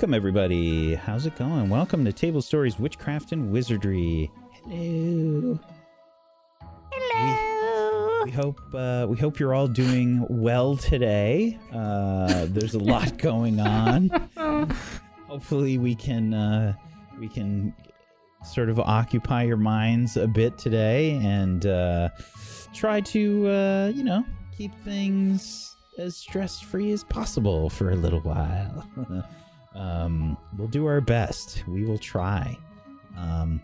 Welcome, everybody. How's it going? Welcome to Table Stories Witchcraft and Wizardry. Hello. Hello. We hope uh, we hope you're all doing well today. Uh, there's a lot going on. Hopefully, we can uh, we can sort of occupy your minds a bit today and uh, try to uh, you know keep things as stress free as possible for a little while. um, we'll do our best. We will try. Um,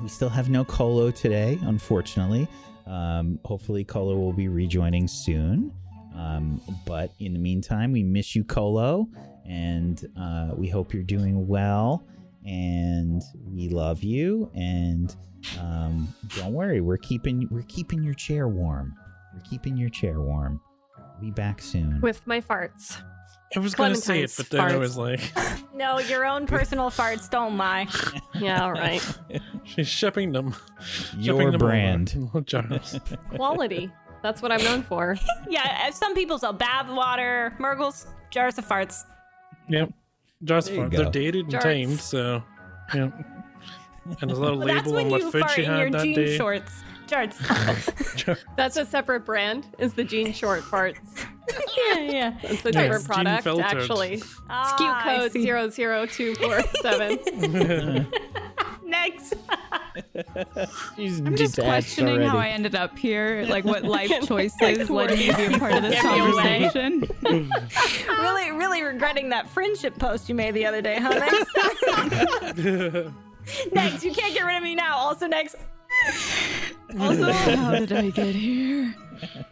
we still have no Colo today, unfortunately. Um, hopefully, Colo will be rejoining soon. Um, but in the meantime, we miss you, Colo, and uh, we hope you're doing well. And we love you. And um, don't worry, we're keeping we're keeping your chair warm. We're keeping your chair warm. Be back soon. with my farts. I was gonna say it, but then I was like, No, your own personal farts don't lie. Yeah, all right. she's shipping them. your shipping them brand. over jars. Quality. That's what I'm known for. Yeah, uh, some people sell bath water, Murgles, jars of farts. yep, jars There you for go. they're dated and Jars. tamed, so yeah. And there's a little Well, that's label on what you food fart she in your had that jean day. shorts. Jarts. Jar- That's a separate brand. Is the Jean Short farts? yeah, yeah. It's a Yeah, different product, filtered. actually. Ah, SKU code see. zero zero two four seven. Next. She's I'm just questioning how I ended up here, like what life choices led me to be a part of this Get me away. conversation. really, really regretting that friendship post you made the other day, huh? Next. next. You can't get rid of me now. Also, next. Also, how did I get here?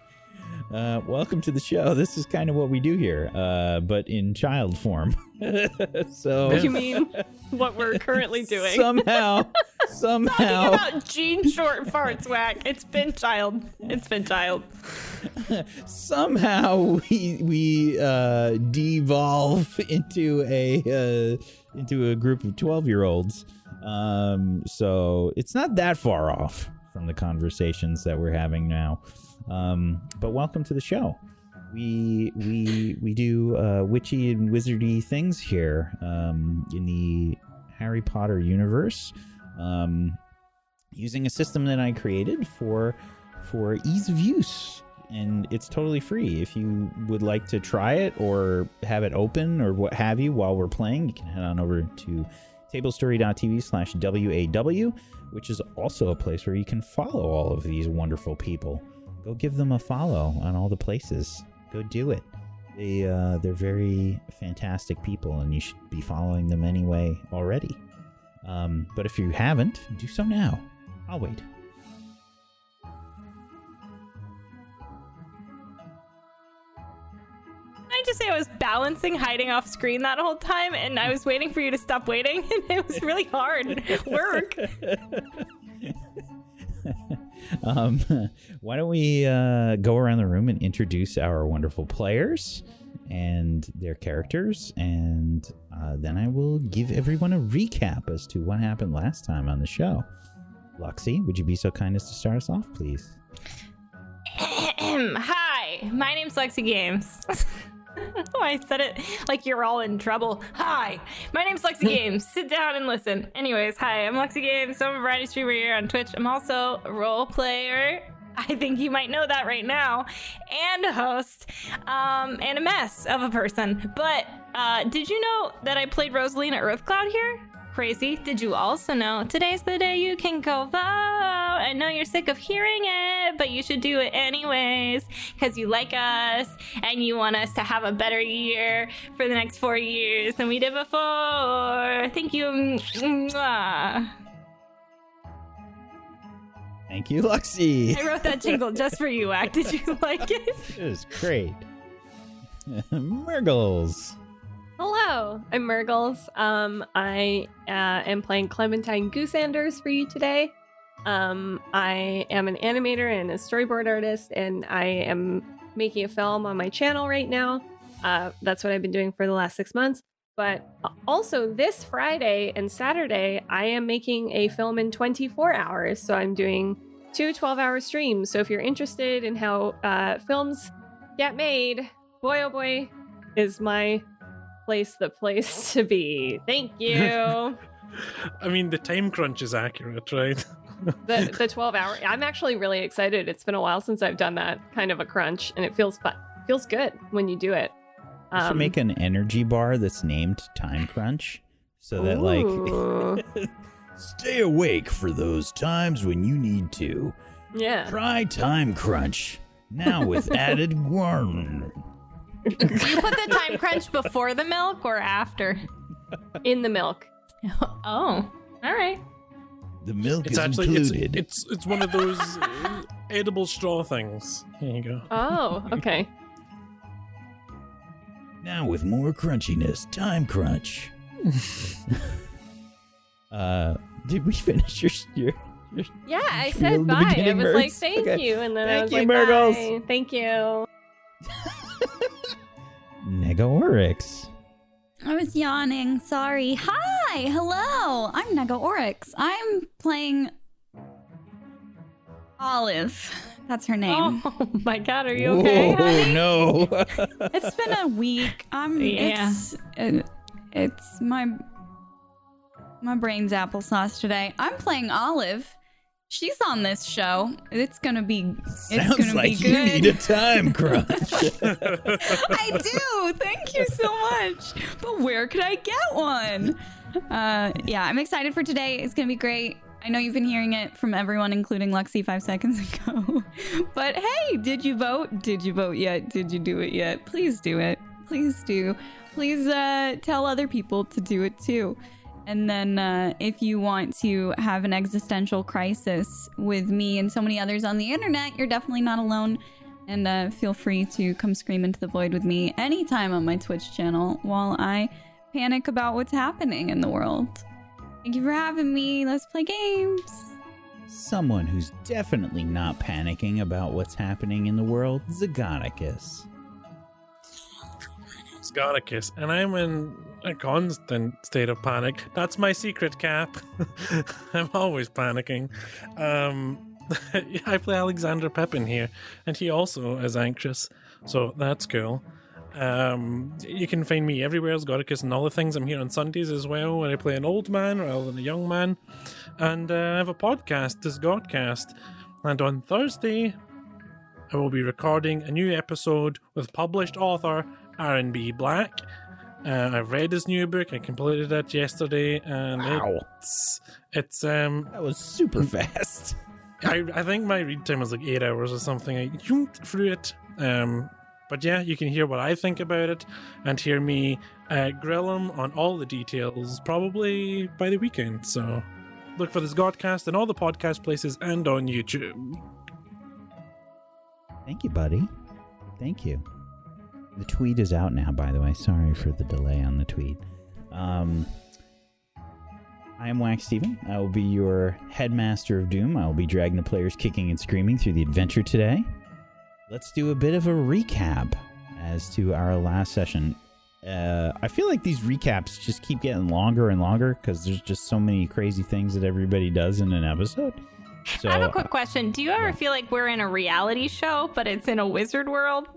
Uh, welcome to the show. This is kind of what we do here, uh, but in child form. so you mean what we're currently doing? somehow, somehow. Talking somehow, about jean short farts, whack. It's been child. It's been child. somehow we we uh, devolve into a uh, into a group of twelve year olds. Um, so it's not that far off from the conversations that we're having now. Um, but welcome to the show. We we we do uh, witchy and wizardy things here um, in the Harry Potter universe, um, using a system that I created for for ease of use and it's totally free. If you would like to try it or have it open or what have you while we're playing, you can head on over to tablestory.tv slash WAW, which is also a place where you can follow all of these wonderful people. Go give them a follow on all the places. Go do it. They, uh, they're very fantastic people, and you should be following them anyway already. Um, but if you haven't, do so now. I'll wait. I just say I was balancing, hiding off screen that whole time, and I was waiting for you to stop waiting, and it was really hard work. um, why don't we uh, go around the room and introduce our wonderful players and their characters, and uh, then I will give everyone a recap as to what happened last time on the show. Lexi, would you be so kind as to start us off, please? Hi, my name's Lexi Games. I said it like you're all in trouble. Hi, my name's Lexi Games. Sit down and listen. Anyways, hi, I'm Lexi Games. I'm a variety streamer here on Twitch. I'm also a role player. I think you might know that right now, and a host, um, and a mess of a person. But uh, did you know that I played Rosalina Earthcloud here? Crazy. Did you also know today's the day you can go vote? I know you're sick of hearing it, but you should do it anyways because you like us and you want us to have a better year for the next four years than we did before. Thank you. Mwah. Thank you, Lexi. I wrote that jingle just for you, Act. Did you like it? It was great. Murgles. Hello, I'm Murgles. Um, I uh, am playing Clementine Goosanders for you today. Um, I am an animator and a storyboard artist, and I am making a film on my channel right now. Uh, that's what I've been doing for the last six months. But also, this Friday and Saturday, I am making a film in 24 hours. So I'm doing two 12 hour streams. So if you're interested in how uh, films get made, boy oh boy, is my place the place to be. Thank you. I mean, the time crunch is accurate, right? the the 12 hour. I'm actually really excited. It's been a while since I've done that kind of a crunch, and it feels fun. Feels good when you do it. You should Um, make an energy bar that's named Time Crunch, so that like stay awake for those times when you need to. yeah. Try Time Crunch now with added guarn. Do you put the time crunch before the milk or after? In the milk. Oh, all right. The milk It's is actually it's, included. it's it's one of those uh, edible straw things. Here you go. Oh, okay. Now with more crunchiness, Time Crunch. uh, did we finish your your? your Yeah, I said bye. I beginning, was like, thank Okay. you, and then I Thank was you, like, Murgles. bye. Thank you. Negaorix. I was yawning. Sorry. Hi. Hello. I'm Nega Oryx. I'm playing Olive. That's her name. Oh my god, are you okay? Oh no. It's been a week. I'm. Yeah. It's. uh, it's my. My brain's applesauce today. I'm playing Olive. She's on this show. It's gonna be. It's Sounds gonna like be you need a time crunch. I do. Thank you so much. But where could I get one? Uh, yeah, I'm excited for today. It's gonna be great. I know you've been hearing it from everyone, including Lexi five seconds ago. but hey, did you vote? Did you vote yet? Did you do it yet? Please do it. Please do. Please uh, tell other people to do it too. And then, uh, if you want to have an existential crisis with me and so many others on the internet, you're definitely not alone. And uh, feel free to come scream into the void with me anytime on my Twitch channel while I panic about what's happening in the world. Thank you for having me. Let's play games. Someone who's definitely not panicking about what's happening in the world, Zagonicus. Scoticus, and I'm in a constant state of panic. That's my secret cap. I'm always panicking. Um, I play Alexander Pepin here, and he also is anxious, so that's cool. Um, you can find me everywhere as and all the things. I'm here on Sundays as well, where I play an old man rather than a young man, and uh, I have a podcast, this Godcast. And on Thursday, I will be recording a new episode with published author R&B Black. Uh, I've read his new book. I completed it yesterday, and Wow. it's it's um That was super fast. I I think my read time was like eight hours or something. I jumped through it. Um, but yeah, you can hear what I think about it and hear me uh, grill him on all the details probably by the weekend. So look for this Godcast in all the podcast places and on YouTube. Thank you, buddy. Thank you. The tweet is out now, by the way. Sorry for the delay on the tweet. Um, I am Wax Steven. I will be your headmaster of doom. I will be dragging the players kicking and screaming through the adventure today. Let's do a bit of a recap as to our last session. Uh, I feel like these recaps just keep getting longer and longer because there's just so many crazy things that everybody does in an episode. So I have a quick question. Do you ever feel like we're in a reality show, but it's in a wizard world?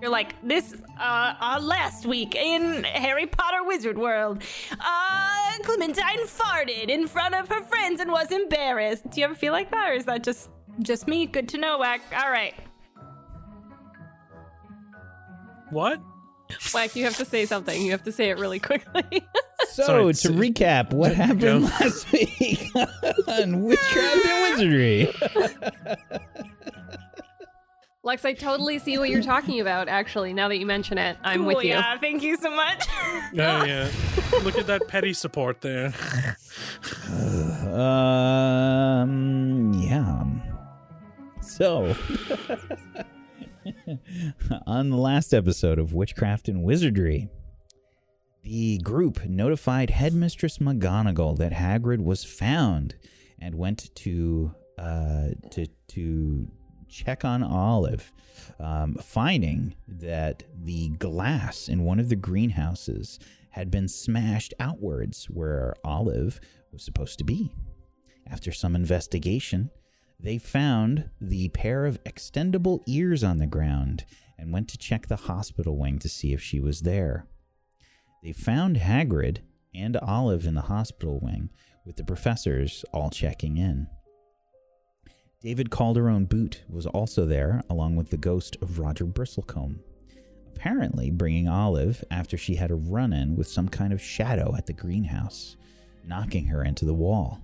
You're like this. Uh, uh last week in Harry Potter Wizard World, uh, Clementine farted in front of her friends and was embarrassed. Do you ever feel like that, or is that just just me? Good to know, Wack. All right. What? Wack, you have to say something. You have to say it really quickly. So Sorry, to s- recap, what Go. happened last week on Witchcraft and Wizardry? Lex, I totally see what you're talking about, actually, now that you mention it. I'm Cool, with you. Yeah, thank you so much. Yeah, yeah. Look at that petty support there. Um, yeah. So, on the last episode of Witchcraft and Wizardry, the group notified Headmistress McGonagall that Hagrid was found and went to uh, to to check on Olive, um, finding that the glass in one of the greenhouses had been smashed outwards where Olive was supposed to be. After some investigation, they found the pair of extendable ears on the ground and went to check the hospital wing to see if she was there. they found Hagrid and Olive in the hospital wing, with the professors all checking in. David Calderon Boot was also there, along with the ghost of Roger Bristlecombe, apparently bringing Olive after she had a run in with some kind of shadow at the greenhouse, knocking her into the wall.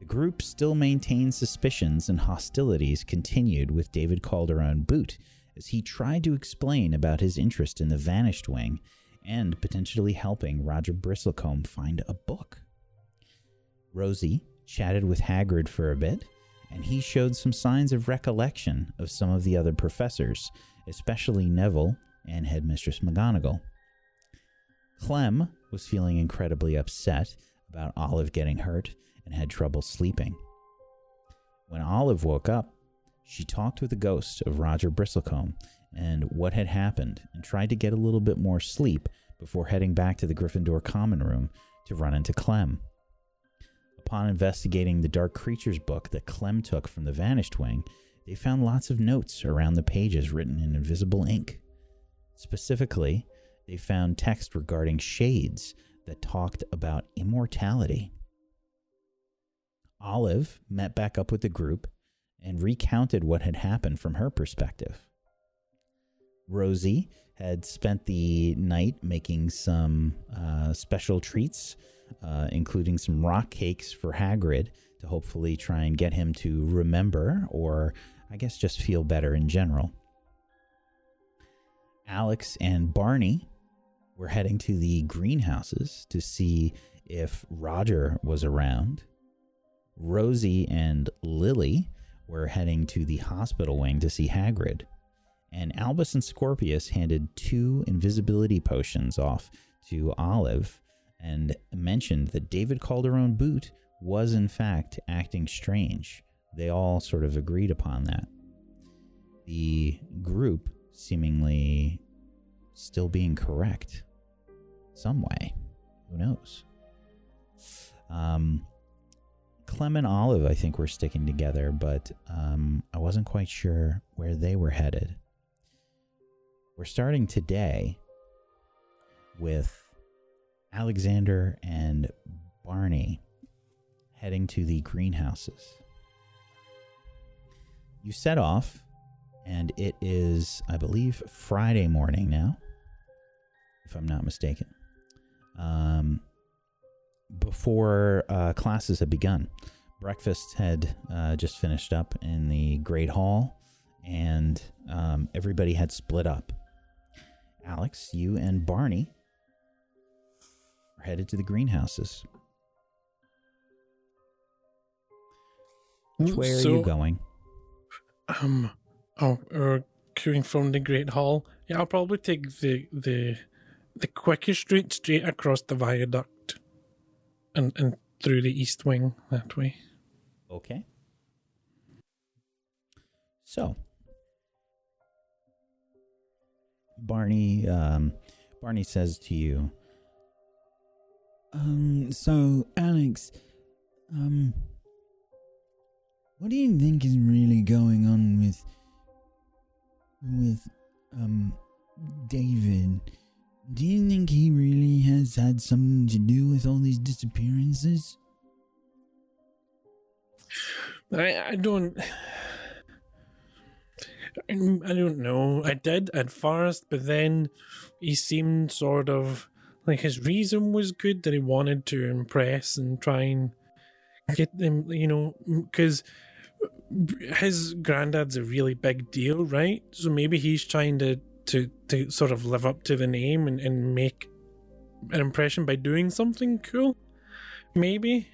The group still maintained suspicions and hostilities continued with David Calderon Boot as he tried to explain about his interest in the Vanished Wing and potentially helping Roger Bristlecombe find a book. Rosie chatted with Hagrid for a bit, and he showed some signs of recollection of some of the other professors, especially Neville and Headmistress McGonagall. Clem was feeling incredibly upset about Olive getting hurt and had trouble sleeping. When Olive woke up, she talked with the ghost of Roger Bristlecombe and what had happened and tried to get a little bit more sleep before heading back to the Gryffindor common room to run into Clem. Upon investigating the Dark Creatures book that Clem took from the Vanished Wing, they found lots of notes around the pages written in invisible ink. Specifically, they found text regarding shades that talked about immortality. Olive met back up with the group and recounted what had happened from her perspective. Rosie had spent the night making some uh, special treats, uh, including some rock cakes for Hagrid to hopefully try and get him to remember or, I guess, just feel better in general. Alex and Barney were heading to the greenhouses to see if Roger was around. Rosie and Lily were heading to the hospital wing to see Hagrid and Albus and Scorpius handed two invisibility potions off to Olive and mentioned that David Calderon Boot was in fact acting strange. They all sort of agreed upon that. The group seemingly still being correct some way. Who knows? Um, Clem and Olive, I think, were sticking together, but um, I wasn't quite sure where they were headed. We're starting today with Alexander and Barney heading to the greenhouses. You set off, and it is, I believe, Friday morning now, if I'm not mistaken. Um, before uh, classes had begun, breakfast had uh, just finished up in the Great Hall, and um, everybody had split up. Alex, you and Barney headed to the greenhouses. Which way are So- you going? Um. Oh, we're queuing from the Great Hall. Yeah, I'll probably take the the the quickest route straight across the viaduct, and and through the east wing that way. Okay. So, Barney, um, Barney says to you, Um, so Alex, um, what do you think is really going on with with um David? Do you think he really has had something to do with all these disappearances? I I don't. I I don't know. I did at first, but then he seemed sort of like his reason was good that he wanted to impress and try and get them, you know, because his granddad's a really big deal, right? So maybe he's trying to to to sort of live up to the name and, and make an impression by doing something cool. Maybe.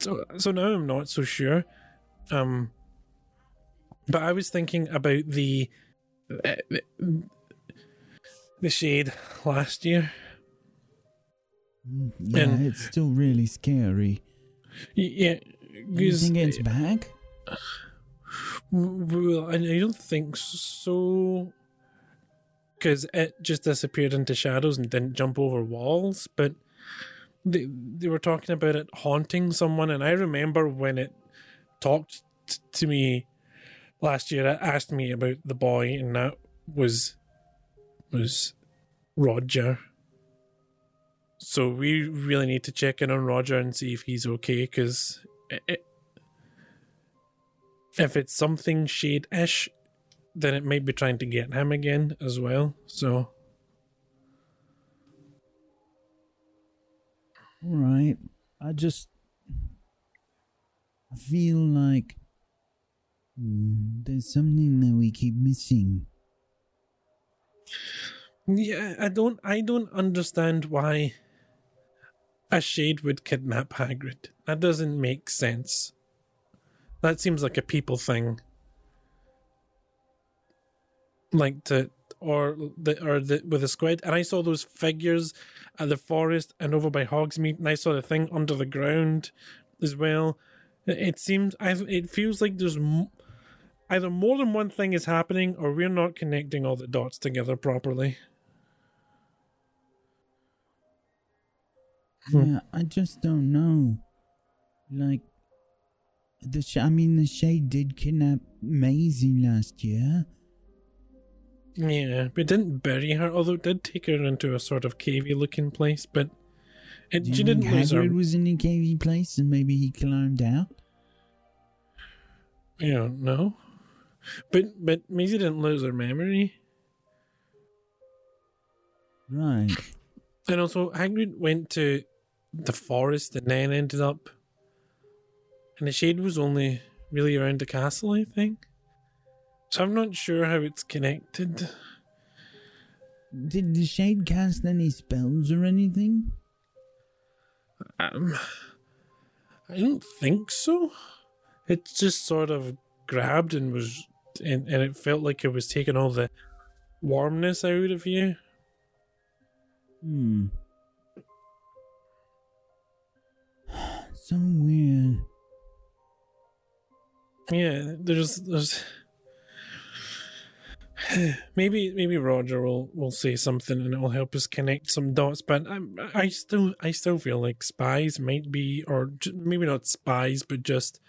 So so now I'm not so sure. Um but I was thinking about the uh, the, shade last year. Mm, Yeah, And- it's still really scary. Yeah, Do you 'cause- think it's back? Well, I I don't think so. Because it just disappeared into shadows and didn't jump over walls. But they, they were talking about it haunting someone. And I remember when it talked t- to me last year, it asked me about the boy. And that was was Roger. So we really need to check in on Roger and see if he's okay, because if it's something shade-ish, then it might be trying to get him again as well. So right. I just. I feel like. mm, there's something that we keep missing. Yeah, I don't, I don't understand why a shade would kidnap Hagrid. That doesn't make sense. That seems like a people thing. Like to or the or the with the squid, and I saw those figures at the forest and over by Hogsmeade, and I saw the thing under the ground as well. It, seems, I it feels like there's either more than one thing is happening, or we're not connecting all the dots together properly. Hmm. Yeah, I just don't know. Like, the sh- I mean, the shade did kidnap Maisie last year. Yeah, we didn't bury her, although it did take her into a sort of cavey looking place, but it, Do she didn't lose her. Was in a cavey place and maybe he climbed out? I don't know. But but Maisie didn't lose her memory. Right. And also Hagrid went to the forest and then ended up and the shade was only really around the castle, I think. So I'm not sure how it's connected. Did the shade cast any spells or anything? Um I don't think so. It just sort of grabbed and was and, and it felt like it was taking all the warmness out of you. Hmm. So weird. Yeah, there's there's maybe maybe Roger will will say something and it'll help us connect some dots. But I'm, I still I still feel like spies might be, or maybe not spies, but just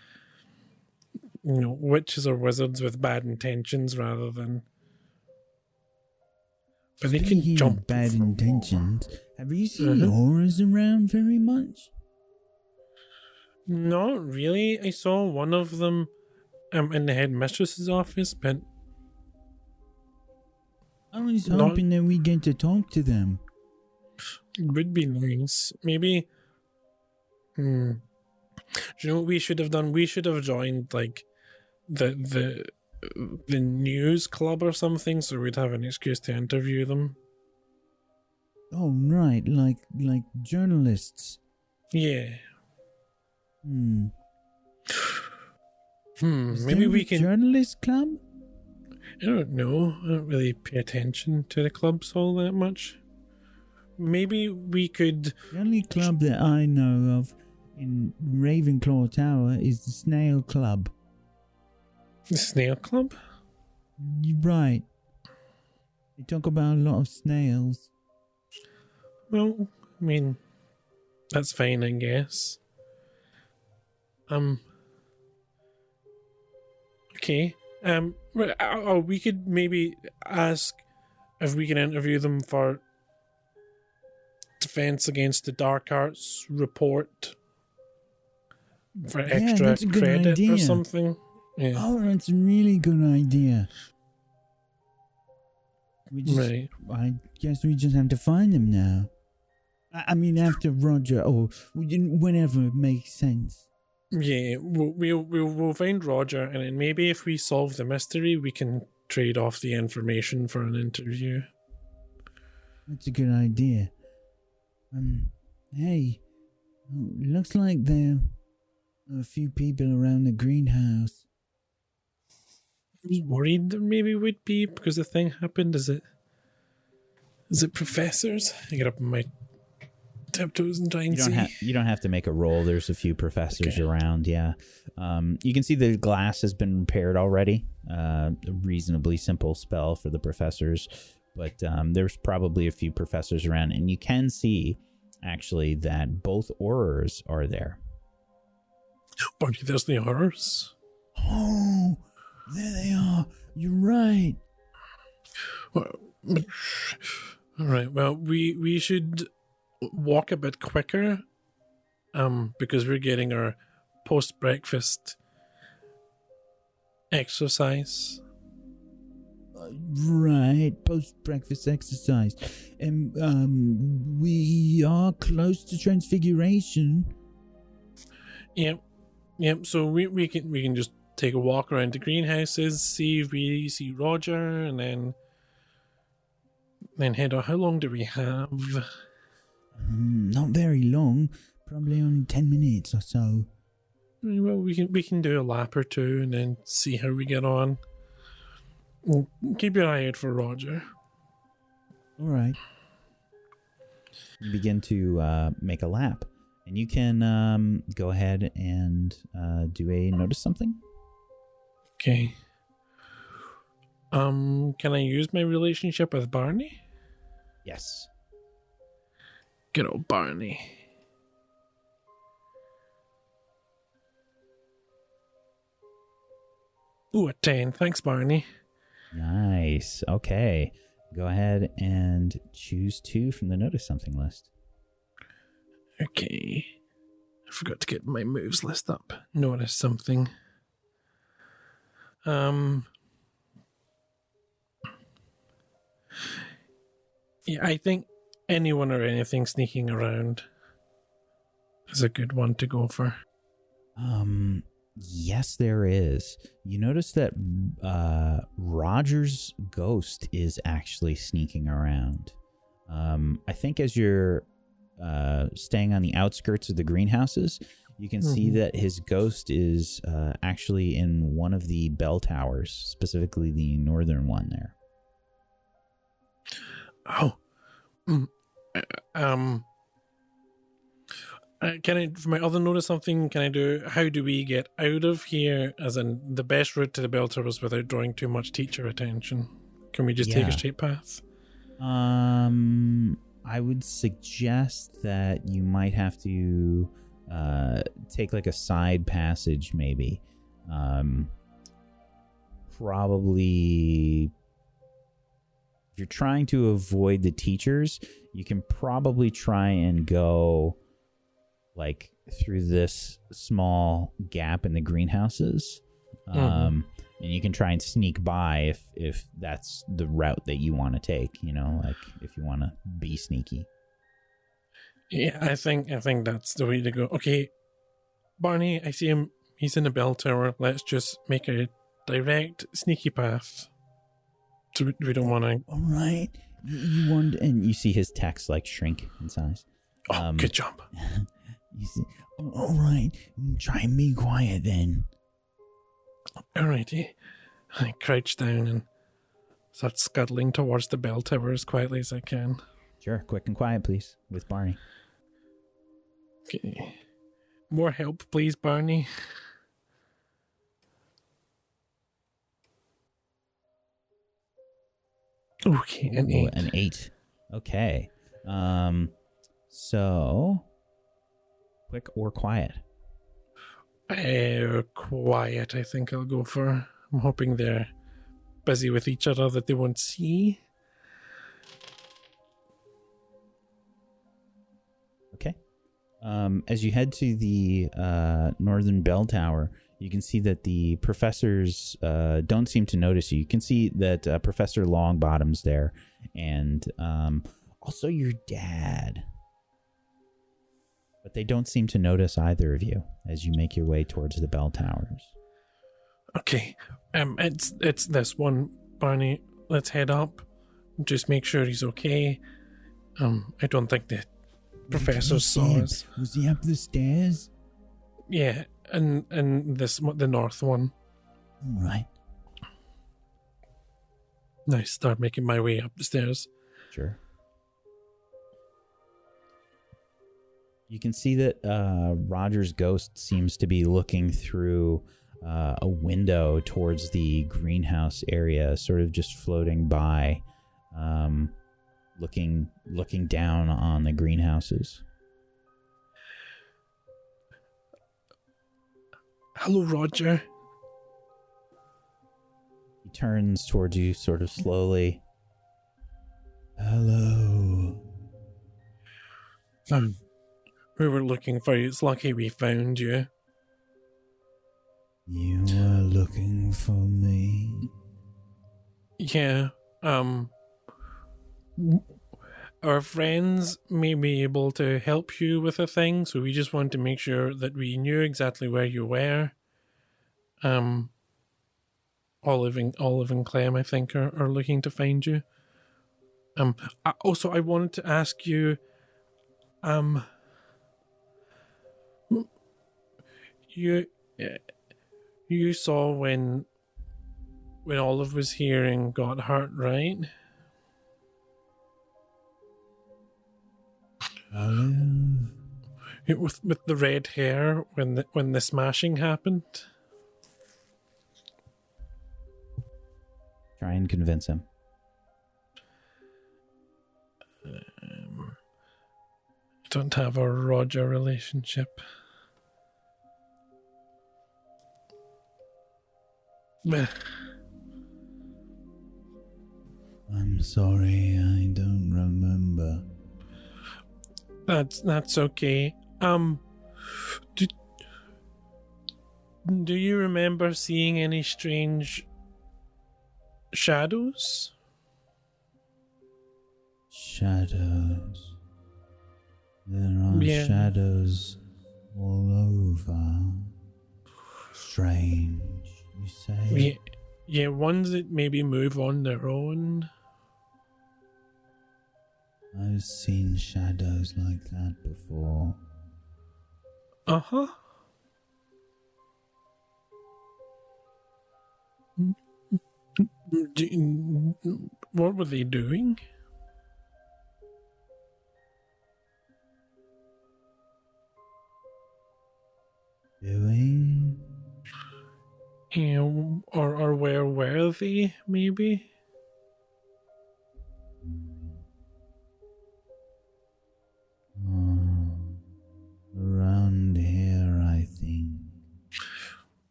you know witches or wizards with bad intentions rather than. But they can Speaking jump bad intentions. Have you seen Mhm. auras around very much? Not really. I saw one of them um, in the headmistress's office, but I was Not- hoping that we get to talk to them. It would be nice. Maybe. Hmm. Do you know what we should have done? We should have joined like the the the news club or something, so we'd have an excuse to interview them. Oh right, like like journalists. Yeah. Hmm. Hmm. Is Maybe we can. journalist club? I don't know. I don't really pay attention to the clubs all that much. Maybe we could. The only club that I know of in Ravenclaw Tower is the Snail Club. The snail club. You're right. They talk about a lot of snails. Well, I mean, that's fine, I guess. Um. Okay. Um. right, Oh, we could maybe ask if we can interview them for defense against the dark arts report for Yeah, extra that's a good credit or idea. something. Yeah. Oh, that's a really good idea. We just, Right. I guess we just have to find them now. I, I mean, after Roger, or whenever it makes sense. Yeah, we'll, we'll we'll we'll find Roger, and then maybe if we solve the mystery, we can trade off the information for an interview. That's a good idea. Um, hey, oh, looks like there are a few people around the greenhouse. Worried there maybe would be because the thing happened. Is it? Is it professors? I get up on my tiptoes and try and You don't see. have you don't have to make a roll. There's a few professors Okay. around. Yeah, um, you can see the glass has been repaired already. Uh, a reasonably simple spell for the professors, but um, there's probably a few professors around, and you can see actually that both Aurors are there. Bunny, there's the horrors. Oh, there they are. You're right. Well, All right. Well, we we should walk a bit quicker, um, because we're getting our post breakfast exercise. Right, post breakfast exercise. And um we are close to transfiguration. Yep, yep. So we we can we can just take a walk around the greenhouses, see if we see Roger, and then then head on. How long do we have? Um, not very long, probably only ten minutes or so. Well, we can we can do a lap or two and then see how we get on. Well, Keep your eye out for Roger. All right. You begin to uh, make a lap, and you can um, go ahead and uh, do a notice something. Okay. Um, can I use my relationship with Barney? Yes. Good old Barney. Ooh, a 10. Thanks, Barney. Nice. Okay. Go ahead and choose two from the notice something list. Okay. I forgot to get my moves list up. Notice something. Um. Yeah, I think anyone or anything sneaking around is a good one to go for. Um, yes, there is. You notice that uh, Roger's ghost is actually sneaking around. Um, I think as you're uh, staying on the outskirts of the greenhouses, you can see Mhm. that his ghost is uh, actually in one of the bell towers, specifically the northern one there. Oh. Mm. Uh, Um. Uh, can I, for my other notice something, can I do, how do we get out of here, as in the best route to the bell towers without drawing too much teacher attention? Can we just take a straight path? Um, I would suggest that you might have to uh, take like a side passage, maybe. Um, probably. If you're trying to avoid the teachers, you can probably try and go like through this small gap in the greenhouses. Mhm. Um, and you can try and sneak by if if that's the route that you want to take you know like if you want to be sneaky Yeah, I think, I think that's the way to go. Okay. Barney, I see him. He's in the bell tower. Let's just make a direct, sneaky path. So we, don't want to. All right. you, you want and you see his text like shrink in size Oh, Um, good job. You see, all right. Try and be quiet then. Alrighty. I crouch down and start scuttling towards the bell tower as quietly as I can. sure quick and quiet please with barney Okay. More help, please, Barney. Okay, an Ooh, eight. an eight okay um so quick or quiet Uh, quiet, I think I'll go for. I'm hoping they're busy with each other that they won't see. Um, as you head to the uh, northern bell tower, you can see that the professors uh, don't seem to notice you. You can see that uh, Professor Longbottom's there, and um, also your dad. But they don't seem to notice either of you as you make your way towards the bell towers. Okay, um, it's it's this one, Barney. Let's head up. Just make sure he's okay. Um, I don't think the professor saw Damn, us. Was he up the stairs? Yeah, and and this the north one. All right. I start making my way up the stairs. Sure. You can see that uh, Roger's ghost seems to be looking through uh, a window towards the greenhouse area, sort of just floating by, um, looking looking down on the greenhouses. Hello, Roger. He turns towards you, sort of slowly. Hello. Um, we were looking for you. It's lucky we found you. You were looking for me. Yeah. Um. Our friends may be able to help you with a thing, so we just want to make sure that we knew exactly where you were. Um. Olive and Olive and Clem, I think, are, are looking to find you. Um. I, also, I wanted to ask you. Um. You. You saw when when Olive was here and got hurt, right? Olive? It- With with the red hair when the when the smashing happened. Try and convince him. Um, I don't have a Roger relationship. I'm sorry, I don't remember. That's that's okay. Um, do do you remember seeing any strange shadows? Shadows. There are Yeah. shadows all over. Strange, you say? Yeah, yeah, ones that maybe move on their own. I've seen shadows like that before. Uh huh. What were they doing? Doing? Yeah, or or where were they? Maybe.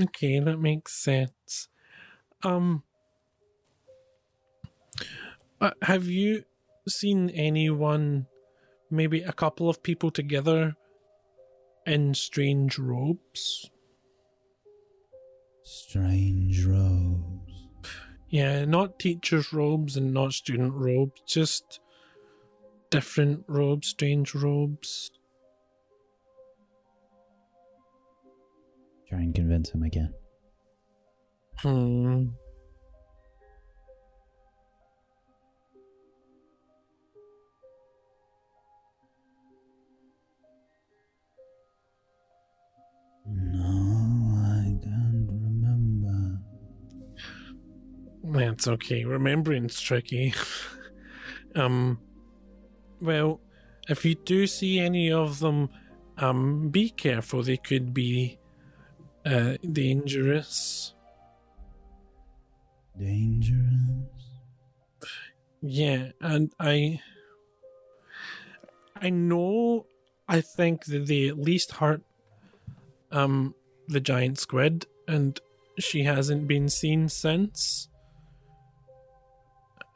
Okay, that makes sense. Um, uh, have you seen anyone, maybe a couple of people together, in strange robes? Strange robes. Yeah, not teachers' robes and not student robes, just different robes, strange robes. Try and convince him again. Hmm. No, I don't remember. That's okay. Remembering's tricky. um, well, if you do see any of them, um, be careful. They could be uh, dangerous. Dangerous? Yeah, and I, I know. I think that they at least hurt, um, the giant squid, and she hasn't been seen since.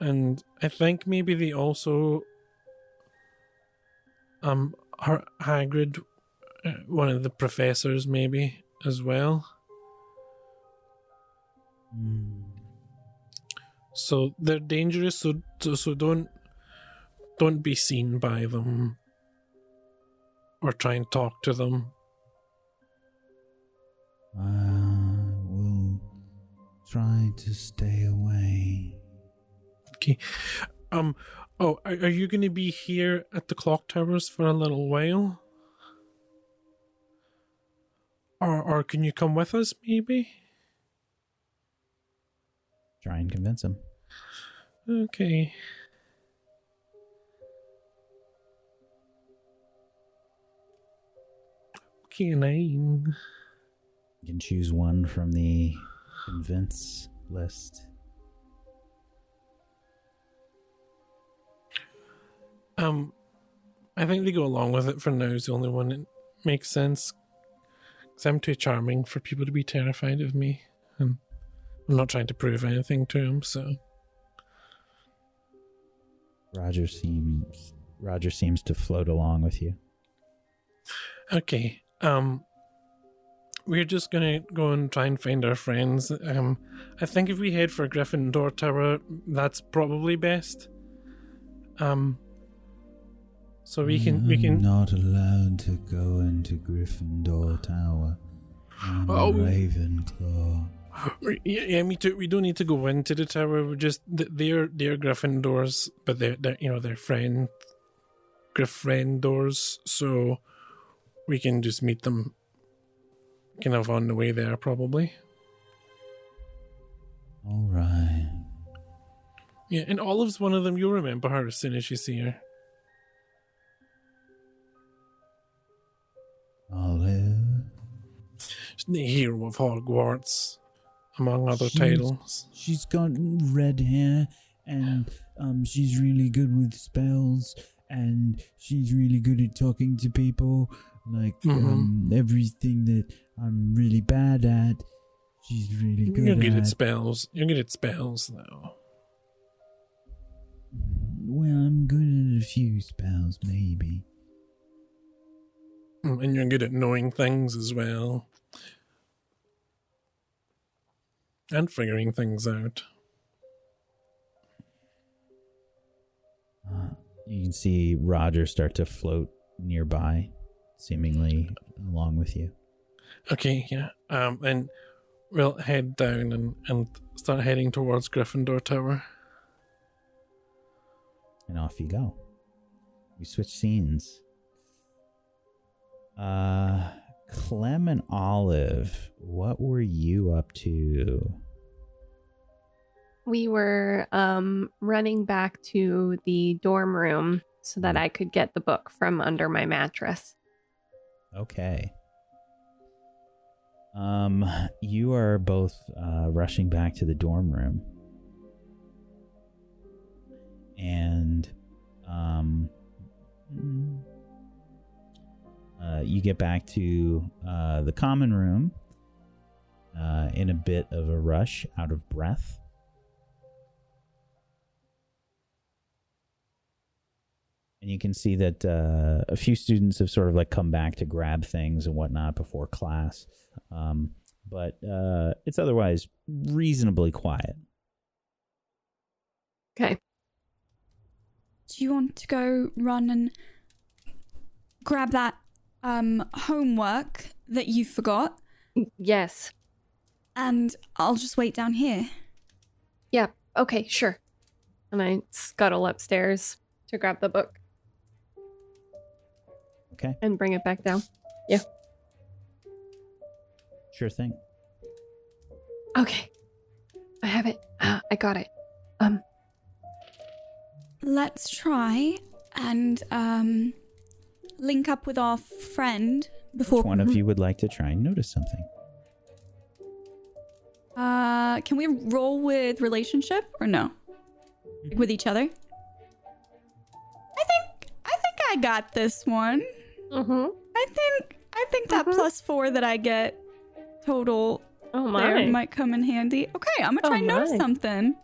And I think maybe they also, um, hurt Hagrid, uh, one of the professors, maybe as well. Hmm. So they're dangerous. So so, so don't don't be seen by them or try and talk to them. I will try to stay away. Okay. Um. Oh, are, are you going to be here at the clock towers for a little while? Or or can you come with us? Maybe. Try and convince him. Okay. Okay, nine. You can choose one from the convince list. Um, I think they go along with it for now. Is the only one that makes sense. Because I'm too charming for people to be terrified of me, and I'm not trying to prove anything to them. So Roger seems Roger seems to float along with you. Okay. Um we're just gonna go and try and find our friends. Um I think if we head for Gryffindor Tower, that's probably best. Um so we can we I'm can not allowed to go into Gryffindor Tower. I'm Oh. Ravenclaw. yeah, yeah, me too. We don't need to go into the tower. We're just th- they're they're Gryffindors, but they're, they're you know they're friend Gryffindors, so we can just meet them kind of on the way there probably. All right. Yeah, and Olive's one of them. You'll remember her as soon as you see her. Olive. The hero of Hogwarts, among other She's- titles. She's got red hair and um she's really good with spells and she's really good at talking to people like Mhm. um everything that I'm really bad at. She's really good You're good at. at spells. You're good at spells, though. well, I'm good at a few spells, maybe. And you're good at knowing things as well. And figuring things out. Uh, you can see Roger start to float nearby, seemingly along with you. Okay, yeah. Um, and we'll head down and, and start heading towards Gryffindor Tower. and off you go. We switch scenes. Uh, Clem and Olive, what were you up to? We were um, running back to the dorm room so that I could get the book from under my mattress. Okay. Um, you are both uh, rushing back to the dorm room, and um, uh, you get back to uh, the common room uh, in a bit of a rush, out of breath. And you can see that uh, a few students have sort of like come back to grab things and whatnot before class. Um, but uh, it's otherwise reasonably quiet. Okay. Do you want to go run and grab that um homework that you forgot? Yes. And I'll just wait down here. Yeah. Okay, sure. And I scuttle upstairs to grab the book Okay, and bring it back down. Yeah. Sure thing. Okay. I have it. Ah, I got it. Um, Let's try and um link up with our friend before Which one of you would like to try and notice something? Uh can we roll with relationship or no? Like with each other? I think I think I got this one. mm-hmm. I think I think that Mhm. plus 4 that I get total Oh there might come in handy. Okay, I'm gonna try Oh and notice something.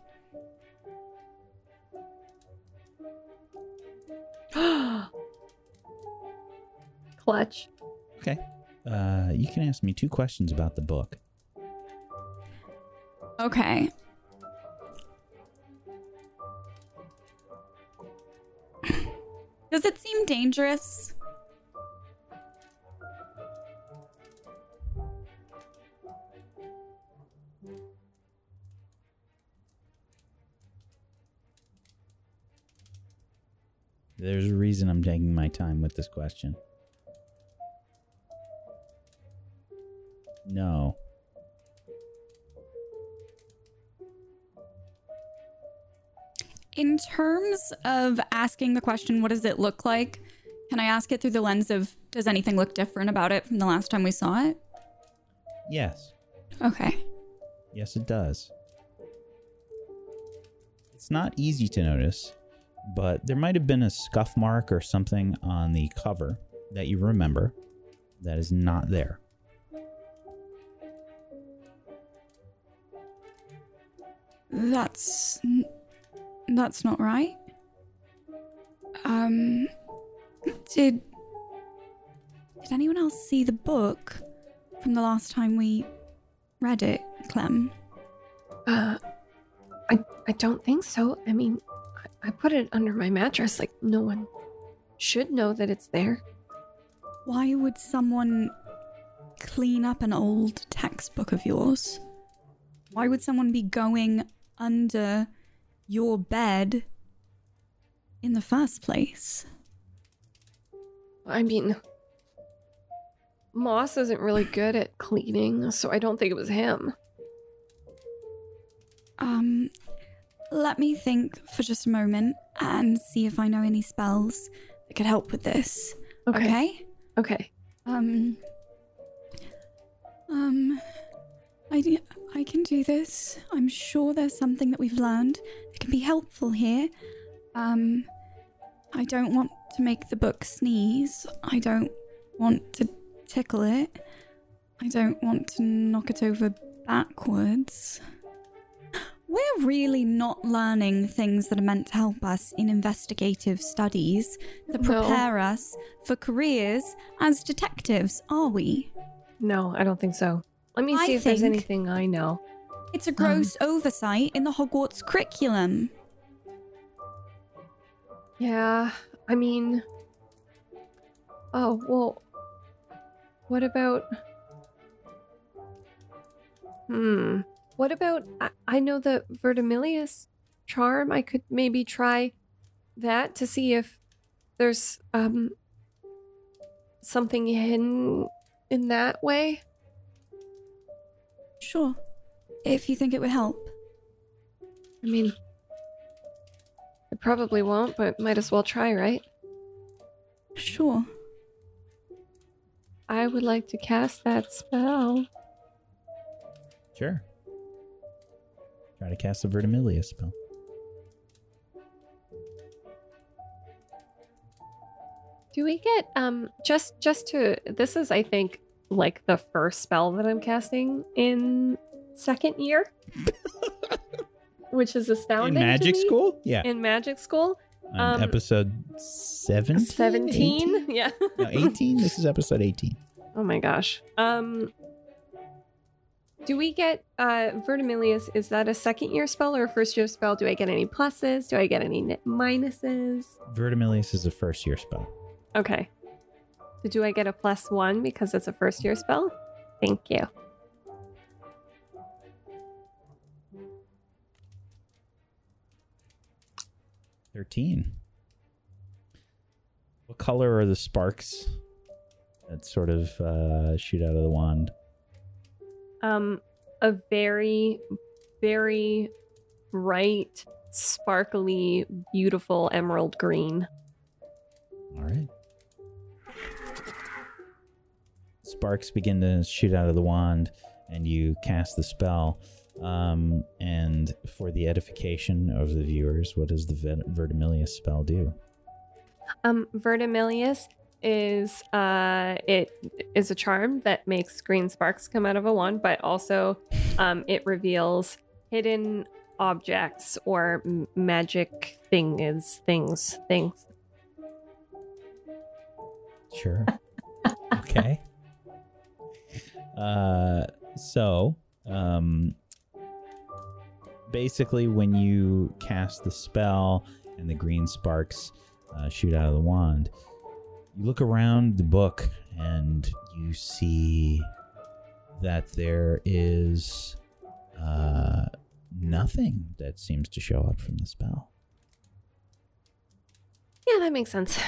Clutch. Okay. Uh, you can ask me two questions about the book. Okay. Does it seem dangerous? There's a reason I'm taking my time with this question. No. In terms of asking the question, what does it look like? Can I ask it through the lens of does anything look different about it from the last time we saw it? Yes. Okay. Yes, it does. It's not easy to notice, but there might have been a scuff mark or something on the cover that you remember that is not there. That's that's not right. Um did did anyone else see the book from the last time we read it, Clem? Uh, I I don't think so. I mean, I, I put it under my mattress. Like no one should know that it's there. Why would someone clean up an old textbook of yours? Why would someone be going under your bed in the first place? I mean, Moss isn't really good at cleaning, so I don't think it was him. Um, let me think for just a moment and see if I know any spells that could help with this. Okay? Okay. Um. Um. I, d- I can do this. I'm sure there's something that we've learned that can be helpful here. Um. I don't want to make the book sneeze. I don't want to tickle it. I don't want to knock it over backwards. We're really not learning things that are meant to help us in investigative studies that No. prepare us for careers as detectives, are we? No, I don't think so. Let me I see if there's anything I know. It's a gross oversight in the Hogwarts curriculum. Yeah, I mean. Oh, well. What about. Hmm. What about. I, I know the Verdimillious charm. I could maybe try that to see if there's um something hidden in that way. Sure. If you think it would help. I mean, it probably won't, but might as well try, right? Sure. I would like to cast that spell. Sure. Try to cast a Vertimilia spell. Do we get um just just to this is I think like the first spell that I'm casting in second year, which is astounding. In magic school? Yeah. In magic school, On um, episode 17? seventeen. 18? Yeah. No, 18? this is episode 18. oh my gosh. Um. Do we get uh Verdimillious? Is that a second year spell or a first year spell? Do I get any pluses? Do I get any minuses? Verdimillious is a first year spell. Okay. Do I get a plus one because it's a first year spell? Thank you. Thirteen. What color are the sparks that sort of uh, shoot out of the wand? Um, a very, very bright, sparkly, beautiful emerald green. All right. Sparks begin to shoot out of the wand, and you cast the spell. Um, and for the edification of the viewers, what does the Vet- Verdimillious spell do? Um, Verdimillious is uh it is a charm that makes green sparks come out of a wand, but also um it reveals hidden objects or m- magic things things things. Sure. okay. Uh, so, um, basically, when you cast the spell and the green sparks uh, shoot out of the wand, you look around the book and you see that there is uh, nothing that seems to show up from the spell. Yeah, that makes sense.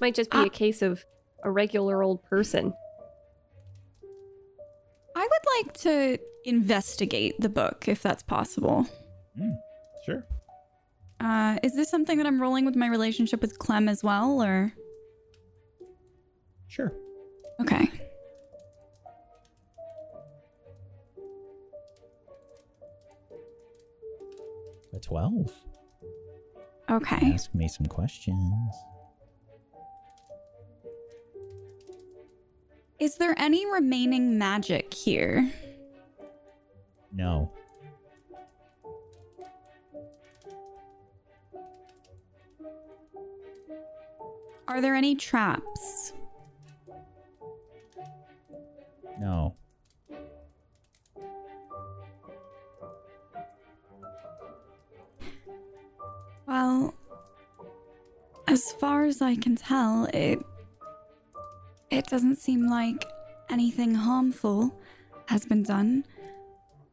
Might just be Ah. a case of a regular old person. I would like to investigate the book if that's possible. Hmm, sure. Uh, is this something that I'm rolling with my relationship with Clem as well, or Sure. okay? A 12. Okay. Ask me some questions. Is there any remaining magic here? No. Are there any traps? No. Well, as far as I can tell, it it doesn't seem like anything harmful has been done.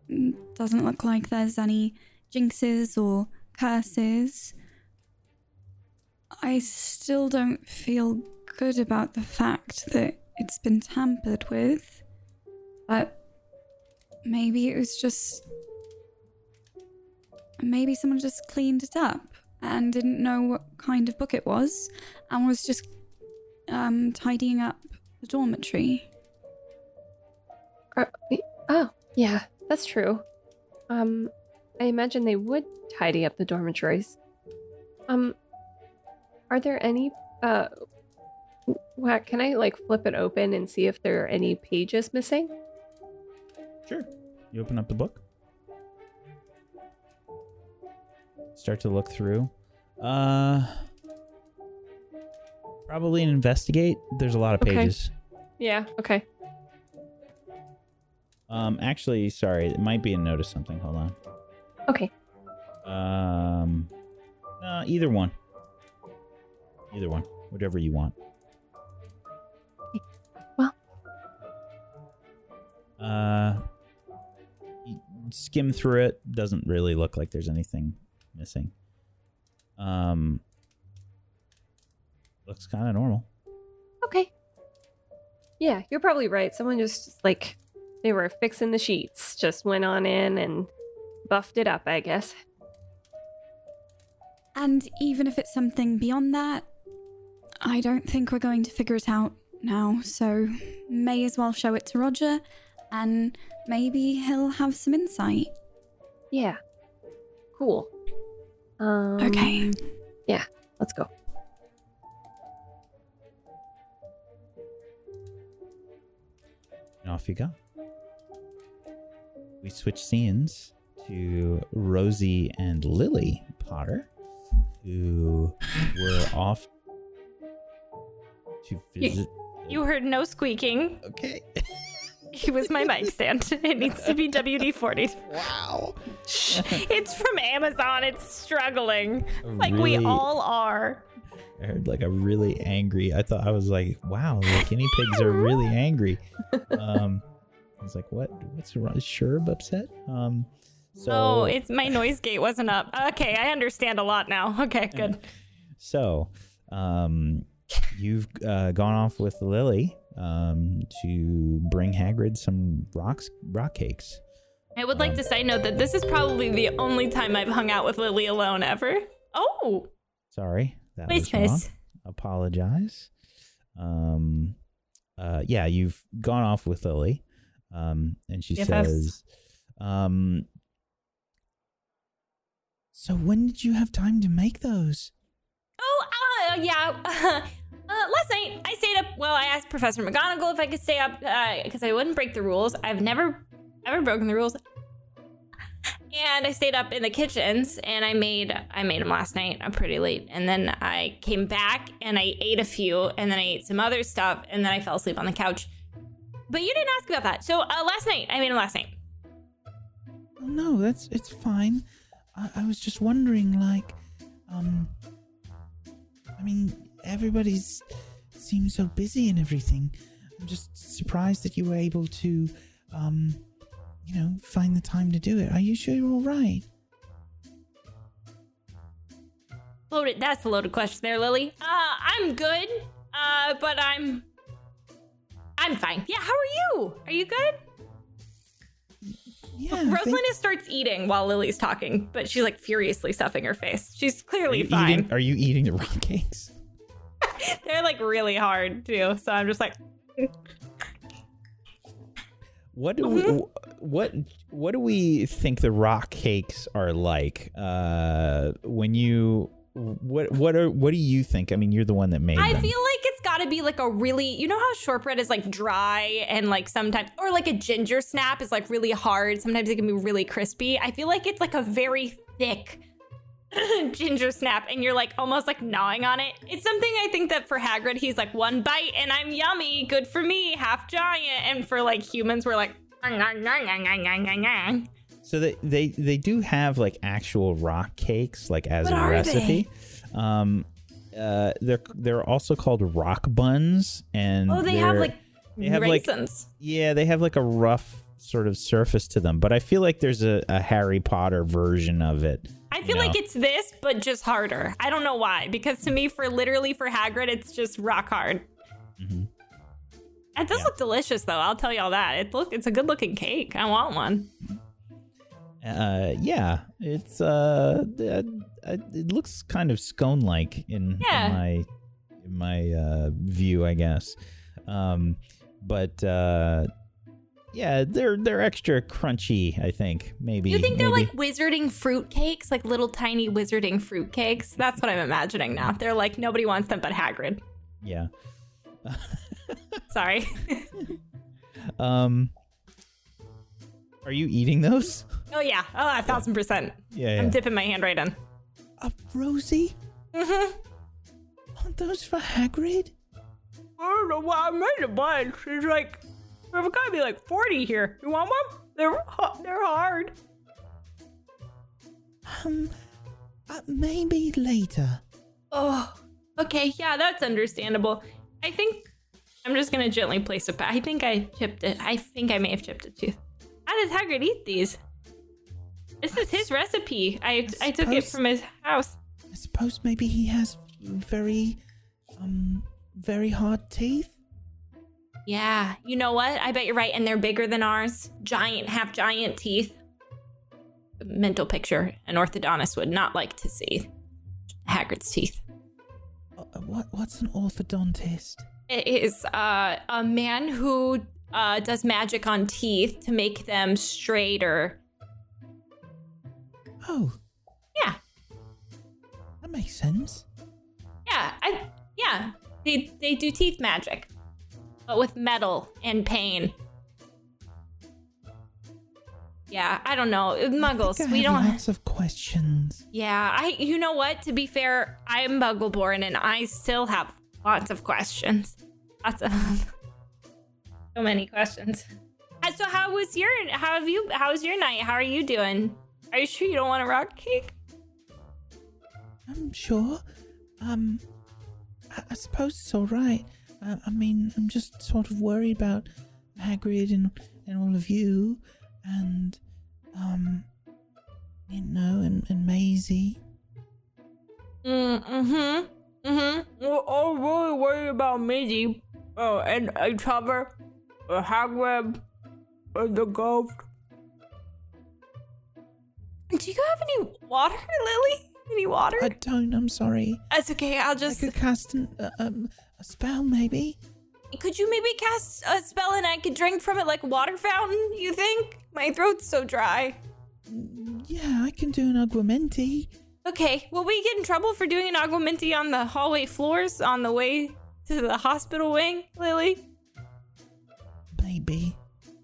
Mm, Doesn't look like there's any jinxes or curses. I still don't feel good about the fact that it's been tampered with. But maybe it was just maybe someone just cleaned it up and didn't know what kind of book it was and was just um tidying up the dormitory. Are- oh, yeah, that's true. Um, I imagine they would tidy up the dormitories. Um, are there any, uh, what, can I like flip it open and see if there are any pages missing? Sure. You open up the book. Start to look through. Uh probably an investigate. There's a lot of Okay. pages. Yeah, okay. Um actually, sorry, it might be a notice something. Hold on. Okay. Um uh, either one. Either one. Whatever you want. Well. Uh skim through it. Doesn't really look like there's anything missing. Um looks kind of normal. Okay. Yeah, you're probably right. Someone just like they were fixing the sheets, just went on in and buffed it up, I guess. And even if it's something beyond that, I don't think we're going to figure it out now, so may as well show it to Roger and maybe he'll have some insight. Yeah. Cool. Um, Okay. Yeah, let's go. And off you go. We switch scenes to Rosie and Lily Potter, who were off to visit. You heard no squeaking. Okay. It was my mic stand. It needs to be WD 40. Wow. It's from Amazon. It's struggling. Like we all are. I heard like a really angry. I thought I was like, wow, the guinea pigs are really angry. Um, I was like, what? What's wrong? Is Sherb upset? Um, so oh, it's my noise gate wasn't up. Okay, I understand a lot now. Okay, good. So, um, you've uh, gone off with Lily um, to bring Hagrid some rocks, rock cakes. I would like to side note that this is probably the only time I've hung out with Lily alone ever. Oh, Sorry, that was wrong. Apologize. Um, uh, yeah, you've gone off with Lily, um, and she BFFs. says, um, "So when did you have time to make those?" Oh, uh, yeah. Uh, last night I stayed up. Well, I asked Professor McGonagall if I could stay up because I wouldn't break the rules. I've never, ever broken the rules. And I stayed up in the kitchens and I made I made them last night. I'm pretty late, and then I came back and I ate a few, and then I ate some other stuff, and then I fell asleep on the couch. But you didn't ask about that. So uh, last night I made them last night. No, that's it's fine. I, I was just wondering, like, um, I mean, everybody's seems so busy and everything. I'm just surprised that you were able to, um, you know, find the time to do it. Are you sure you're all right? Loaded. That's a loaded question there, Lily. Uh, I'm good. Uh, but I'm. I'm fine. Yeah. How are you? Are you good? Yeah. I think- Rosalina starts eating while Lily's talking, but she's like furiously stuffing her face. She's clearly you fine. eating? Are you eating the rock cakes? They're like really hard too, so I'm just like, What do we, what what do we think the rock cakes are like? Uh, when you what what are what do you think? I mean, you're the one that made it. I them. feel like it's got to be like a really, you know how shortbread is like dry and like sometimes, or like a ginger snap is like really hard. Sometimes it can be really crispy. I feel like it's like a very thick, ginger snap and you're like almost like gnawing on it. It's something I think that for Hagrid, he's like one bite and I'm yummy, good for me, half giant. And for like humans, we're like, So they, they they do have like actual rock cakes like as What a recipe. Um uh they're they're also called rock buns and oh, they have like they have, like- yeah, they have like a rough sort of surface to them, but I feel like there's a, a Harry Potter version of it. I feel you like it's this, but just harder. I don't know why, because to me, for literally for Hagrid, it's just rock hard. Mhm. It does Yeah. look delicious, though. I'll tell y'all that. It look, it's a good looking cake. I want one. Uh yeah, it's uh uh, it looks kind of scone like in, Yeah. in my in my uh view, I guess. Um but uh yeah, they're they're extra crunchy, I think. Maybe You think they're maybe. like wizarding fruit cakes, like little tiny wizarding fruit cakes? That's what I'm imagining now. They're like nobody wants them but Hagrid. yeah. Sorry. Um Are you eating those? oh yeah. Oh, a thousand percent. Yeah, I'm dipping my hand right in. Uh, Rosie, Mm-hmm. aren't those for Hagrid? I don't know why I made a bunch. It's like there's gotta be like 40 here. You want one? They're they're hard. Um, uh, maybe later. Oh, okay. Yeah, that's understandable. I think I'm just gonna gently place it back. I think I chipped it. I think I may have chipped a tooth. How does Hagrid eat these? This is his recipe. I I took it from his house. I suppose maybe he has very, um, very hard teeth. Yeah, you know what? I bet you're right, and they're bigger than ours. Giant, half giant teeth. Mental picture: an orthodontist would not like to see Hagrid's teeth. Uh, what? What's an orthodontist? It is uh, a man who uh, does magic on teeth to make them straighter. Oh, Yeah, that makes sense. yeah, I, yeah. They they do teeth magic, but with metal and pain. Yeah, I don't know. I Muggles, think I we don't. Have lots of questions. Yeah, I. You know what? To be fair, I'm Muggleborn, and I still have lots of questions. Lots of so many questions. Uh, So, how was your? How have you? How was your night? How are you doing? Are you sure you don't want a rock cake? I'm sure. Um, I, I suppose it's all right. Uh, I mean, I'm just sort of worried about Hagrid and and all of you, and um, you know, and, and Maisie. Mm hmm. Mm hmm. Well, I'm really worried about Maisie. Oh, and and Trevor, uh, Hagrid, and the ghost. Do you have any water, Lily? Any water? I don't. I'm sorry. That's okay. I'll just. I could cast an, uh, um, a spell, maybe. Could you maybe cast a spell and I could drink from it like a water fountain? You think? My throat's so dry. Yeah, I can do an aguamenti. Okay. Will we get in trouble for doing an aguamenti on the hallway floors on the way to the hospital wing, Lily? Maybe.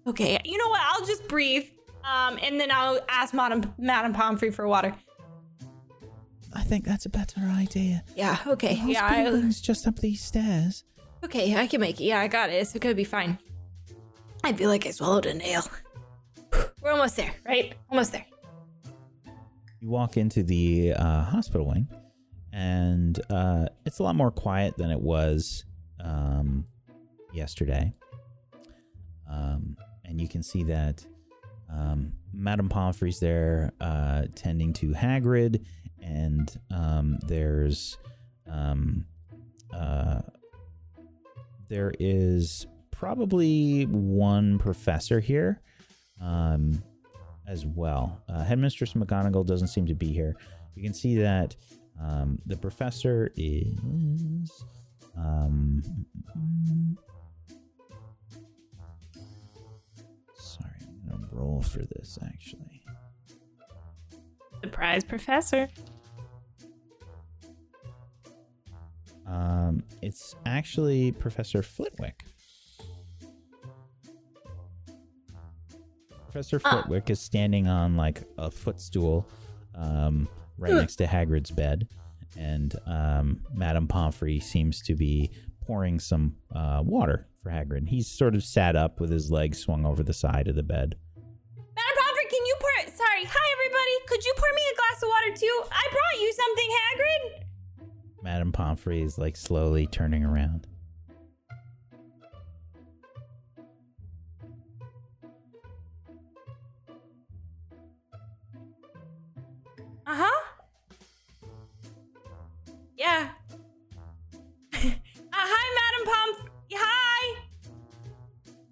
Okay. You know what? I'll just breathe. Um, and then I'll ask Madam Madam Pomfrey for water. I think that's a better idea. Yeah. Okay. The Yeah. hospital I, wing's just up these stairs. okay. I can make it. Yeah, I got it. It's gonna be fine. I feel like I swallowed a nail. We're almost there, right? Almost there. You walk into the uh, hospital wing, and uh, it's a lot more quiet than it was um, yesterday. Um, and you can see that um, Madame Pomfrey's there uh, tending to Hagrid, and um, there's um, uh, there is probably one professor here um, as well. Uh, Headmistress McGonagall doesn't seem to be here. You can see that um, the professor is. Um, sorry, I'm gonna roll for this actually. Surprise, Professor. Um, it's actually Professor Flitwick. Professor Ah. Flitwick is standing on like a footstool, um, right next to Hagrid's bed, and um, Madame Pomfrey seems to be pouring some uh, water for Hagrid. He's sort of sat up with his legs swung over the side of the bed. Madam Pomfrey, can you pour? Sorry, hi. Could you pour me a glass of water too? I brought you something, Hagrid. Madame Pomfrey is like slowly turning around. Uh huh. Yeah. uh, hi, Madam Pomp. Hi.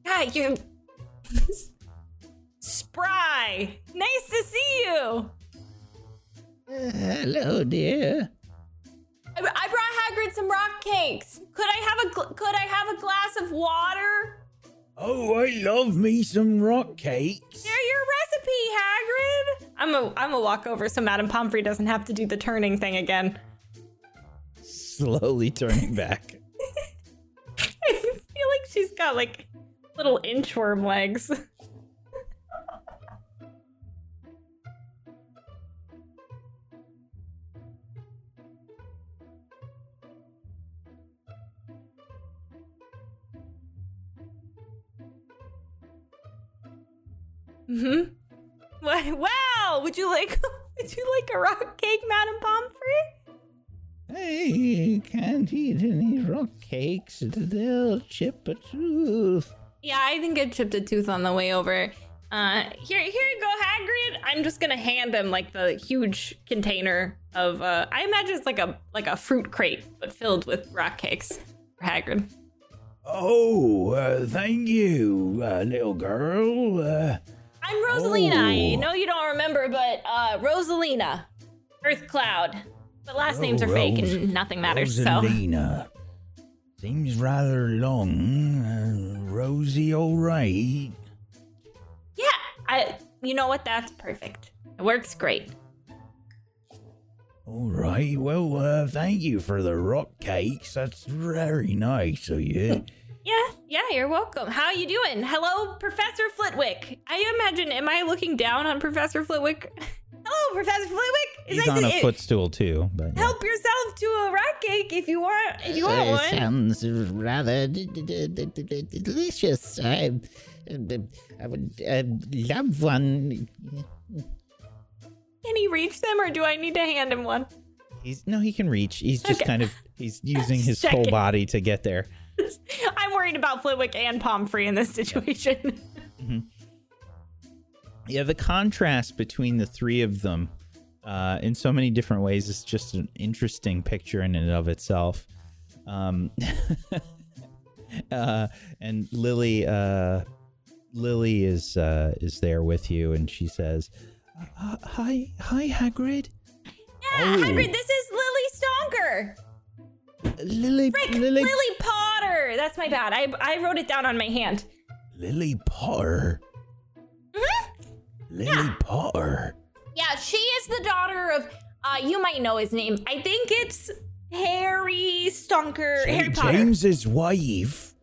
Hi, you're spry. Nice to see you. Uh, hello, dear. I, I brought Hagrid some rock cakes. Could I have a could I have a glass of water? Oh, I love me some rock cakes. They're your recipe, Hagrid. I'm a I'm a walk over so Madam Pomfrey doesn't have to do the turning thing again. Slowly turning back. I feel like she's got like little inchworm legs. hmm Wow! Wow! Would you like would you like a rock cake, Madam Pomfrey? Hey, can't eat any rock cakes. They'll chip a tooth. Yeah, I think I chipped a tooth on the way over. Uh, here, here you go, Hagrid. I'm just gonna hand him like the huge container of. Uh, I imagine it's like a like a fruit crate, but filled with rock cakes for Hagrid. Oh, uh, thank you, uh, little girl. Uh, I'm Rosalina. I Oh. know you don't remember, but uh, Rosalina, Earth Cloud. But last names are fake and nothing matters. So Rosalina. Seems rather long. Uh, Rosie, all right. yeah, I. You know what? That's perfect. It works great. All right. Well, uh, thank you for the rock cakes. That's very nice of you. Yeah, yeah, you're welcome. How are you doing? Hello, Professor Flitwick. I imagine, am I looking down on Professor Flitwick? Hello, Professor Flitwick. It's He's nice on a it- footstool too, but yeah. Help yourself to a rat cake if you want. If you want Uh, one. Sounds rather d- d- d- d- d- d- delicious. I, uh, I would uh, love one. Can he reach them, or do I need to hand him one? he's no, he can reach. He's just Okay. kind of he's using his Check whole it. body to get there. I'm worried about Flitwick and Pomfrey in this situation. Yeah, the contrast between the three of them uh, in so many different ways is just an interesting picture in and of itself. Um, uh, and Lily, uh, Lily is uh, is there with you, and she says, Uh, hi, hi, Hagrid. yeah, Hagrid, this is Lily Stonker. Lily, Lily, Lily Potter. That's my bad. I I wrote it down on my hand. Lily Potter. Lily Potter. Yeah, she is the daughter of. Uh, you might know his name. I think it's Harry Stonker. Ja- Harry Potter. James's wife.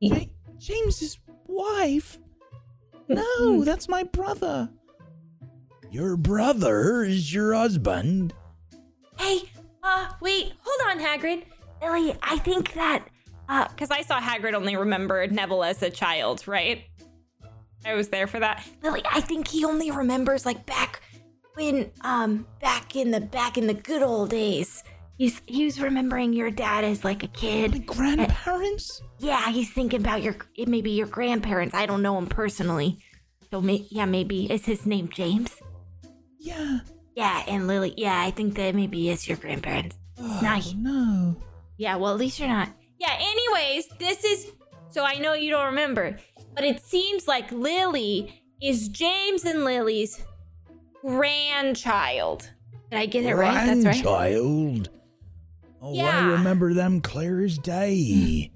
Ja- "James's wife? No, that's my brother." Your brother is your husband. Hey, uh, wait, hold on, Hagrid. Lily, I think that, uh, because I saw Hagrid only remember Neville as a child, right? I was there for that. Lily, I think he only remembers like back when, um, back in the back in the good old days. He's he was remembering your dad as like a My kid. grandparents? Yeah, he's thinking about your it maybe your grandparents. I don't know him personally, so may, yeah, maybe is his name James? Yeah. Yeah, and Lily. Yeah, I think that maybe is your grandparents. Oh, nice. no. Yeah, well, at least you're not. Yeah, anyways, this is. So I know you don't remember, but it seems like Lily is James and Lily's grandchild. Did I get it right? That's right. Grandchild. Oh, I remember them clear as day.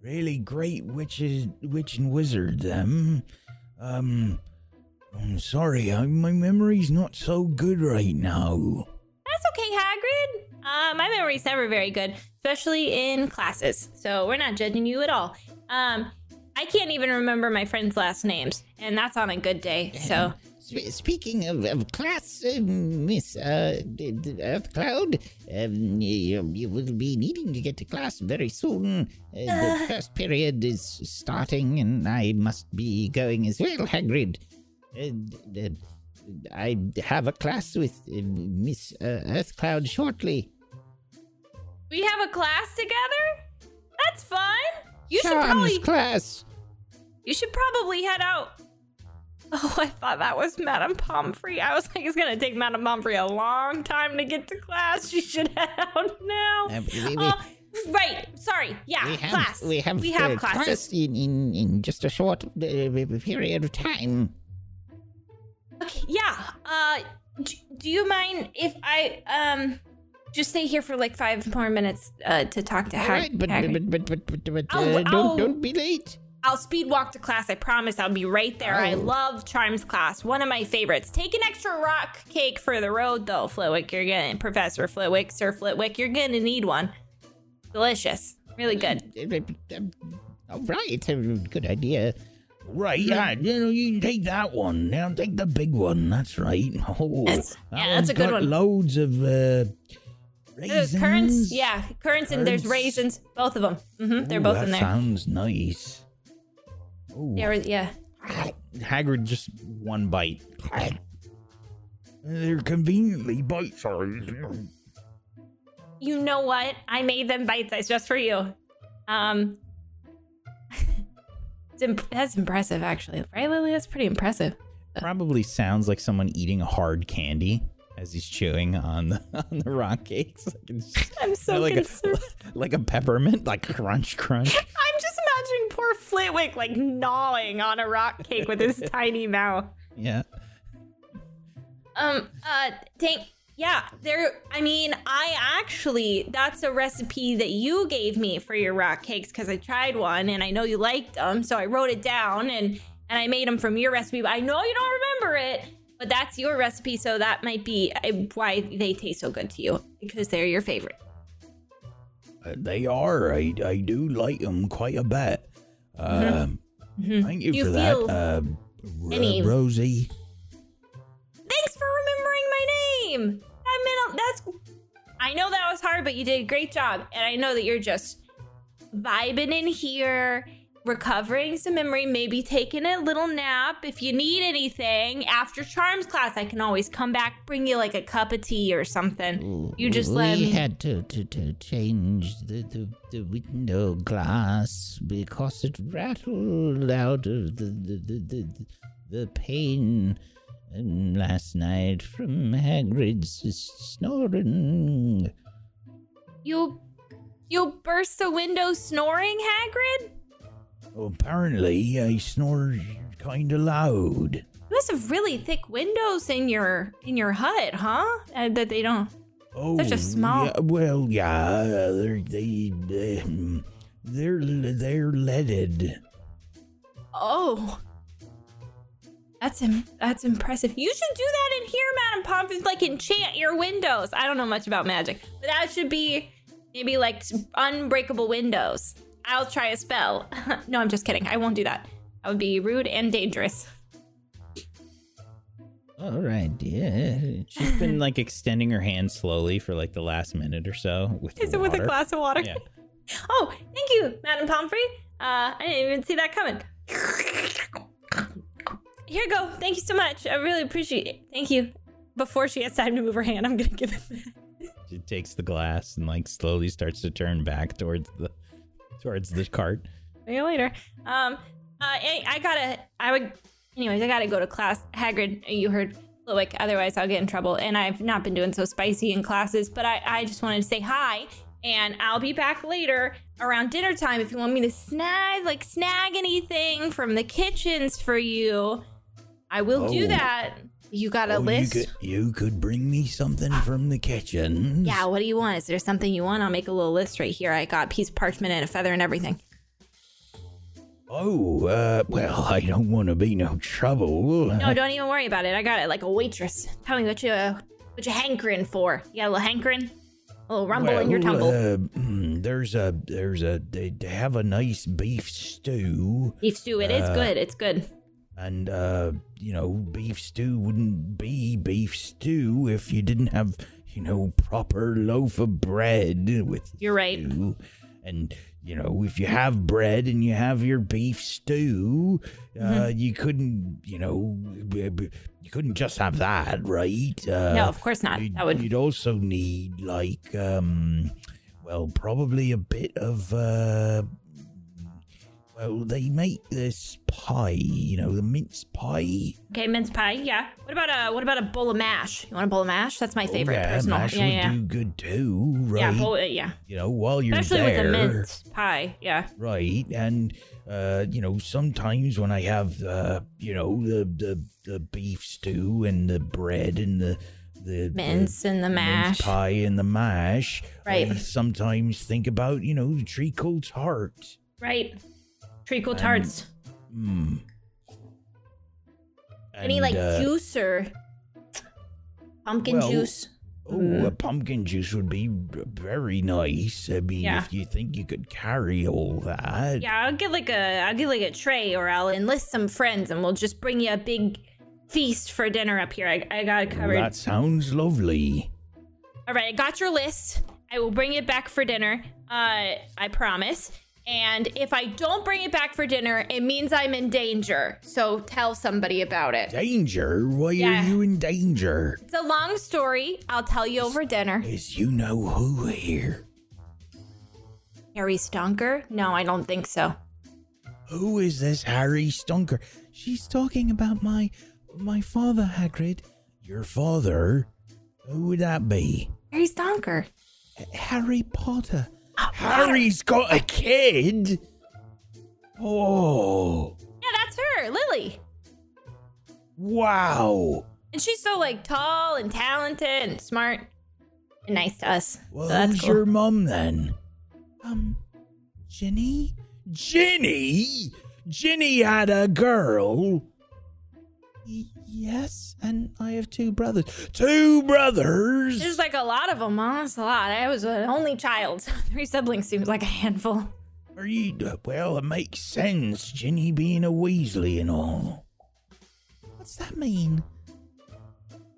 Really great witches, witch and wizard, them. Um, I'm sorry, I, my memory's not so good right now. That's okay, Hagrid. Uh, my memory's never very good, especially in classes. So we're not judging you at all. Um, I can't even remember my friends' last names, and that's on a good day. So sp- speaking of, of class, uh, Miss uh, d- d- Earth Cloud, um, you, you will be needing to get to class very soon. Uh, the first period is starting, and I must be going as well, Hagrid. Uh, d- d- I have a class with uh, Miss uh, Earth Cloud shortly. We have a class together? That's fun. You should probably class. you should probably head out. Oh, I thought that was Madame Pomfrey. I was like, it's gonna take Madame Pomfrey a long time to get to class. She should head out now. Uh, we, we, Oh, right. Sorry. Yeah, we have class. we have, we have uh, classes. class in, in, in just a short uh, period of time. Okay, yeah. Uh, d- do you mind if I um just stay here for like five more minutes uh to talk to All Hag- right, but Hagrid? but but but, but, but I'll- uh, don't I'll- don't be late. I'll speed walk to class. I promise I'll be right there. I Oh. love Charms class. One of my favorites. Take an extra rock cake for the road, though, Flitwick. You're gonna Professor Flitwick, Sir Flitwick. You're gonna need one. Delicious, really good. All right, good idea. Right, yeah, you know, you can take that one. Now take the big one. That's right. Oh, That's- that yeah, that's a good got one. Loads of uh, Uh, currants, yeah, currants, and there's raisins. Both of them. hmm they're both in there. Sounds nice. Ooh. Yeah, yeah. Hagrid just one bite. They're conveniently bite-sized. You know what? I made them bite sized just for you. Um, it's imp- that's impressive, actually. Right, Lily? That's pretty impressive. Probably sounds like someone eating a hard candy as he's chewing on the on the rock cakes. Like, it's- I'm so like concerned. a like a peppermint, like crunch crunch. I'm just imagining poor Flitwick like gnawing on a rock cake with his tiny mouth. Yeah. Um, uh, thank, yeah, there, I mean, I actually, that's a recipe that you gave me for your rock cakes because I tried one and I know you liked them. So I wrote it down and, and I made them from your recipe, but I know you don't remember it, but that's your recipe. So that might be uh, why they taste so good to you because they're your favorite. Uh, they are. I, I do like them quite a bit. Um, Thank you, Mm-hmm. You for feel that, uh, any- Rosie. Thanks for remembering my name. I mean, that's. I know that was hard, but you did a great job, and I know that you're just vibing in here, recovering some memory, maybe taking a little nap. If you need anything after Charms class, I can always come back, bring you like a cup of tea or something. You just we let me. had to, to, to change the, the, the window glass because it rattled out of the the, the, the, the pane last night from Hagrid's snoring. You. You burst the window snoring, Hagrid? Well, apparently, I snore kind of loud. You must have really thick windows in your in your hut, huh? Uh, that they don't. Oh, Such a small- Yeah, well, yeah, they're they, they they're they're leaded. Oh. That's Im- that's impressive. You should do that in here, Madam Pomfrey. Like enchant your windows. I don't know much about magic, but that should be maybe like unbreakable windows. I'll try a spell. no, I'm just kidding. I won't do that. That would be rude and dangerous. All right, dear. She's been like extending her hand slowly for like the last minute or so. With Is the it with a glass of water? Yeah. Oh, thank you, Madam Pomfrey. Uh, I didn't even see that coming. Here you go. Thank you so much. I really appreciate it. Thank you. Before she has time to move her hand, I'm gonna give it back. She takes the glass and like slowly starts to turn back towards the towards the cart. See you later. Um, uh, I, I gotta, I would, anyways, I gotta go to class. Hagrid, you heard otherwise I'll get in trouble. And I've not been doing so spicy in classes, but I, I just wanted to say hi. And I'll be back later around dinner time if you want me to snag, like, snag anything from the kitchens for you. I will do Oh. that. You got a Oh, you list? could you could bring me something from the kitchen. Yeah, what do you want? Is there something you want? I'll make a little list right here. I got a piece of parchment and a feather and everything. Oh, uh, well, I don't want to be no trouble. No, don't even worry about it. I got it like a waitress. Tell me what you uh, what you hankering for. You got a little hankering? A little rumble in your Well, tumble. Uh, mm, there's a there's a they, have a nice beef stew. Beef stew. It is uh, good. It's good. And, uh, you know, beef stew wouldn't be beef stew if you didn't have, you know, proper loaf of bread with You're right. stew. And, you know, if you have bread and you have your beef stew, uh, Mm-hmm. you couldn't, you know, you couldn't just have that, right? Uh, no, of course not. You'd, That would. you'd also need like um well probably a bit of uh well they make this pie you know the mince pie Okay, mince pie. Yeah. What about a what about a bowl of mash? You want a bowl of mash? That's my favorite oh, yeah, personal. mash yeah, would yeah. do good too right Yeah, bowl, yeah. you know while you're Especially there with the mince pie. Yeah. right and uh you know sometimes when i have uh you know the the, the beef stew and the bread and the the the Mince and the mash. mince pie and the mash. Right. I sometimes think about, you know, the treacle tart. Right. Treacle tarts. Mm. Any like uh, juice or pumpkin well, juice? Oh, a pumpkin juice would be very nice. I mean, Yeah. if you think you could carry all that. Yeah, I'll get like a I'll get like a tray or I'll enlist some friends and we'll just bring you a big feast for dinner up here. I, I got it covered. that sounds lovely. All right, I got your list. I will bring it back for dinner. Uh, I promise. And if I don't bring it back for dinner, it means I'm in danger. So tell somebody about it. Danger? Why Yeah. are you in danger? It's a long story. I'll tell you over dinner. Is you know who here? Harry Stonker? No, I don't think so. Who is this Harry Stonker? She's talking about my my father, Hagrid. Your father? Who would that be? Harry Stonker. Harry Potter. Harry's got a kid? Oh, Yeah, that's her, Lily. wow. And she's so like tall and talented and smart and nice to us. Well, so that's who's cool. your mum then? Um, Ginny? Ginny? Ginny had a girl? Y- yes, and I have two brothers. Two brothers? There's like a lot of them, huh? That's a lot. I was an only child. Three siblings seems like a handful. Are you. Well, it makes sense, Ginny being a Weasley and all. What's that mean?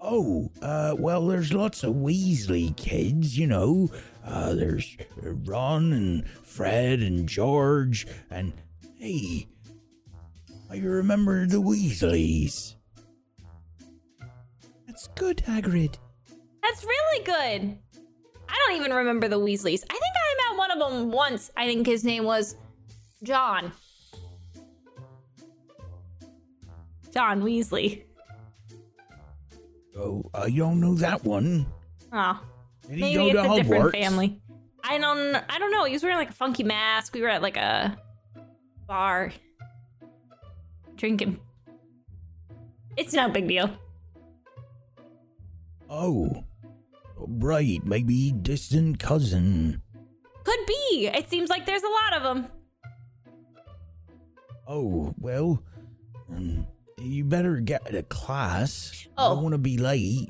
Oh, uh, well, there's lots of Weasley kids, you know. Uh, there's Ron and Fred and George and hey, I remember the Weasleys. That's good, Hagrid. That's really good. I don't even remember the Weasleys. I think I met one of them once. I think his name was John. John Weasley. Oh, uh, I don't know that one. Oh, Did maybe it's a different family. I don't. I don't know. He was wearing like a funky mask. We were at like a bar drinking. It's no big deal. Oh, right, maybe distant cousin. Could be. It seems like there's a lot of them. Oh, well, um, you better get to class. I Oh. don't want to be late.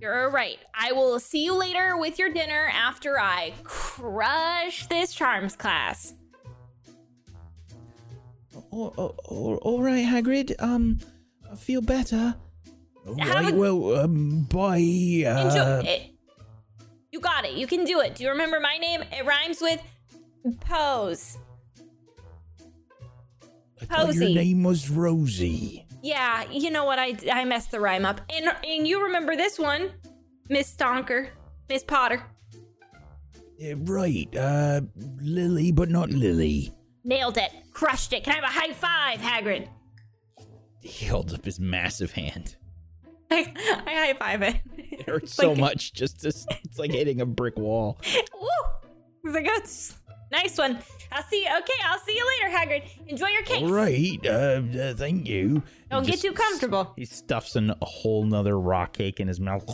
You're right. I will see you later with your dinner after I crush this charms class. Oh, oh, all right, Hagrid. Um, I feel better. Right, a- well, um, bye. Enjoy Uh, it. You got it. You can do it. Do you remember my name? It rhymes with pose. I thought your name was Rosie. Yeah, you know what? I, I messed the rhyme up. And and you remember this one, Miss Stonker, Miss Potter. Yeah, right, uh, Lily, but not Lily. Nailed it. Crushed it. Can I have a high five, Hagrid? He holds up his massive hand. I, I high five it. It hurts so Like- much. Just to, it's like hitting a brick wall. Woo! It's like, "That's- nice one. I'll see you. Okay, I'll see you later, Hagrid. Enjoy your cake. All right, uh, uh, thank you. Don't He get too comfortable. He stuffs an, a whole nother rock cake in his mouth.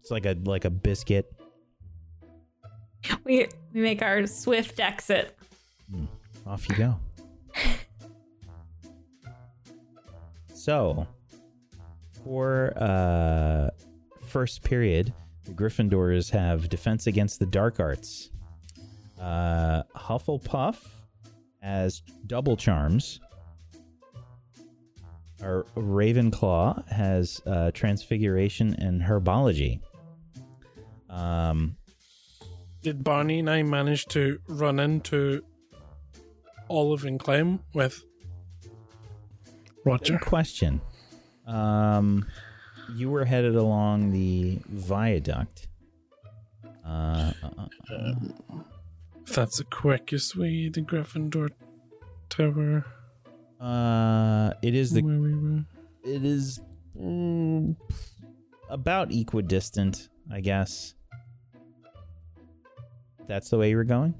It's like a like a biscuit. We we make our swift exit. Off you go. So, for uh, first period, the Gryffindors have defense against the dark arts. Uh, Hufflepuff has double charms. our Ravenclaw has uh, transfiguration and herbology. Um, Did Barney and I manage to run into Olive and Clem with Roger? Good question. Um, you were headed along the viaduct. Uh, uh, uh, uh, If that's the quickest way to Gryffindor Tower, uh, it is the where we were. it is mm, about equidistant, I guess. That's the way you were going.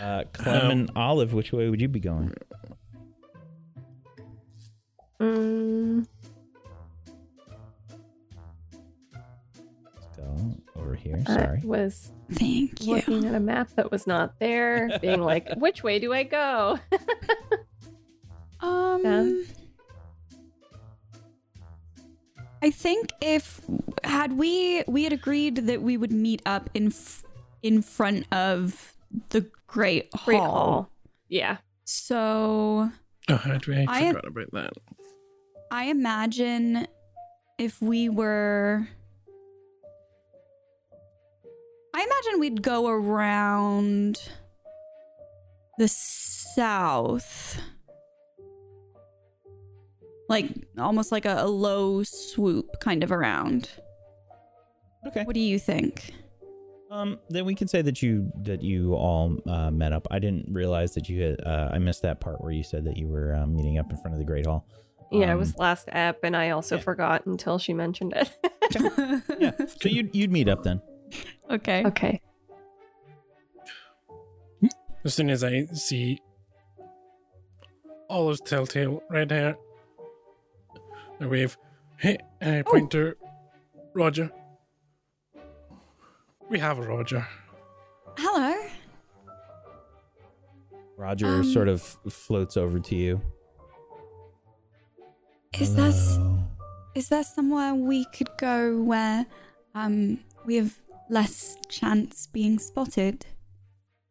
Uh, Clem Um, and Olive, which way would you be going? Mm, Let's go over here. I Sorry. was Thank you. looking at a map that was not there, being like, which way do I go? Um, Yeah. I think if had we we had agreed that we would meet up in f- in front of the Great Hall. Great Hall. Yeah. So Oh, I, I I forgot about that. I imagine if we were I imagine we'd go around the south. Like almost like a, a low swoop kind of around. Okay. What do you think? Um, then we can say that you that you all uh, met up. I didn't realize that you had. Uh, I missed that part where you said that you were uh, meeting up in front of the Great Hall. Yeah, it Um, was last app, and I also yeah. forgot until she mentioned it. Yeah. So you'd you'd meet up then. Okay. okay. As soon as I see Olive's telltale red hair, I wave, hey, and I point to Roger. We have a Roger. Hello. Roger Um, sort of floats over to you. Is there Hello. is there somewhere we could go where um we have less chance being spotted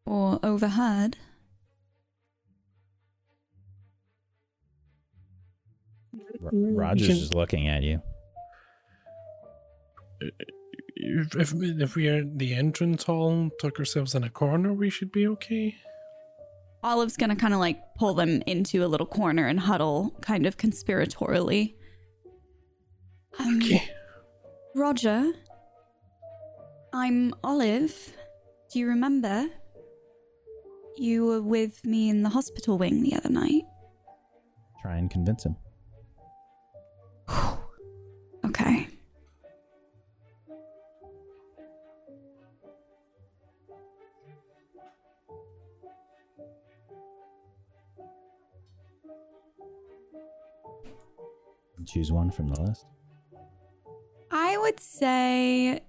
or overheard? R- Roger's can- just looking at you. If, if, if we are in the entrance hall and tuck ourselves in a corner, we should be okay. Olive's gonna kind of like pull them into a little corner and huddle, kind of conspiratorially. Um, Okay. Roger, I'm Olive. Do you remember? You were with me in the hospital wing the other night. Try and convince him. Okay. Choose one from the list. I would say.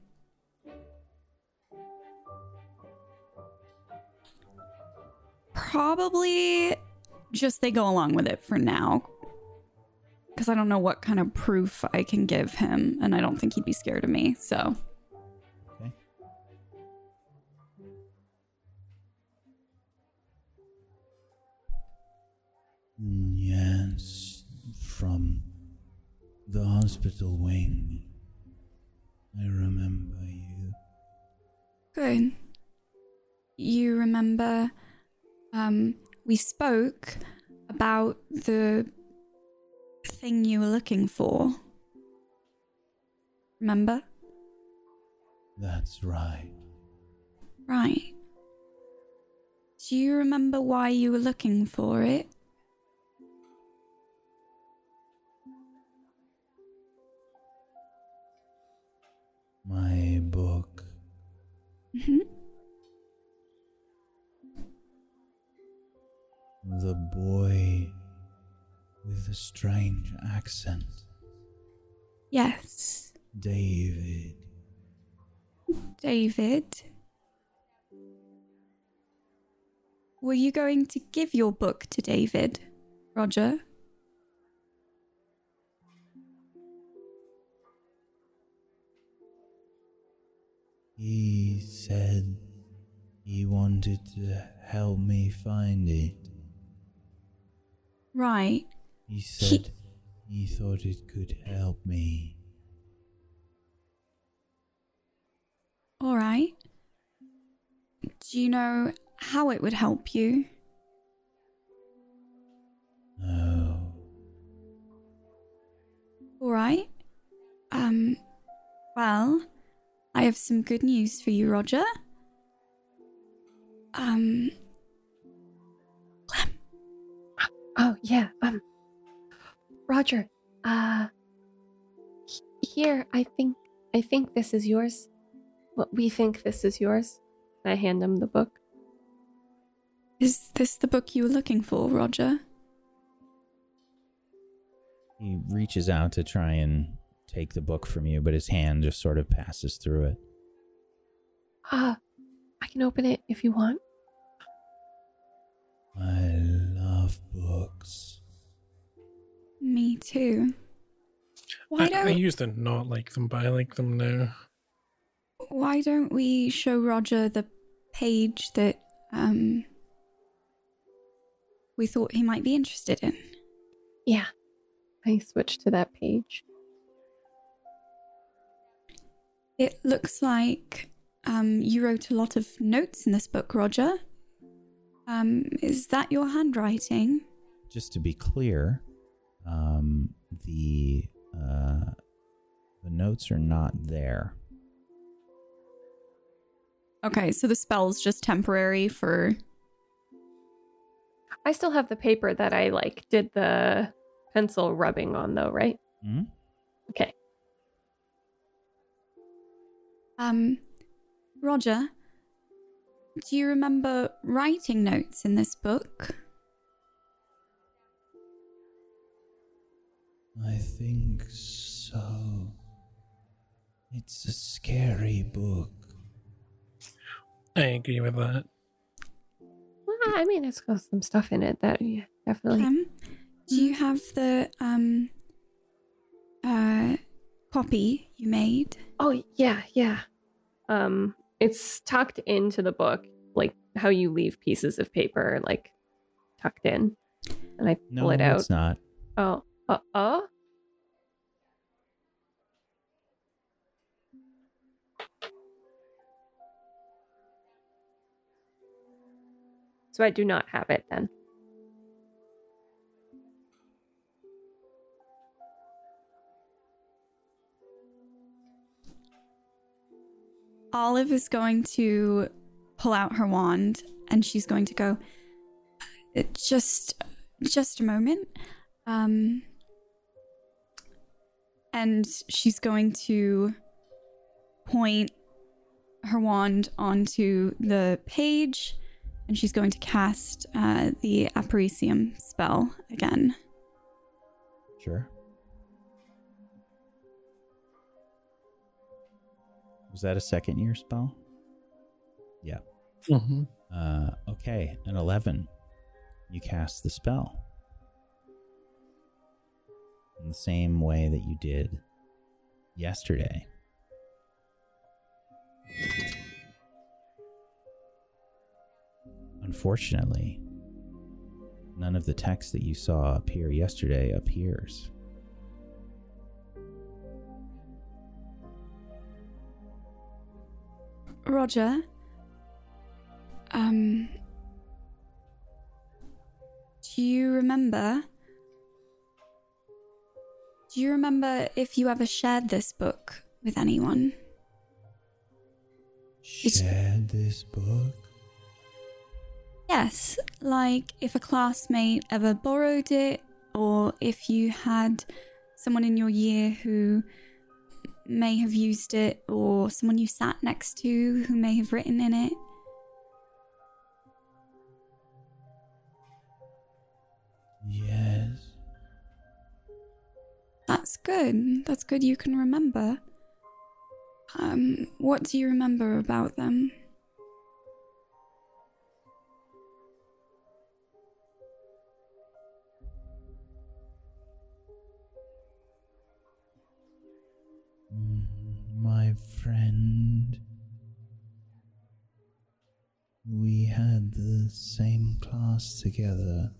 Probably just they go along with it for now. Because I don't know what kind of proof I can give him, and I don't think he'd be scared of me, so. Okay. Mm, yes, from the hospital wing. I remember you. Good. You remember um we spoke about the thing you were looking for. Remember? That's right. Right. Do you remember why you were looking for it? My book. hmm The boy with the strange accent. Yes. David. David. Were you going to give your book to David, Roger? He said he wanted to help me find it. Right. He said he thought it could help me. All right. Do you know how it would help you? No. All right. Um, well, I have some good news for you, Roger. Um, Oh yeah. Um, Roger. Uh, here. I think. I think this is yours. What we think this is yours. I hand him the book. is this the book you were looking for, Roger? He reaches out to try and take the book from you, but his hand just sort of passes through it. Ah, I can open it if you want. I love books. Me too. Why I, I don't I used to not like them, but I like them now. Why don't we show Roger the page that um we thought he might be interested in? Yeah. I switch to that page. It looks like um you wrote a lot of notes in this book, Roger. Um is that your handwriting? Just to be clear, um, the uh, the notes are not there. Okay, so the spell's just temporary for I still have the paper that I like did the pencil rubbing on though, right? Hmm? Okay. Um Roger. Do you remember writing notes in this book? I think so. It's a scary book. I agree with that. Well, I mean, it's got some stuff in it that yeah, definitely. Um, do you have the um uh copy you made? Oh yeah, yeah. Um, it's tucked into the book, like how you leave pieces of paper like tucked in, and I pull No, it out. it's not. Oh, uh, uh. So I do not have it then. Olive is going to pull out her wand and she's going to go "Uh, just just a moment. Um and she's going to point her wand onto the page and she's going to cast uh, the Aparecium spell again. Sure. Was that a second year spell? Yeah. Mm-hmm. Uh, okay, an 11. You cast the spell. In the same way that you did yesterday. Unfortunately, none of the text that you saw appear yesterday appears. Roger. Um. Do you remember? Do you remember if you ever shared this book with anyone? Shared this book? Yes, like if a classmate ever borrowed it, or if you had someone in your year who may have used it, or someone you sat next to who may have written in it. Yes. That's good. That's good you can remember. Um, what do you remember about them? friend. We had the same class together.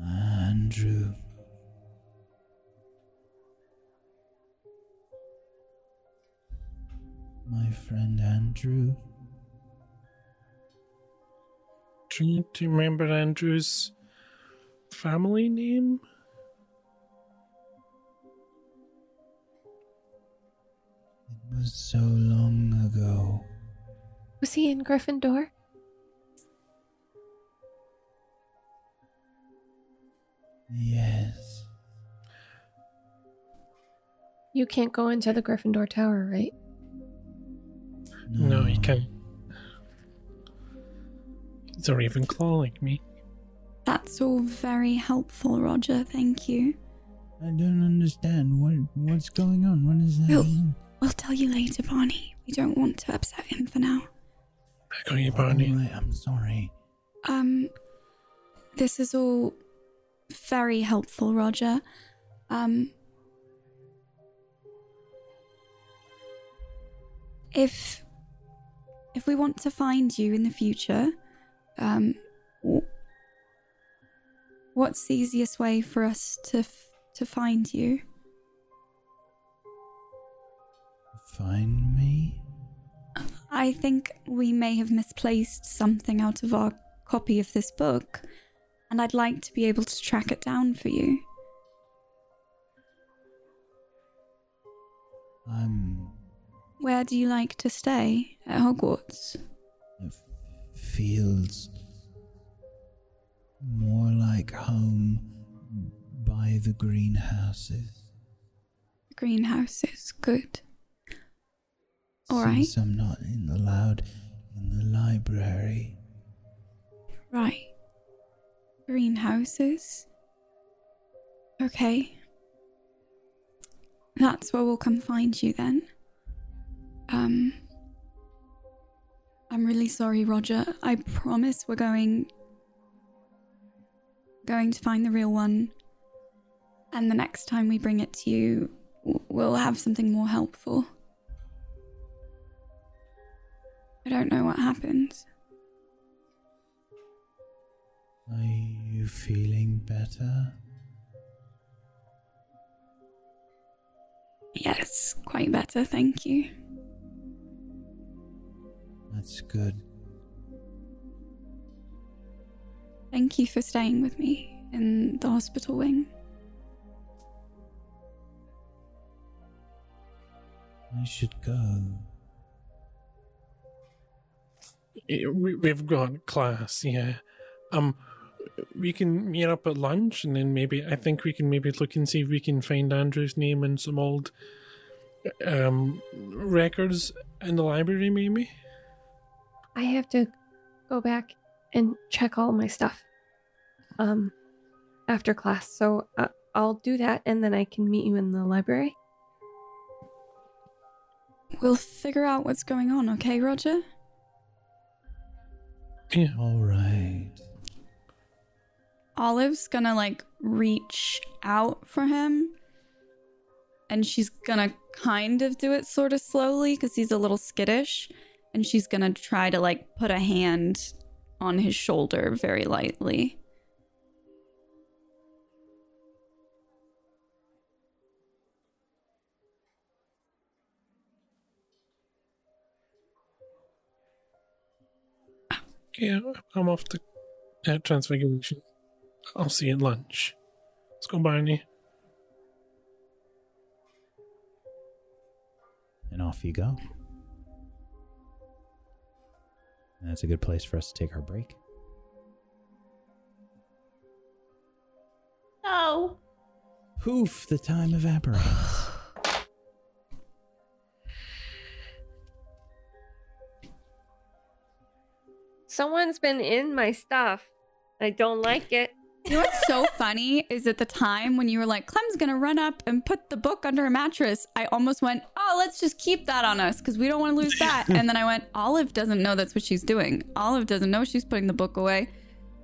Andrew. My friend Andrew. Do you remember Andrew's family name? Was so long ago. Was he in Gryffindor? Yes. You can't go into the Gryffindor Tower, right? No, he can't. He's a Ravenclaw like me. That's all very helpful, Roger. Thank you. I don't understand. What what's going on? What does that Bill. Mean? We'll tell you later, Barney. We don't want to upset him for now. Back on you, Barney. Alright, I'm sorry. Um, this is all very helpful, Roger. Um, if if we want to find you in the future, um, what's the easiest way for us to f- to find you? Find me? I think we may have misplaced something out of our copy of this book, and I'd like to be able to track it down for you. I'm. Where do you like to stay? At Hogwarts? It feels more like home by the greenhouses. Greenhouses. Good. All right. Since I'm not in the loud in the library. Right. Greenhouses. Okay. That's where we'll come find you then. Um. I'm really sorry, Roger. I promise we're going. going to find the real one. And the next time we bring it to you, we'll have something more helpful. I don't know what happens. Are you feeling better? Yes, quite better, thank you. That's good. Thank you for staying with me in the hospital wing. I should go. We, we've got class, yeah. Um, we can meet up at lunch, and then maybe I think we can maybe look and see if we can find Andrew's name in some old um records in the library, maybe. I have to go back and check all my stuff um after class. So uh, I'll do that and then I can meet you in the library. We'll figure out what's going on, okay, Roger? Yeah. All right. Olive's gonna like reach out for him and she's gonna kind of do it sort of slowly because he's a little skittish and she's gonna try to like put a hand on his shoulder very lightly. Yeah, I'm off to uh, Transfiguration. I'll see you at lunch. Let's go, Barney. And off you go. And that's a good place for us to take our break. No. Poof, the time evaporates. Someone's been in my stuff. I don't like it. You know what's so funny is at the time when you were like, Clem's gonna run up and put the book under a mattress, I almost went, Oh, let's just keep that on us because we don't want to lose that. and then I went, Olive doesn't know that's what she's doing. Olive doesn't know she's putting the book away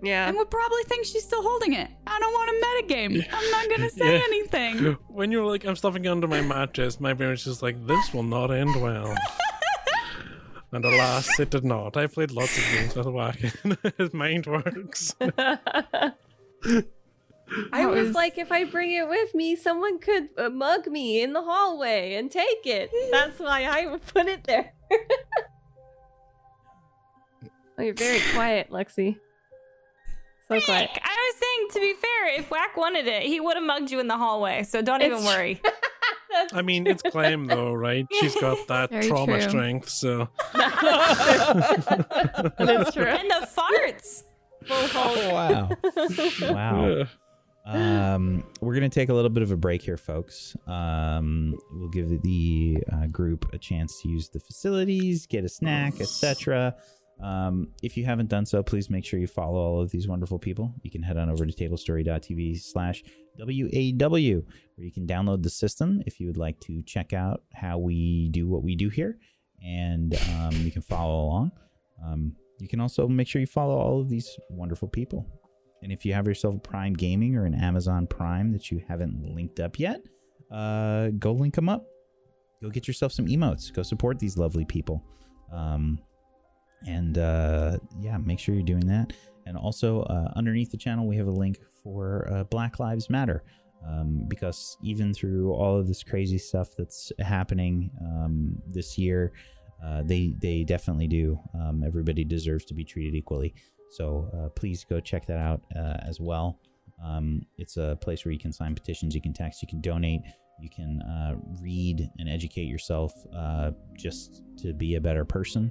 Yeah. and would probably think she's still holding it. I don't want to metagame. I'm not gonna say Yeah. anything. When you're like, I'm stuffing it under my mattress, my brain was just like, this will not end well. and alas, it did not. I played lots of games with Wacken. His mind works. I was was- like, if I bring it with me, someone could uh, mug me in the hallway and take it. That's why I would put it there. oh, you're very quiet, Lexi. So quiet. I was saying, to be fair, if Whack wanted it, he would have mugged you in the hallway. So don't even It's worry. That's I mean, it's Clem though, right? She's got that Very trauma true. strength, so That's true. and the farts. Oh, wow. wow. Um, we're gonna take a little bit of a break here, folks. Um, we'll give the uh, group a chance to use the facilities, get a snack, etc. Um, if you haven't done so, please make sure you follow all of these wonderful people. You can head on over to tablestory.tv slash WAW, where you can download the system if you would like to check out how we do what we do here, and um, you can follow along. Um, you can also make sure you follow all of these wonderful people. And if you have yourself a Prime Gaming or an Amazon Prime that you haven't linked up yet, uh, go link them up. Go get yourself some emotes. Go support these lovely people. Um, and uh, yeah, make sure you're doing that. And also, uh, underneath the channel, we have a link for uh, Black Lives Matter. Um, because even through all of this crazy stuff that's happening um, this year, uh, they they definitely do. Um, everybody deserves to be treated equally. So uh, please go check that out uh, as well. Um, it's a place where you can sign petitions, you can text, you can donate, you can uh, read and educate yourself uh, just to be a better person.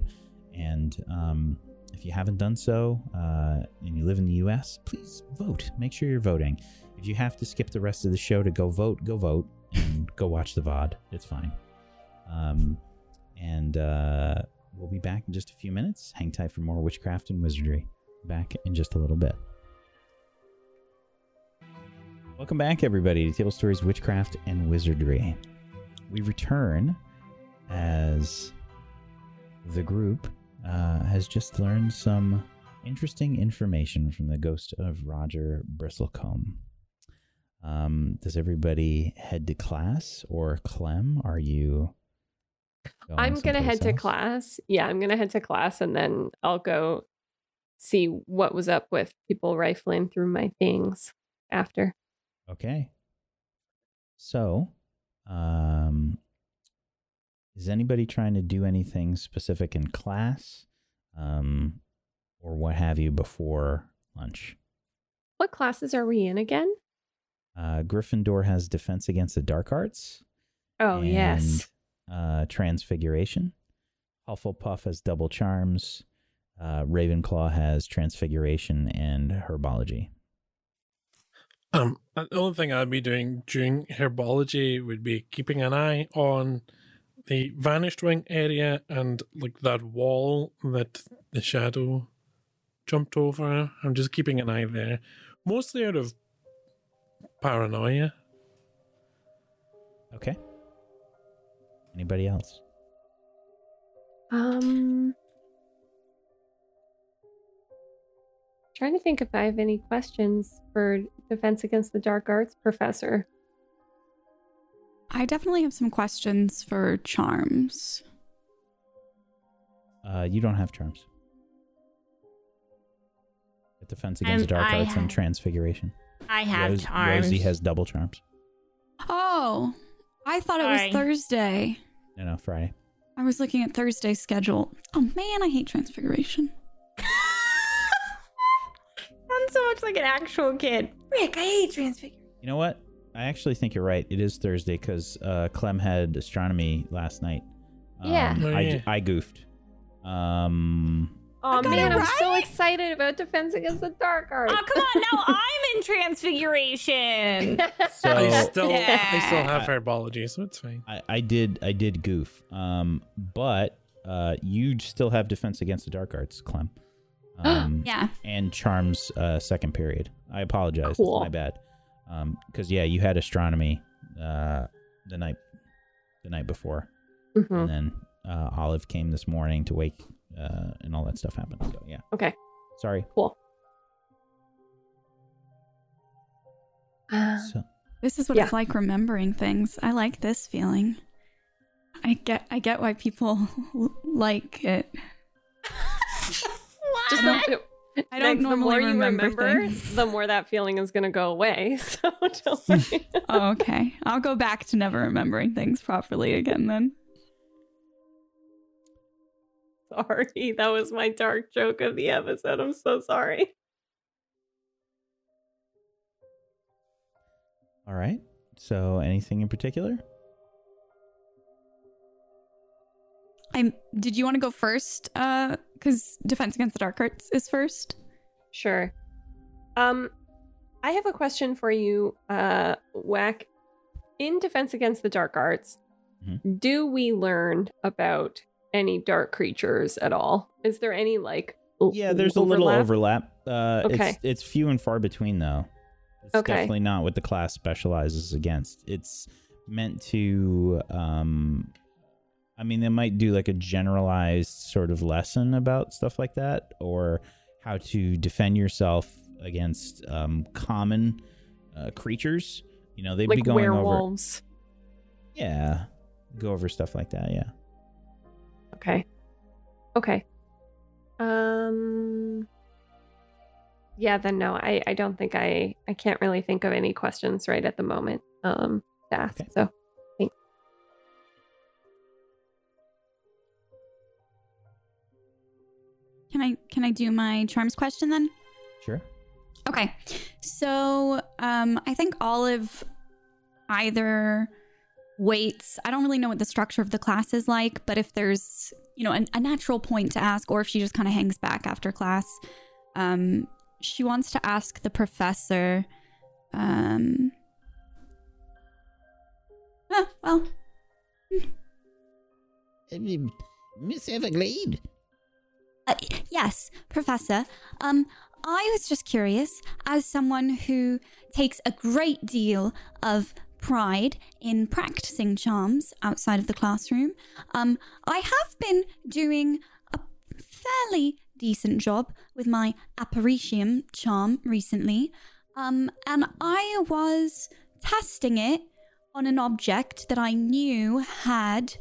And um, if you haven't done so uh, and you live in the US, please vote. Make sure you're voting. If you have to skip the rest of the show to go vote, go vote and go watch the VOD. It's fine. Um, and uh, we'll be back in just a few minutes. Hang tight for more witchcraft and wizardry. Back in just a little bit. Welcome back, everybody, to Table Stories Witchcraft and Wizardry. We return as the group uh, has just learned some interesting information from the ghost of Roger Bristlecombe. Um, does everybody head to class or Clem? Are you? going I'm gonna head someplace to class. Yeah, I'm gonna head to class and then I'll go see what was up with people rifling through my things after. Okay. So, um, is anybody trying to do anything specific in class, um, or what have you before lunch? What classes are we in again? Uh, Gryffindor has defense against the dark arts. Oh yes. Uh, transfiguration. Hufflepuff has double charms. Uh, Ravenclaw has transfiguration and herbology. Um, the only thing I'd be doing during herbology would be keeping an eye on the vanished wing area and like that wall that the shadow jumped over. I'm just keeping an eye there, mostly out of paranoia. Okay. Anybody else? Um trying to think if I have any questions for Defense Against the Dark Arts professor. I definitely have some questions for charms. Uh, you don't have charms. With defense against the Um, dark I arts and transfiguration. I have Rose- charms. Rosie has double charms. Oh, I thought it Sorry. was Thursday. No, no, Friday. I was looking at Thursday's schedule. Oh man, I hate transfiguration. Sounds so much like an actual kid. Rick, I hate transfiguration. You know what? I actually think you're right. It is Thursday because uh, Clem had astronomy last night. Yeah. Um, Oh, I, yeah. I goofed. Um, Oh got man, it I'm so excited about Defense Against the Dark Arts. Oh, come on. Now I'm in transfiguration. so I still, I Yeah. still have herbology, so it's fine. I, I did I did goof. Um, but uh, you still have defense against the dark arts, Clem. Um, Yeah. and charms uh, second period. I apologize. Cool. It's my bad. Um, because yeah, you had astronomy uh the night the night before, Mhm. and then uh, Olive came this morning to wake, uh, and all that stuff happened. So yeah, Okay, sorry. cool. Uh, So This is what Yeah. it's like remembering things. I like this feeling. I get I get why people like it. just don't, I don't Next, the more normally you remember, remember, things. the more that feeling is going to go away. So don't worry. oh, okay. I'll go back to never remembering things properly again then. sorry. That was my dark joke of the episode. I'm so sorry. All right. So, anything in particular? I'm. Did you want to go first? Uh, because Defense Against the Dark Arts is first. Sure. Um, I have a question for you, uh, Whack. In Defense Against the Dark Arts, Mhm. do we learn about any dark creatures at all? Is there any like o- Yeah, there's a little overlap? overlap. Uh, Okay. It's it's few and far between though. It's Okay. definitely not what the class specializes against. It's meant to. Um, I mean, they might do like a generalized sort of lesson about stuff like that, or how to defend yourself against um, common uh, creatures. You know, they'd be like going over. Yeah, go over stuff like that. Yeah. Okay. Okay. Um Yeah, then no. I I don't think I I can't really think of any questions right at the moment um to ask. Okay. So, Can I can I do my charms question then? Sure. Okay. So, um, I think Olive either waits. I don't really know what the structure of the class is like, but if there's, you know, a, a natural point to ask, or if she just kind of hangs back after class, um, she wants to ask the professor. Um, ah, well, Miss Everglade, Uh, yes, Professor. Um, I was just curious, as someone who takes a great deal of pride in practicing charms outside of the classroom, um, I have been doing a fairly decent job with my Aparecium charm recently, um, and I was testing it on an object that I knew had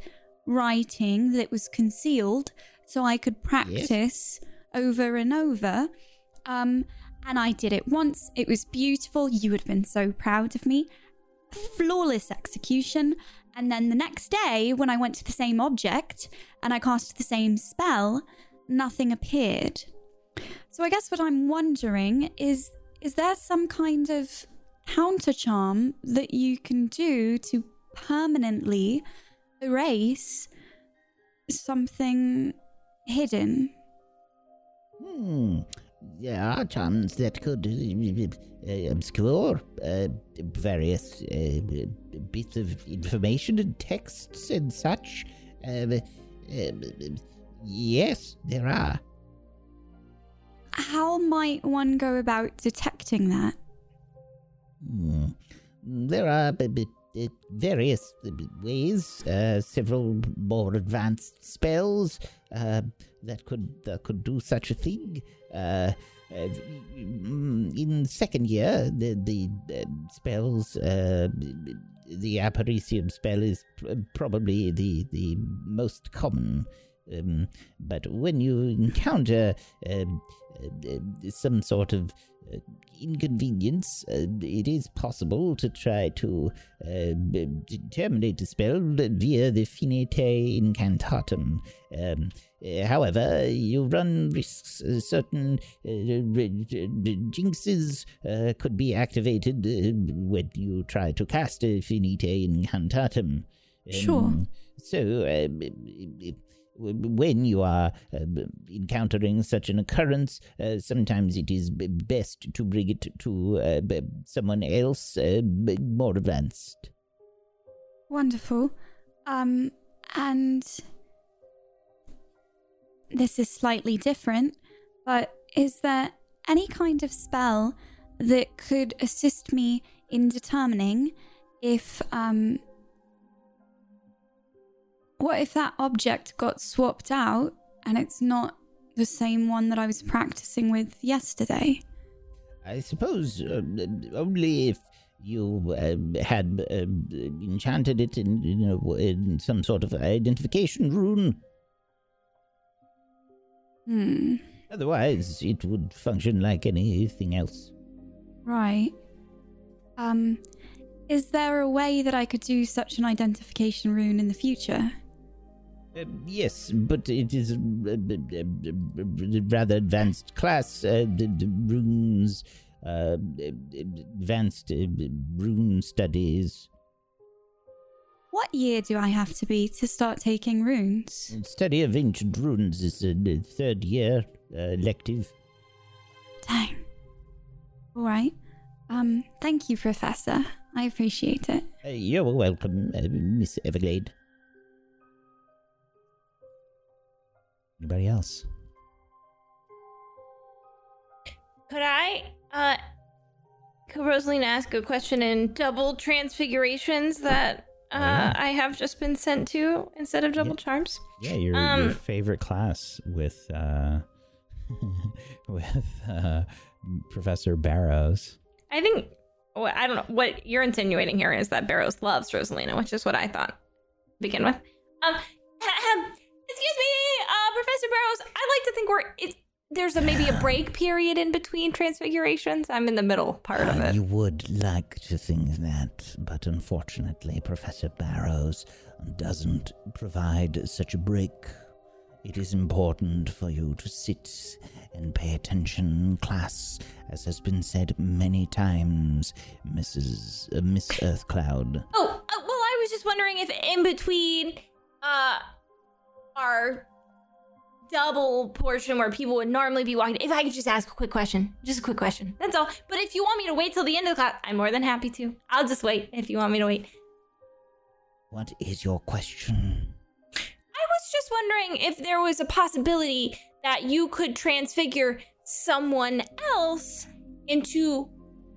writing that was concealed so I could practice over and over. Um, and I did it once. It was beautiful. You would have been so proud of me. Flawless execution. And then the next day, when I went to the same object and I cast the same spell, nothing appeared. So I guess what I'm wondering is is there some kind of counter charm that you can do to permanently erase something hidden? Hmm. There are charms that could uh, uh, obscure uh, various uh, bits of information and texts and such. Um, yes, there are. How might one go about detecting that? Hmm. There are various ways, uh, several more advanced spells uh, that could that could do such a thing. Uh, in second year, the the uh, spells, the Aparecium spell is pr- probably the the most common. Um, but when you encounter um, uh, uh, some sort of uh, inconvenience, uh, it is possible to try to uh, b- terminate the spell via the Finite Incantatem. Um, uh, however, you run risks. Uh, certain uh, jinxes uh, could be activated uh, when you try to cast a Finite Incantatem. Sure. So, uh, b- when you are uh, encountering such an occurrence, uh, sometimes it is best to bring it to uh, someone else uh, more advanced. Wonderful. Um, and this is slightly different, but is there any kind of spell that could assist me in determining if, um, what if that object got swapped out and it's not the same one that I was practicing with yesterday? I suppose uh, only if you uh, had uh, enchanted it in, you know, in some sort of identification rune. Hmm. Otherwise, it would function like anything else. Right. Um, is there a way that I could do such an identification rune in the future? Uh, yes, but it is rather advanced class. Uh, d- d- runes, uh, advanced uh, rune studies. What year do I have to be to start taking runes? Study of ancient runes is a a third year uh, elective. Dang. All right. Um, thank you, Professor. I appreciate it. Uh, you're welcome, uh, Miss Everglade. Anybody else? Could I, uh, could Rosalina ask a question in double transfigurations that uh, Yeah. I have just been sent to instead of double Yeah. charms? Yeah, your your Um, favorite class with uh with uh Professor Barrows. I think, well, I don't know, what you're insinuating here is that Barrows loves Rosalina, which is what I thought to begin with. Um, excuse me, uh, Professor Barrows, I like to think we're, it, there's a, maybe a break period in between transfigurations. I'm in the middle part of Uh, it. You would like to think that, but unfortunately, Professor Barrows doesn't provide such a break. It is important for you to sit and pay attention in class, as has been said many times, Mrs. Uh, Miss Earthcloud. Oh, uh, well, I was just wondering if in between uh our double portion where people would normally be walking, if I could just ask a quick question, just a quick question. That's all. But if you want me to wait till the end of the class, I'm more than happy to. I'll just wait if you want me to wait. What is your question? I was just wondering if there was a possibility that you could transfigure someone else into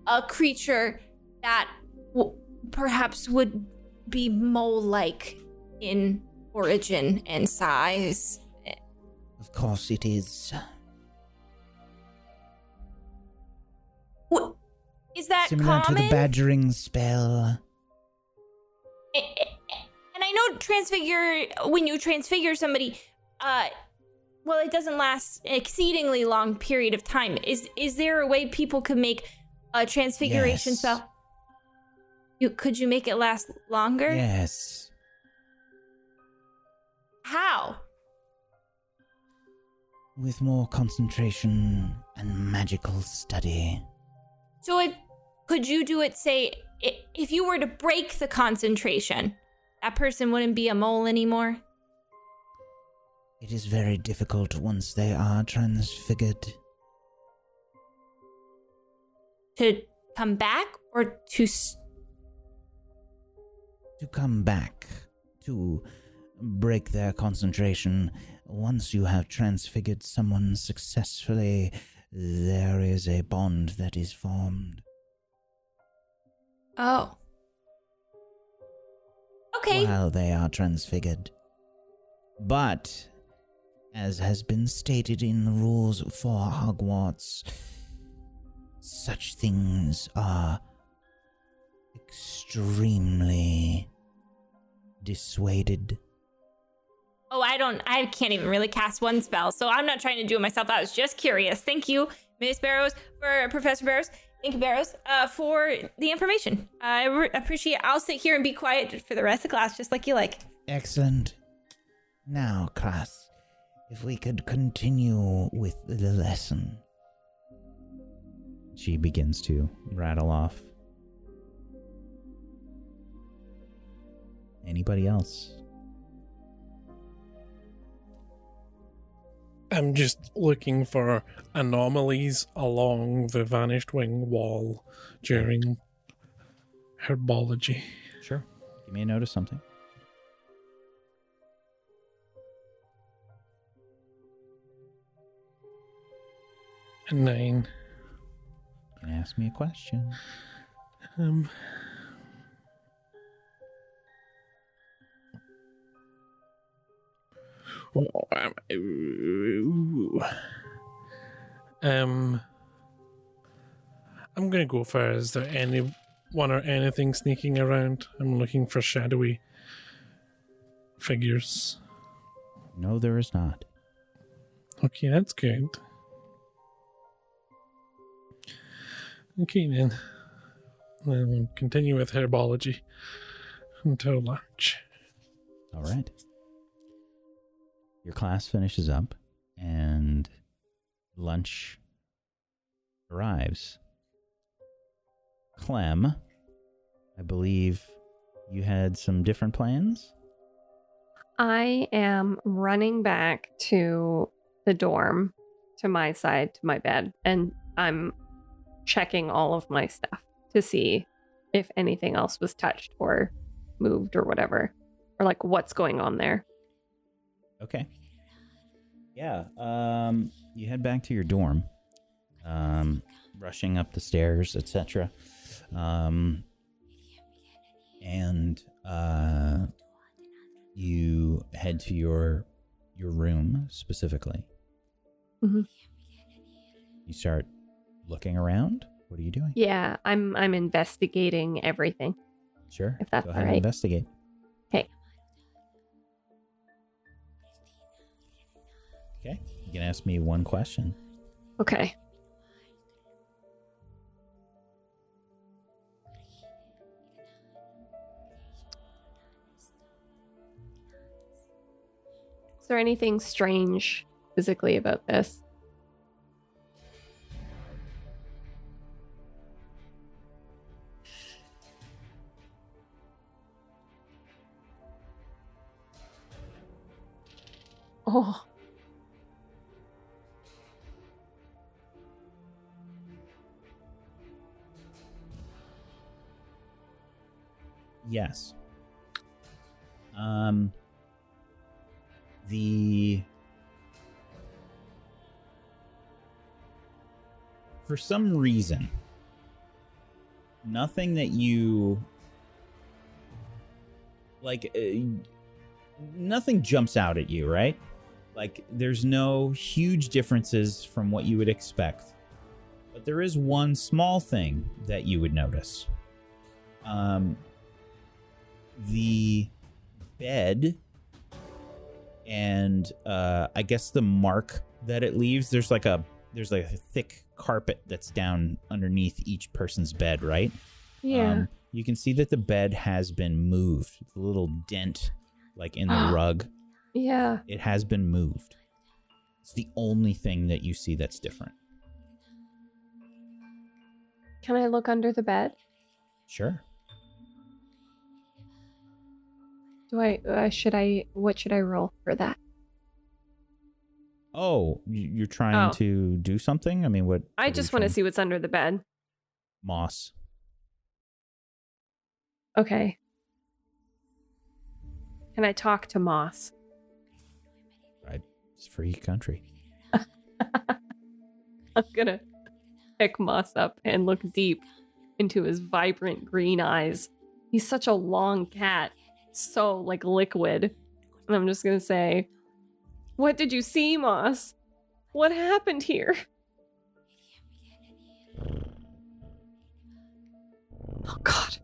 a creature that w- perhaps would be mole-like in origin and size. Of course, it is. Wh- Is that Similar common? to the badgering spell. And I know transfigure when you transfigure somebody, uh, well, it doesn't last an exceedingly long period of time. Is is there a way people could make a transfiguration Yes. spell? You could you make it last longer? Yes. How? With more concentration and magical study. So if could you do it? Say if you were to break the concentration, that person wouldn't be a mole anymore. It is very difficult once they are transfigured. To come back or to s- To come back, to break their concentration. Once you have transfigured someone successfully, there is a bond that is formed. oh. Okay. while they are transfigured. But, as has been stated in the rules for Hogwarts, such things are extremely dissuaded. Oh, I don't. I can't even really cast one spell, so I'm not trying to do it myself. I was just curious. Thank you, Miss Barrows, for Professor Barrows. Thank you, Barrows, uh, for the information. I re- appreciate. I'll sit here and be quiet for the rest of class, just like you like. Excellent. Now, class, if we could continue with the lesson. She begins to rattle off. Anybody else? I'm just looking for anomalies along the vanished wing wall during herbology. Sure. You may notice something. A nine. You can ask me a question. Um. Um, I'm gonna go for is there anyone or anything sneaking around? I'm looking for shadowy figures. No, there is not. Okay, that's good. Okay then. Then we'll continue with herbology until lunch. All right. Your class finishes up and lunch arrives. Clem, I believe you had some different plans? I am running back to the dorm, to my side, to my bed, and I'm checking all of my stuff to see if anything else was touched or moved or whatever, or like what's going on there. Okay. Yeah. Um, you head back to your dorm, um, rushing up the stairs, etc. Um, and uh, you head to your your room specifically. Mhm. You start looking around. What are you doing? Yeah, I'm I'm investigating everything. Sure. If that's Go ahead all and right. investigate. Okay. You can ask me one question. Okay. Is there anything strange physically about this? Oh, Yes. Um the for some reason nothing that you like uh, nothing jumps out at you, right? Like there's no huge differences from what you would expect. But there is one small thing that you would notice. Um the bed and uh I guess the mark that it leaves there's like a there's like a thick carpet that's down underneath each person's bed, right? yeah. Um, you can see that the bed has been moved. The little dent like in the rug, yeah. it has been moved. It's the only thing that you see that's different. Can I look under the bed? Sure. Do I uh, should I what should I roll for that? Oh, you- you're trying Oh. to do something? I mean, what? I what just want to see what's under the bed. moss. Okay. Can I talk to Moss? Right, it's free country. I'm gonna pick Moss up and look deep into his vibrant green eyes. He's such a long cat, so like liquid. And I'm just gonna say, What did you see, Moss? What happened here? Oh god.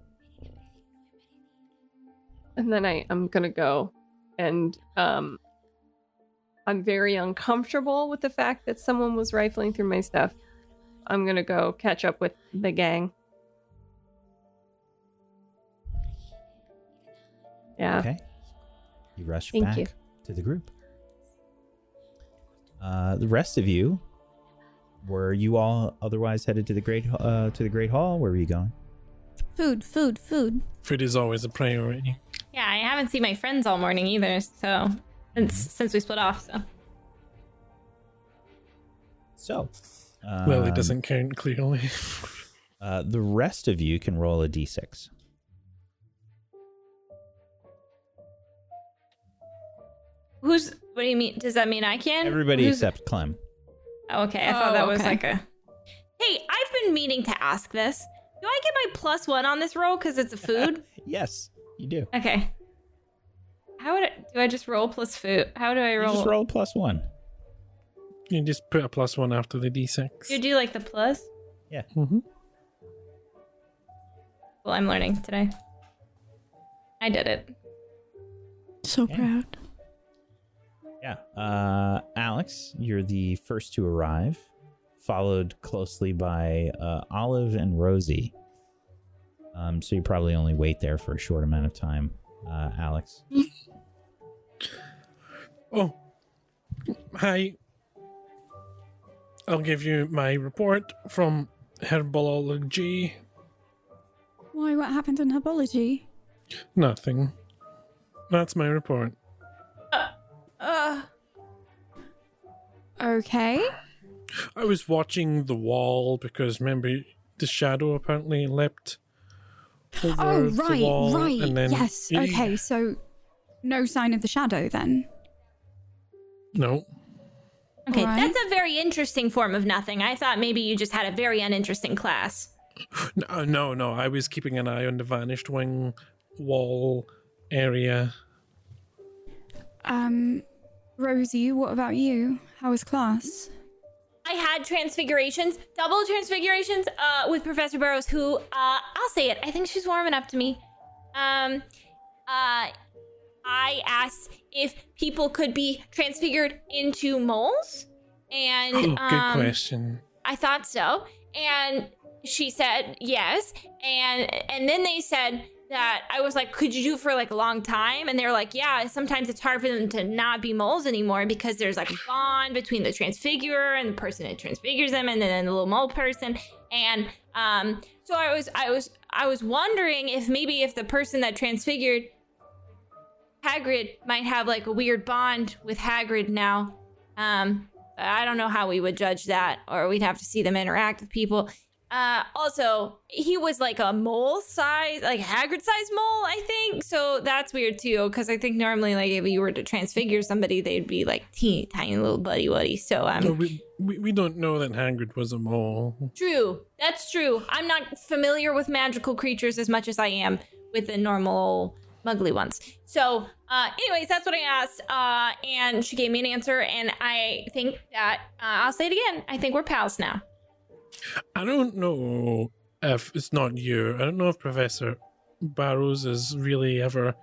And then I, I'm gonna go and um I'm very uncomfortable with the fact that someone was rifling through my stuff. I'm gonna go catch up with the gang. Yeah. Okay. You rush Thank back you. to the group. Uh, the rest of you, were you all otherwise headed to the great uh, to the great hall? Where were you going? Food, food, food. Food is always a priority. Yeah, I haven't seen my friends all morning either, so since since we split off, so So, Lily um, doesn't count clearly. Uh, the rest of you can roll a d6. Who's what do you mean? Does that mean I can? Everybody Who's- except Clem. Oh, okay, I thought Oh, that was okay. like a. Hey, I've been meaning to ask this. Do I get my plus one on this roll because it's a food? Yes, you do. okay. How would I, do I just roll plus food? How do I You roll? just roll plus one. you just put a plus one after the d6. You do like the plus? Yeah. Mm-hmm. Well, I'm learning today. I did it. So Okay. proud. Yeah. Uh, Alex, you're the first to arrive. followed closely by uh, Olive and Rosie. Um, so you probably only wait there for a short amount of time, uh, Alex. Oh, hi. I'll give you my report from herbology. Why? What happened in herbology? Nothing. That's my report. Uh, Okay. I was watching the wall because remember the shadow apparently leapt over Oh, the right, wall, right. and then yes. Okay. So, no sign of the shadow then. No, okay, Alright. that's a very interesting form of nothing. I thought maybe you just had a very uninteresting class. no, no, no. I was keeping an eye on the vanished wing wall area. Um, Rosie, what about you? How was class? I had transfigurations, double transfigurations, uh, with Professor Burrows, who, uh, I'll say it, I think she's warming up to me. Um, uh, I asked if people could be transfigured into moles, and Oh, good um, question. I thought so. And she said yes. And and then they said that I was like, could you do for like a long time? And they were like, yeah, sometimes it's hard for them to not be moles anymore because there's like a bond between the transfigurer and the person that transfigures them and then the little mole person. And um so I was I was I was wondering if maybe if the person that transfigured Hagrid might have like a weird bond with Hagrid now. Um, I don't know how we would judge that, or we'd have to see them interact with people. Uh, also, he was like a mole size, like Hagrid size mole, I think. So that's weird too, because I think normally, like if you were to transfigure somebody, they'd be like teeny tiny little buddy buddy. So um, No, we, we we don't know that Hagrid was a mole. True. That's true. I'm not familiar with magical creatures as much as I am with the normal muggly ones. So, uh, anyways, that's what I asked. Uh, and she gave me an answer. And I think that, uh, I'll say it again. I think we're pals now. I don't know if it's not you. I don't know if Professor Barrows is really ever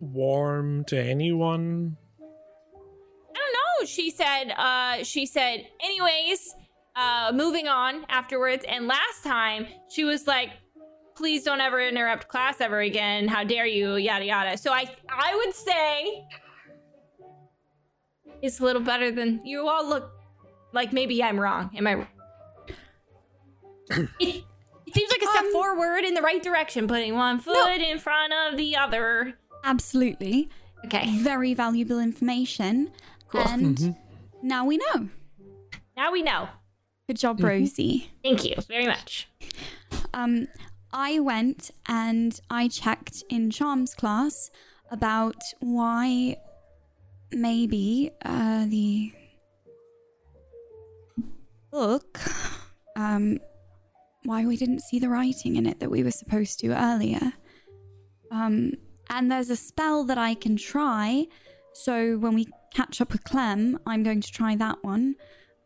warm to anyone. I don't know. She said, uh, she said, anyways, uh, moving on afterwards. And last time she was like, please don't ever interrupt class ever again. How dare you? Yada yada. So I, I would say it's a little better than you all look like. Maybe I'm wrong. Am I? it, it seems like a step Um, forward in the right direction, putting one foot in front of the other. Absolutely. Okay, Very valuable information. Cool. And now we know. now we know. Good job, Rosie. Thank you very much. Um, I went and I checked in Charms class about why maybe uh, the book, um, why we didn't see the writing in it that we were supposed to earlier. Um, and there's a spell that I can try. So when we catch up with Clem, I'm going to try that one.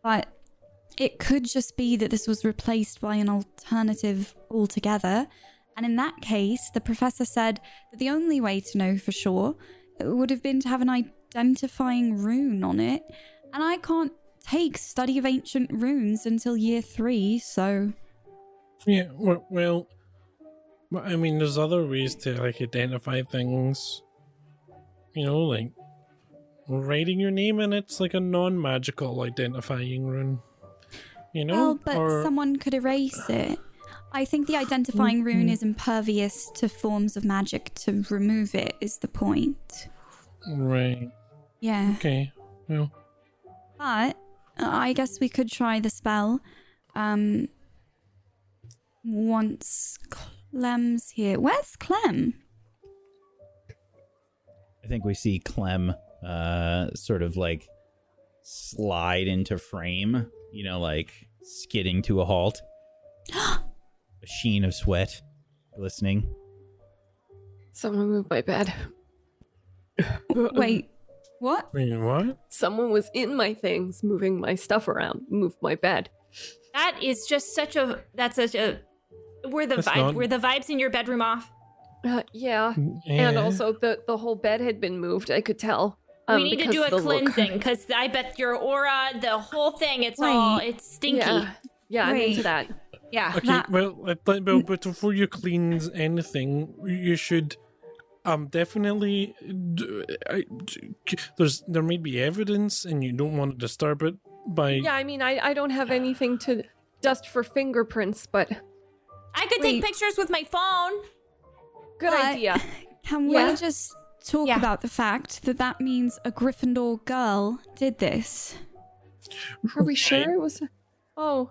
But it could just be that this was replaced by an alternative altogether. And in that case, the professor said that the only way to know for sure would have been to have an identifying rune on it. And I can't take study of ancient runes until year three, so. Yeah, well, well, I mean, there's other ways to like identify things. You know, like writing your name and it's like a non-magical identifying rune. You know, Well, but or someone could erase it. I think the identifying mm-hmm. rune is impervious to forms of magic. To remove it is the point. right? Yeah. Okay, well, But I guess we could try the spell. Um, once Clem's here. Where's Clem? I think we see Clem uh, sort of like slide into frame, you know, like skidding to a halt. a sheen of sweat glistening. Someone move my bed. Wait, what? wait, what? Someone was in my things, moving my stuff around, moved my bed. That is just such a. That's such a. Were the That's vibe? not- Were the vibes in your bedroom off? Uh, yeah. Yeah. And also, the, the whole bed had been moved, I could tell. Um, we need to do a cleansing because I bet your aura, the whole thing, it's all it's stinky. Yeah, yeah, I'm into Wait. that. Yeah. Okay, That- well, I think- well, but before you cleanse anything, you should um definitely d- I- d- there's there may be evidence, and you don't want to disturb it by Yeah, I mean, I, I don't have anything to dust for fingerprints, but I could Wait. take pictures with my phone. good But- idea. Can we Yeah. just talk Yeah. about the fact that that means a Gryffindor girl did this? Are we sure it was? Oh,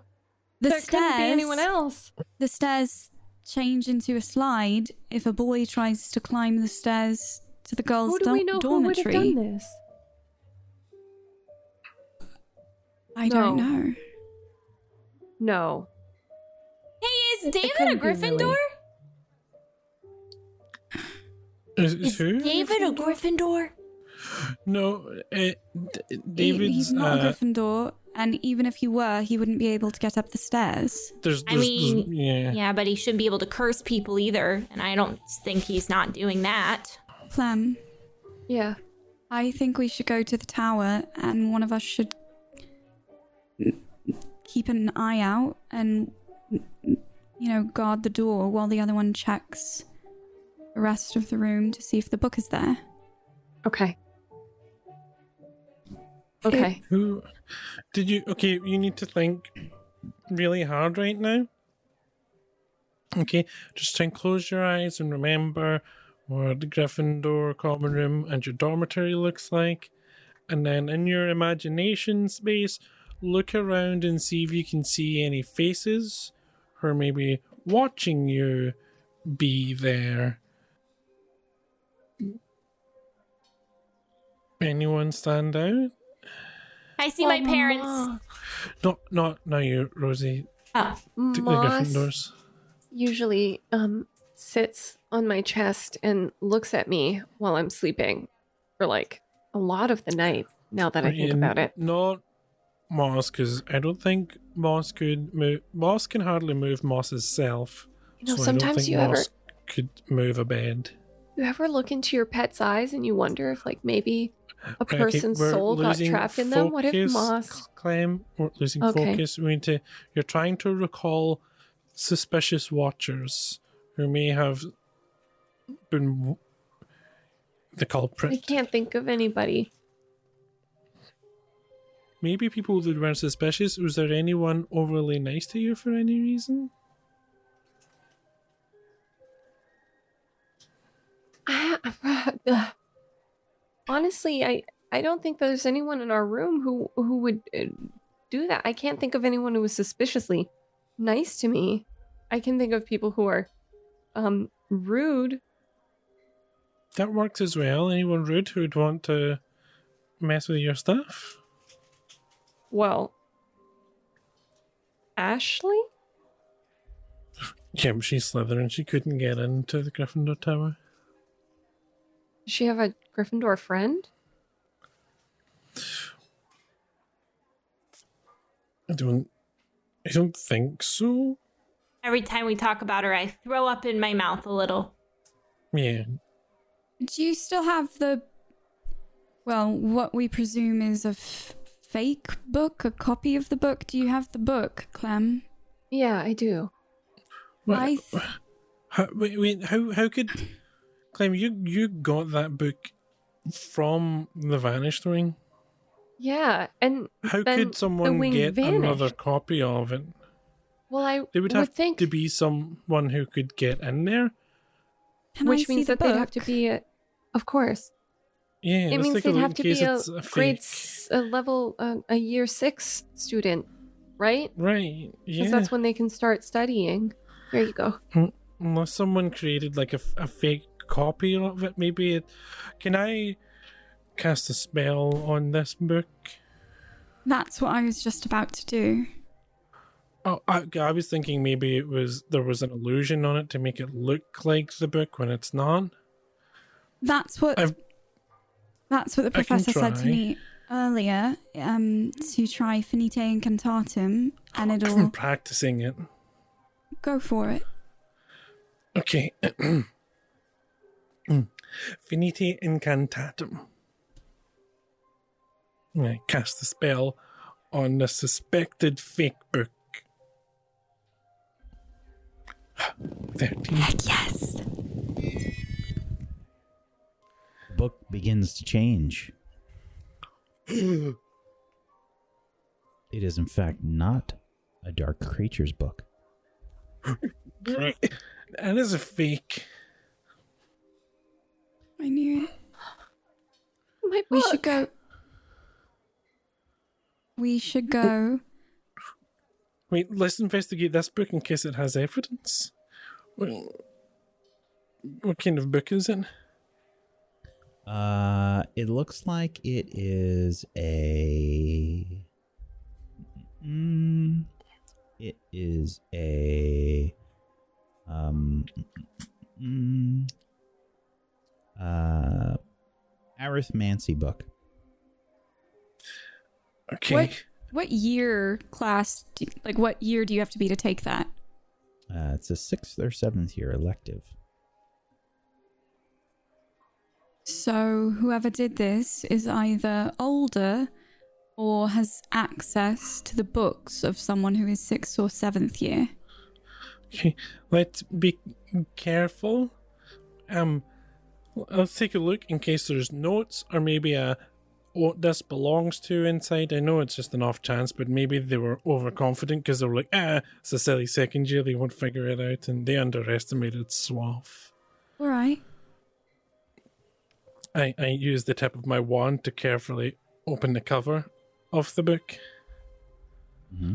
The there couldn't be anyone else. The stairs change into a slide if a boy tries to climb the stairs to the girls' Who do do- we know who would have dormitory. done this? I don't know. No. Hey, is It- it David a Gryffindor? Lily. is, Is who? David a Gryffindor? No, uh, D- He- David's. he's not a uh, Gryffindor, and even if he were, he wouldn't be able to get up the stairs. there's, I there's, there's- mean, yeah. Yeah, but he shouldn't be able to curse people either, and I don't think he's not doing that. Clem, Yeah. I think we should go to the tower, and one of us should keep an eye out and, you know, guard the door while the other one checks the rest of the room to see if the book is there. Okay. Okay. Who did you? Okay, you need to think really hard right now. Okay, just try and close your eyes and remember what the Gryffindor common room and your dormitory looks like, and then in your imagination space, look around and see if you can see any faces, or maybe watching you be there. Anyone stand out? I see my Oh, parents. Ma- Not, not, not you, Rosie. The, the Moss usually um sits on my chest and looks at me while I'm sleeping for like a lot of the night. Now that I think In- about it, Not Moss, because I don't think Moss could move. Moss can hardly move Moss's self. you know, so I don't sometimes think you Moss ever could move a bed. you ever look into your pet's eyes and you wonder if like maybe a Okay, person's we're soul got trapped in them. What if Moss? Clem, we're losing Okay. focus. We need to. You're trying to recall suspicious watchers who may have been the culprit. I can't think of anybody. Maybe people that weren't suspicious. Was there anyone overly nice to you for any reason? I, honestly, I I don't think there's anyone in our room who who would uh, do that. I can't think of anyone who was suspiciously nice to me. I can think of people who are um rude. That works as well. Anyone rude who would want to mess with your stuff? Well, Ashley? Yeah, but she's Slytherin. She couldn't get into the Gryffindor Tower. Does she have a Gryffindor friend? I don't. I don't think so. every time we talk about her, I throw up in my mouth a little. Yeah. Do you still have the, well, what we presume is a f- fake book, a copy of the book? Do you have the book, Clem? Yeah, I do. What, I th- how, wait, wait. How how could Clem? You you got that book from the Vanished Ring. Yeah, and How then could someone wing get another copy of it? Well, I There would have think, to be someone who could get in there. Can which see means the that they'd have to be, a, of course. Yeah, it means they'd have to be a it's a grade fake. s- a level uh, a year six student, right? Right. Because Yeah. that's when they can start studying. There you go. Unless someone created like a fake copy of it, maybe it. Can I cast a spell on this book? That's what I was just about to do. Oh, I, I was thinking maybe it was there was an illusion on it to make it look like the book when it's not. That's what I've- that's what the professor said to me earlier. Um, to try Finite Incantatem, and I'm it'll practicing it. go for it. Okay. Finite Incantatem. I cast the spell on the suspected fake book. 13. Yes. book begins to change. it is, in fact, not a dark creatures book. That is a fake. I knew it. My We book. should go. We should go. Wait, let's investigate this book in case it has evidence. What, what kind of book is it? Uh, it looks like it is a. Mm, it is a. Um. Mm, uh, arithmancy book. Okay. What what year class? Do, like what year do you have to be to take that? Uh, it's a sixth or seventh year elective. So whoever did this is either older or has access to the books of someone who is sixth or seventh year. Okay, let's be careful. Um, let's take a look in case there's notes or maybe a what this belongs to inside. I know it's just an off chance, but maybe they were overconfident because they were like, ah, it's a silly second year, they won't figure it out, and they underestimated Swaff. All right. I, I used the tip of my wand to carefully open the cover of the book Mm-hmm.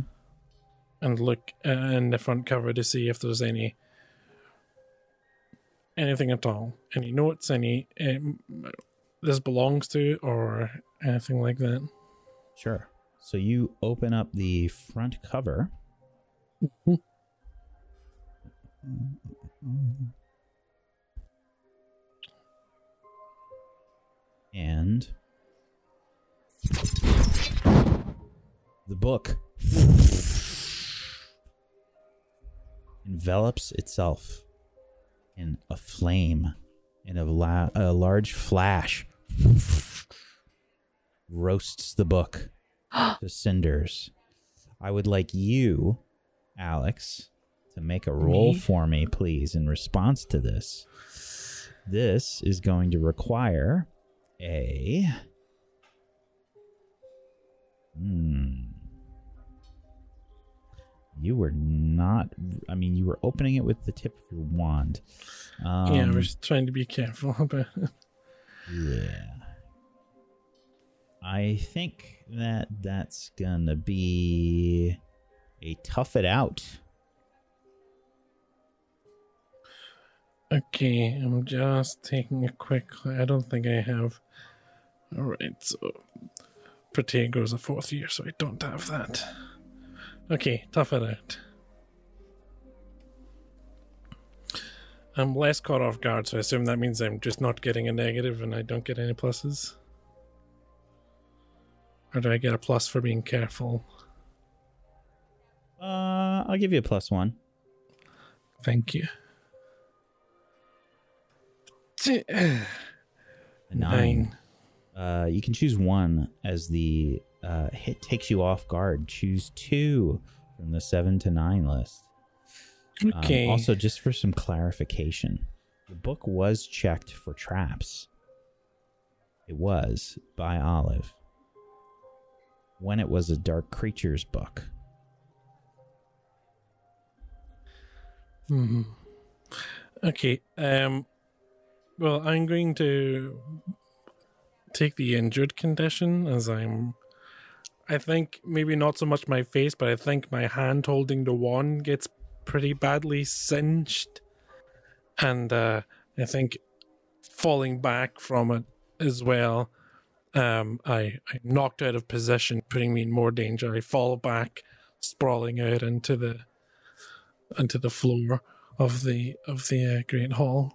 and look uh, in the front cover to see if there's any anything at all, any notes, any um, this belongs to, or anything like that. Sure. So you open up the front cover. And the book envelops itself in a flame, in a, la- a large flash roasts the book to cinders. I would like you, Alex, to make a roll Me? for me, please, in response to this. This is going to require a. Hmm. You were not. I mean, you were opening it with the tip of your wand. Um, yeah, we're just trying to be careful but yeah. I think that that's gonna be a tough it out. Okay, I'm just taking a quick. I don't think I have. All right, so Protego is a fourth year, so I don't have that. Okay, tough it out. I'm less caught off guard, so I assume that means I'm just not getting a negative and I don't get any pluses. Or do I get a plus for being careful? Uh, I'll give you a plus one. Thank you. A nine. Uh, you can choose one as the uh, hit takes you off guard. Choose two from the seven to nine list. Um, Okay. also, just for some clarification, the book was checked for traps. It was by Olive when it was a Dark Creatures book. hmm Okay. Um. Well, I'm going to take the injured condition as I'm. I think maybe not so much my face, but I think my hand holding the wand gets pretty badly singed, and uh, I think falling back from it as well. Um, I I knocked out of position, putting me in more danger. I fall back, sprawling out into the into the floor of the of the uh, great hall.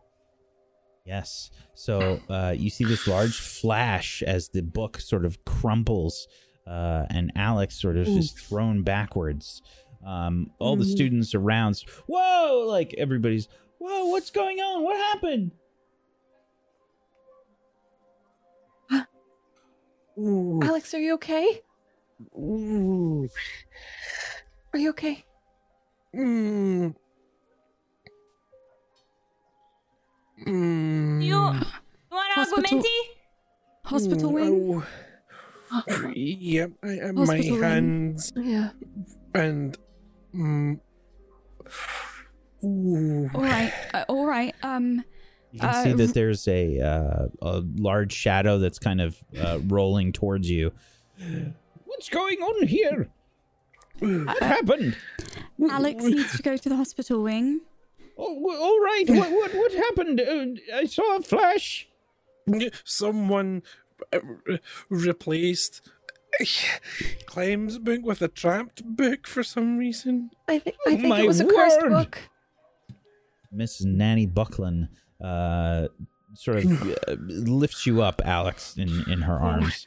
Yes. So uh, you see this large flash as the book sort of crumbles, uh, and Alex sort of is thrown backwards. Um, all the students around, whoa! Like everybody's, whoa! What's going on? What happened? Ooh. Alex, are you okay? Ooh. Are you okay? Mm. Mm. You, you want Hospital- aguamenti? Hospital Mm, wing. oh. Yep, I have my hands Yeah. and. Mm, ooh. All right. Uh, all right. Um. You can Uh, see that there's a uh, a large shadow that's kind of uh, rolling towards you. What's going on here? What happened? Alex needs to go to the hospital wing. Oh, all right. What what, what happened? Uh, I saw a flash. Someone uh, re- replaced Clem's book with a trapped book for some reason. I think I Oh think my it was a cursed word. book. Miss Nanny Buckland uh, sort of uh, lifts you up, Alex, in in her arms.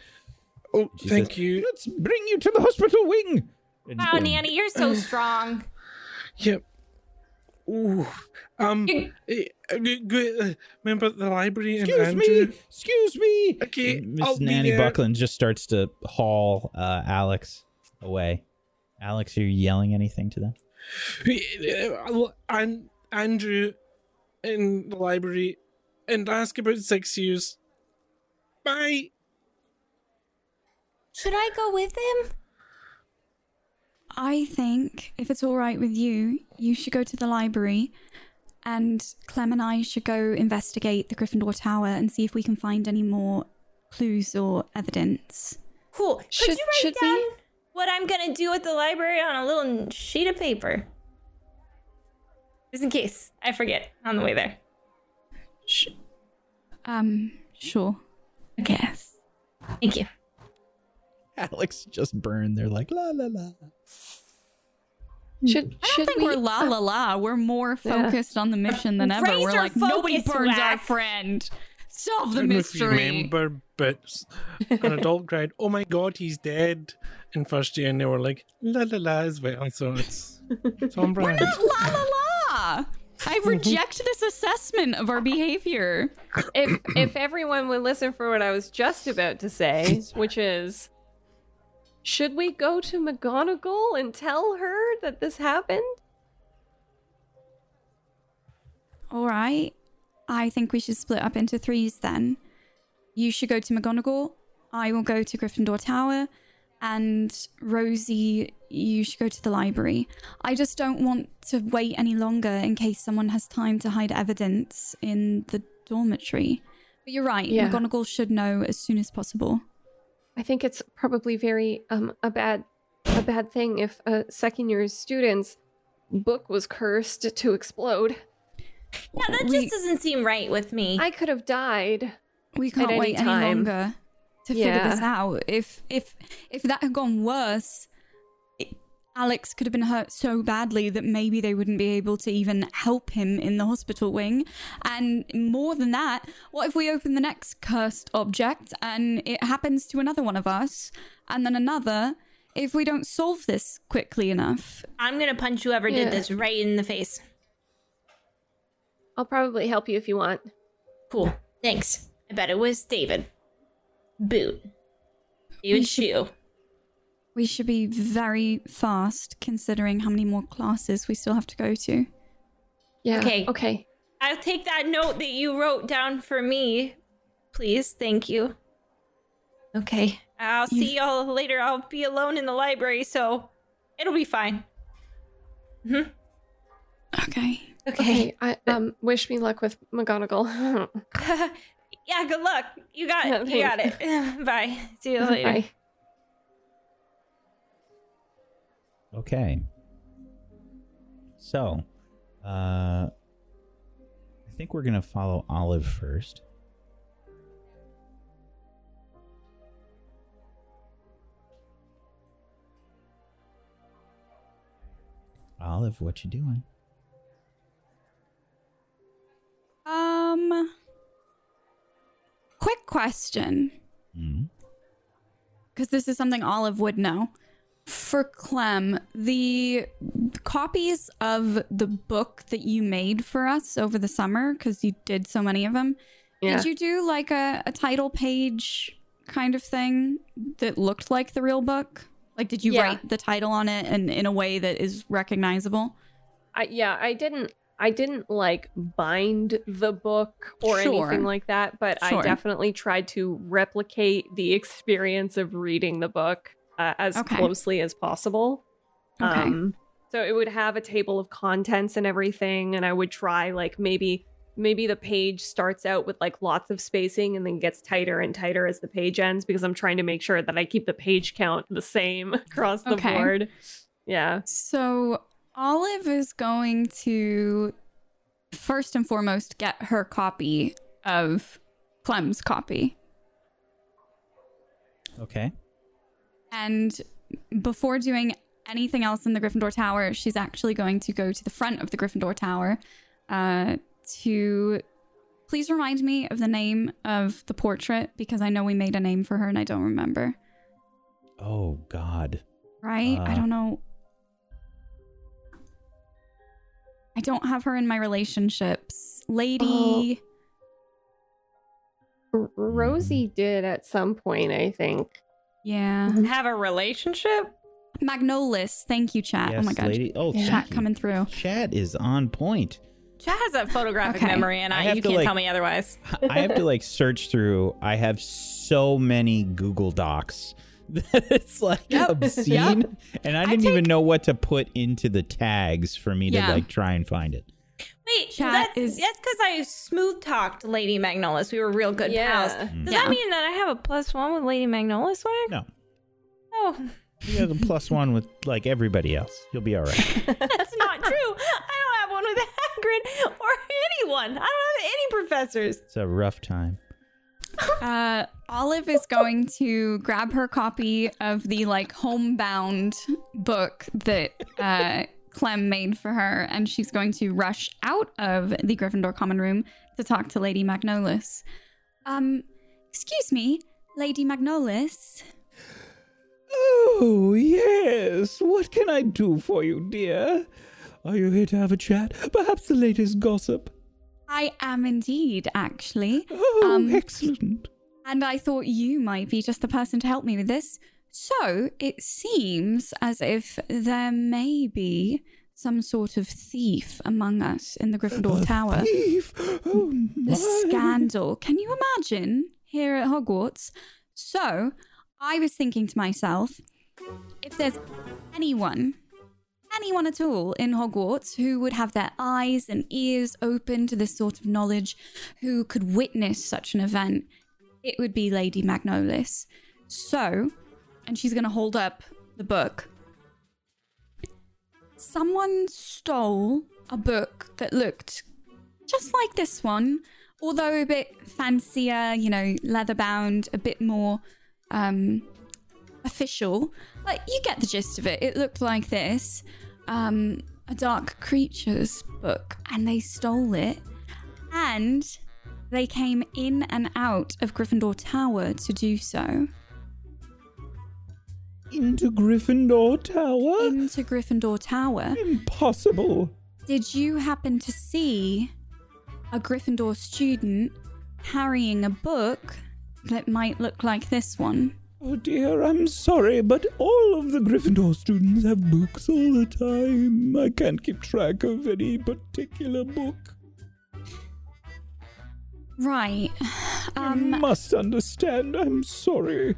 Oh, She thank says, you. Let's bring you to the hospital wing. And- Wow, Nanny, you're so strong. Yep. Ooh. Um. You- eh, uh, g- g- uh, remember the library and Excuse Andrew? me. Excuse me. Okay, And I'll Miss be Nanny. Buckland just starts to haul uh, Alex away. Alex, are you yelling anything to them? and Andrew in the library and ask about six years. Bye. Should I go with him? I think if it's all right with you, you should go to the library, and Clem and I should go investigate the Gryffindor Tower and see if we can find any more clues or evidence. Cool. Could Should- you write should down we? what I'm gonna do at the library on a little sheet of paper? Just in case I forget on the way there. Sh- um, sure. Okay. Yes. Thank you. Alex just burned. They're like la la la. Hmm. Should I should don't think we? we, are la uh, la la. We're more Yeah. focused on the mission than ever. We're like nobody focus, burns our friend. Solve the don't know if you mystery. remember, but s- an adult cried, "Oh my god, he's dead!" in first year, and they were like, "La la la" as well. So it's it's on brand. Not la la la. I reject this assessment of our behavior. if if everyone would listen for what I was just about to say, which is should we go to McGonagall and tell her that this happened? All right. I think we should split up into threes then. You should go to McGonagall. I will go to Gryffindor Tower. And Rosie, you should go to the library. I just don't want to wait any longer in case someone has time to hide evidence in the dormitory. But you're right. Yeah. McGonagall should know as soon as possible. I think it's probably very um a bad a bad thing if a second year student's book was cursed to explode. Yeah, that We- just doesn't seem right with me. I could have died. We can't any wait any longer to figure this out. If if if that had gone worse, it, Alex could have been hurt so badly that maybe they wouldn't be able to even help him in the hospital wing. And more than that, what if we open the next cursed object and it happens to another one of us, and then another? If we don't solve this quickly enough, I'm gonna punch whoever Yeah. did this right in the face. I'll probably help you if you want. Cool. Thanks. I bet it was David. Boot. We David should- Shoe. We should be very fast considering how many more classes we still have to go to. Yeah. Okay. Okay. I'll take that note that you wrote down for me. Please, thank you. Okay. I'll You- see y'all later. I'll be alone in the library, so it'll be fine. Hmm. Okay. Okay. Okay. I um wish me luck with McGonagall. yeah, good luck. You got it. You got it. Bye. See you later. Bye. Okay. So, uh, I think we're gonna follow Olive first. Olive, what you doing? Um, quick question, because this is something Olive would know. For Clem, the copies of the book that you made for us over the summer, because you did so many of them, Yeah. did you do like a, a title page kind of thing that looked like the real book? Like, did you Yeah. write the title on it and in a way that is recognizable? I yeah, I didn't I didn't like bind the book or Sure. anything like that, but Sure. I definitely tried to replicate the experience of reading the book uh, as Okay. closely as possible. Okay. Um, so it would have a table of contents and everything, and I would try like maybe maybe the page starts out with like lots of spacing and then gets tighter and tighter as the page ends because I'm trying to make sure that I keep the page count the same across the Okay. board. Yeah. So Olive is going to first and foremost get her copy of Clem's copy. Okay. And before doing anything else in the Gryffindor Tower, she's actually going to go to the front of the Gryffindor Tower uh, to please remind me of the name of the portrait because I know we made a name for her and I don't remember. Oh God. Right? I Uh. don't know. I don't have her in my relationships. Lady. R- Rosie did at some point, I think. Yeah. Mm-hmm. Have a relationship? Magnolis. Thank you, chat. oh my god. lady. Oh, Chat you. coming through. Chat is on point. Chat has a photographic Okay. memory, and I I, have you to, can't like- tell me otherwise. I have to like search through. I have so many Google Docs that it's like Yep. obscene, and I I didn't even take- know what to put into the tags for me Yeah. to like try and find it. Wait, Chat that's is- that's because I smooth talked Lady Magnolis. We were real good Yeah. pals. Does Yeah. that mean that I have a plus one with Lady Magnolis? Swag? No, Oh, you have a plus one with like everybody else. You'll be all right. that's not true. I don't have one with Hagrid or anyone. I don't have any professors. It's a rough time. Uh, Olive is going to grab her copy of the like homebound book that uh, Clem made for her, and she's going to rush out of the Gryffindor common room to talk to Lady Magnolis. Um, excuse me, Lady Magnolis. Oh, yes. What can I do for you, dear? Are you here to have a chat? Perhaps the latest gossip? I am indeed, actually. Oh, Um, excellent. And I thought you might be just the person to help me with this. So it seems as if there may be some sort of thief among us in the Gryffindor A Tower. Thief? Oh, The scandal. Can you imagine here at Hogwarts? So I was thinking to myself, if there's anyone, anyone at all in Hogwarts who would have their eyes and ears open to this sort of knowledge, who could witness such an event, it would be Lady Magnolis. So, and she's to hold up the book. Someone stole a book that looked just like this one, although a bit fancier, you know, leather bound, a bit more um official. But you get the gist of it. It looked like this. Um a dark creatures book and they stole it and they came in and out of Gryffindor Tower to do so. Into Gryffindor Tower? Into Gryffindor Tower. Impossible. Did you happen to see a Gryffindor student carrying a book that might look like this one? Oh dear, I'm sorry, but all of the Gryffindor students have books all the time. I can't keep track of any particular book. Right. you Um, must understand, I'm sorry.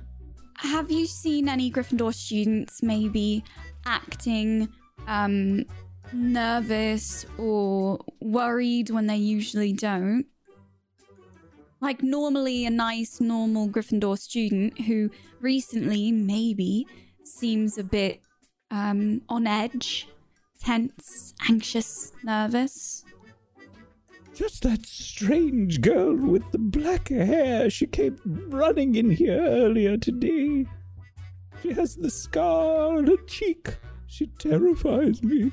Have you seen any Gryffindor students maybe acting um nervous or worried when they usually don't? Like normally a nice normal Gryffindor student who recently maybe seems a bit um on edge, tense, anxious, nervous. Just that strange girl with the black hair. She came running in here earlier today. She has the scar on her cheek. She terrifies me.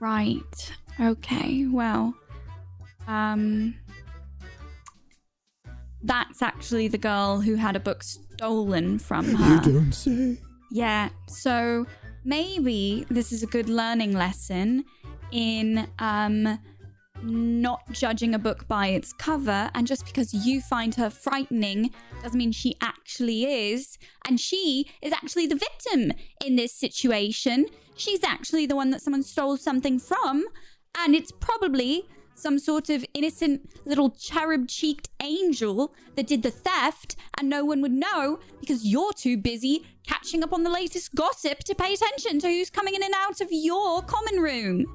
Right. Okay. Well, um, that's actually the girl who had a book stolen from her. You don't say. Yeah. So maybe this is a good learning lesson in um not judging a book by its cover, and just because you find her frightening doesn't mean she actually is. And she is actually the victim in this situation. She's actually the one that someone stole something from, and it's probably some sort of innocent little cherub cheeked angel that did the theft, and no one would know because you're too busy catching up on the latest gossip to pay attention to who's coming in and out of your common room.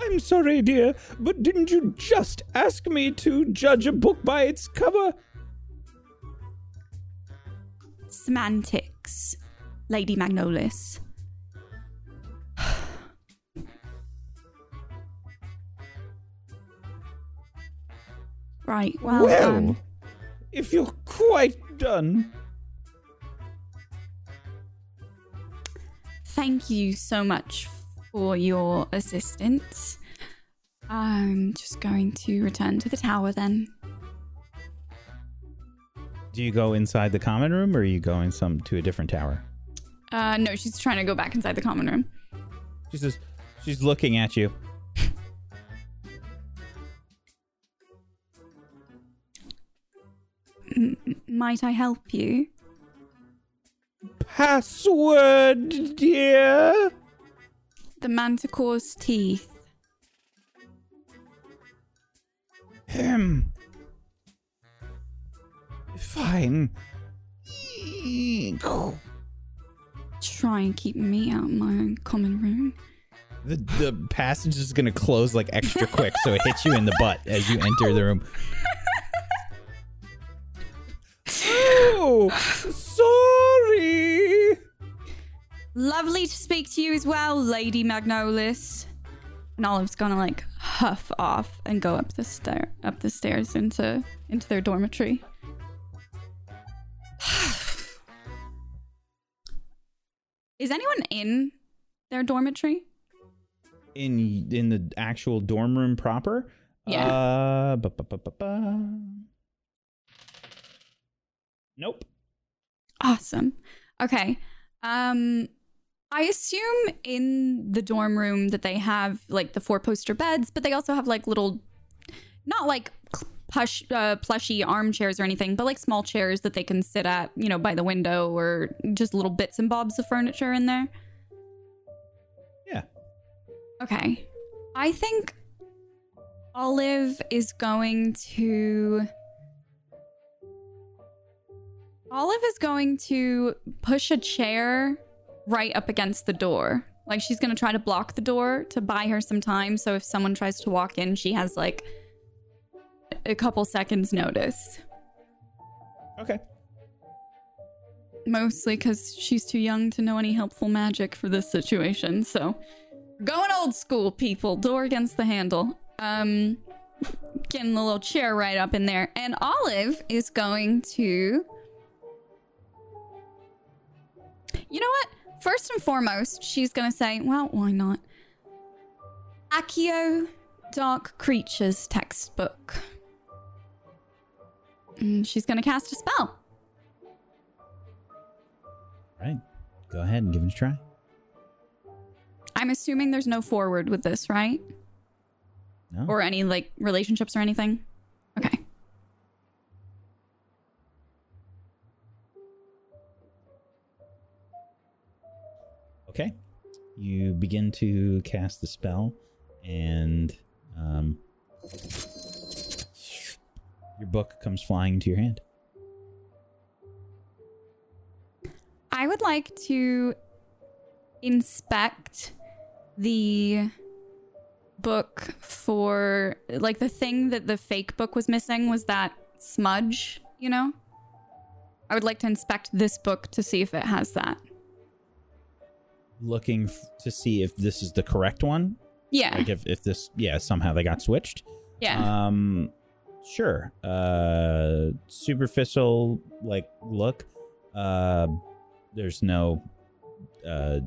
I'm sorry, dear, but didn't you just ask me to judge a book by its cover? Semantics, Lady Magnolis. right, well, well, done. if you're quite done. Thank you so much for your assistance. I'm just going to return to the tower then. Do you go inside the common room or are you going some to a different tower? Uh, no, she's trying to go back inside the common room. She says she's looking at you. M- might I help you? Password, dear. The manticore's teeth. Him. Fine. Try and keep me out of my own common room. The the passage is gonna close like extra quick, so it hits you in the butt as you enter the room. oh, sorry. Lovely to speak to you as well, Lady Magnolis. And Olive's gonna like huff off and go up the stair up the stairs into into their dormitory. Is anyone in their dormitory? In in the actual dorm room proper. Yeah. Uh, ba, ba, ba. Nope. Awesome. Okay. Um I assume in the dorm room that they have like the four poster beds, but they also have like little not like plush uh, plushy armchairs or anything, but like small chairs that they can sit at, you know, by the window or just little bits and bobs of furniture in there. Yeah. Okay. I think Olive is going to. Olive is going to push a chair right up against the door. Like she's to try to block the door to buy her some time. So if someone tries to walk in, she has like a couple seconds notice. Okay. Mostly because she's too young to know any helpful magic for this situation. So going old school, people. Door against the handle. Um, getting the little chair right up in there. And Olive is going to. You know what? First and foremost, she's going to say, well, why not? Accio Dark Creatures textbook. And she's going to cast a spell. Right. Go ahead and give it a try. I'm assuming there's no forward with this, right? No. Or any like relationships or anything? Okay. You begin to cast the spell, and um, your book comes flying into your hand. I would like to inspect the book for like the thing that the fake book was missing was that smudge, you know? I would like to inspect this book to see if it has that. Looking f- to see if this is the correct one. Yeah. Like if, if this, yeah, somehow they got switched. yeah. Um, sure. Uh, superficial like look. Uh, there's no, uh,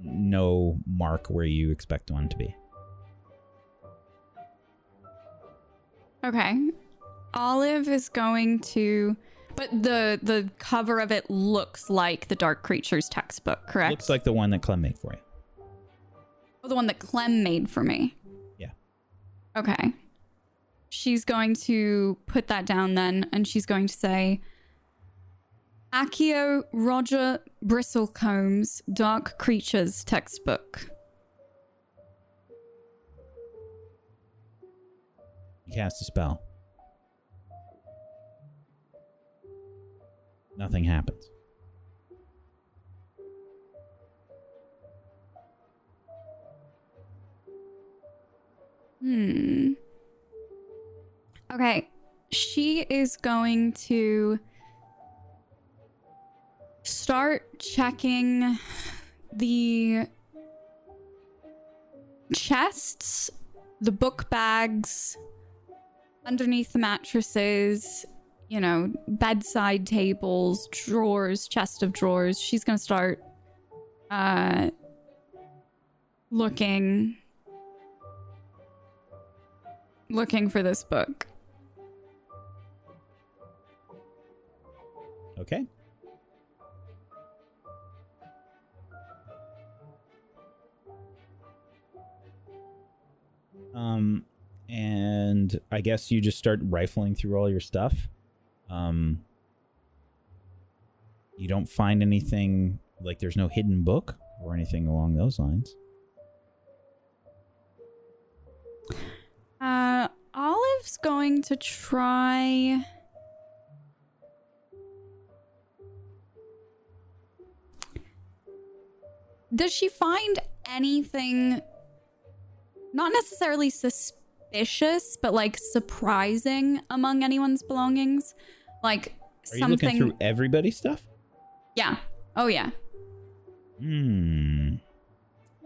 no mark where you expect one to be. Okay. Olive is going to but the the cover of it looks like the Dark Creatures textbook, correct? Looks like the one that Clem made for you. Oh, the one that Clem made for me. Yeah. Okay. She's going to put that down then, and she's going to say, Accio Roger Bristlecombs Dark Creatures textbook. You cast a spell. Nothing happens. Hmm. Okay. She is going to start checking the chests, the book bags, underneath the mattresses, you know, bedside tables, drawers, chest of drawers. She's going to start uh looking looking for this book. Okay. Um, and I guess you just start rifling through all your stuff. Um, you don't find anything like there's no hidden book or anything along those lines. Uh, Olive's going to try. Does she find anything not necessarily suspicious, but like surprising among anyone's belongings? Like Are you something. looking through everybody's stuff? Yeah. Oh, yeah. Hmm.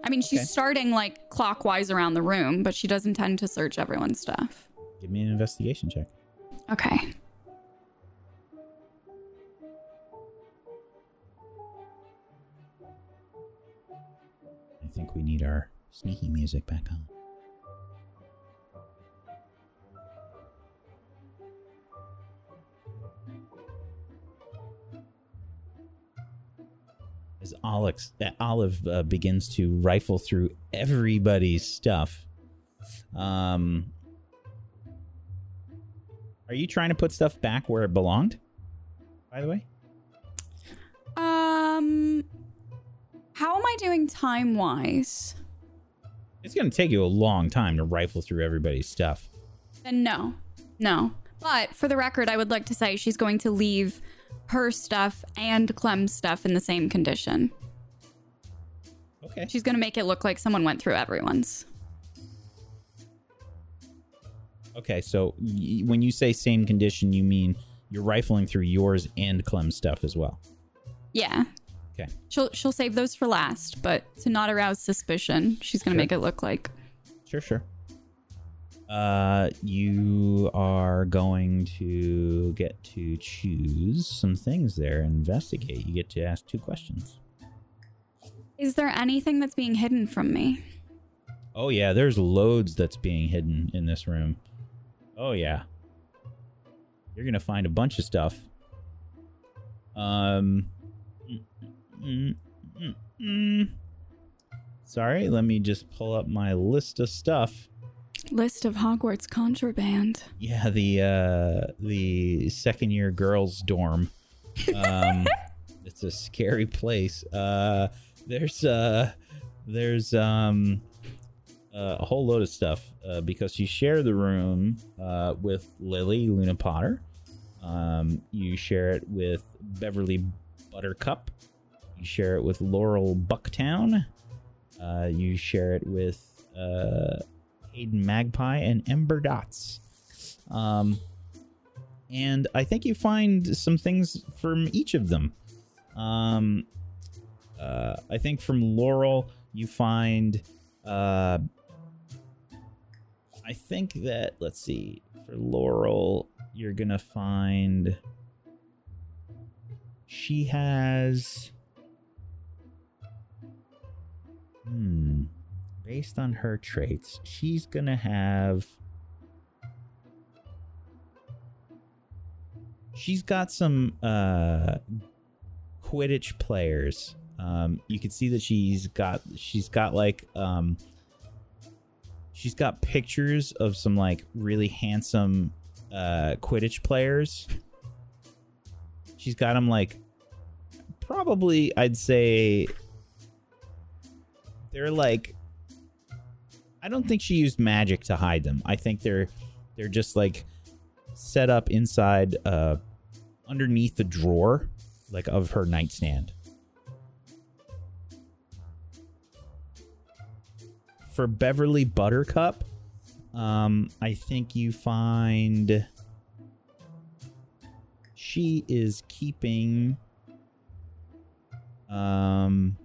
I mean, she's Okay. starting like clockwise around the room, but she does intend to search everyone's stuff. Give me an investigation check. Okay. I think we need our sneaky music back on. As Alex, uh, Olive uh, begins to rifle through everybody's stuff, um, are you trying to put stuff back where it belonged? By the way, Um, how am I doing time wise? it's going to take you a long time to rifle through everybody's stuff. Then no, no. But for the record, I would like to say she's going to leave her stuff and Clem's stuff in the same condition. Okay. She's going to make it look like someone went through everyone's. Okay, so y- when you say same condition, you mean you're rifling through yours and Clem's stuff as well. Yeah. Okay. She'll she'll save those for last, but to not arouse suspicion, she's going to Sure. make it look like Sure, sure. Uh, you are going to get to choose some things there and investigate. You get to ask two questions. Is there anything that's being hidden from me? Oh yeah, there's loads that's being hidden in this room. Oh yeah. You're gonna find a bunch of stuff. Um. mm, mm, mm, mm. Sorry, let me just pull up my list of stuff. List of Hogwarts contraband. Yeah, the uh the second year girls dorm. Um it's a scary place. Uh there's uh there's um uh, a whole load of stuff uh, because you share the room uh, with Lily Luna Potter. Um, you share it with Beverly Buttercup. You share it with Laurel Bucktown. Uh, you share it with uh, Hayden Magpie and Ember Dots. Um, and I think you find some things from each of them. Um, uh, I think from Laurel, you find. Uh, I think that, let's see, for Laurel, you're going to find. She has. Hmm. Based on her traits, she's going to have. She's got some uh Quidditch players. Um, you can see that she's got she's got like um she's got pictures of some like really handsome uh, Quidditch players. She's got them like probably I'd say they're like I don't think she used magic to hide them. I think they're they're just like set up inside uh underneath the drawer like of her nightstand. For Beverly Buttercup, um I think you find she is keeping um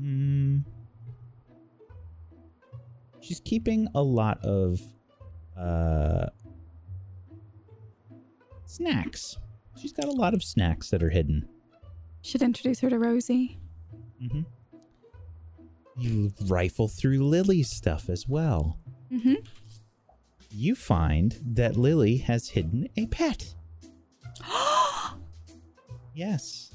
mm, she's keeping a lot of uh snacks. She's got a lot of snacks that are hidden. Should introduce her to Rosie. Mm-hmm. You rifle through Lily's stuff as well. Mm-hmm. You find that Lily has hidden a pet. yes.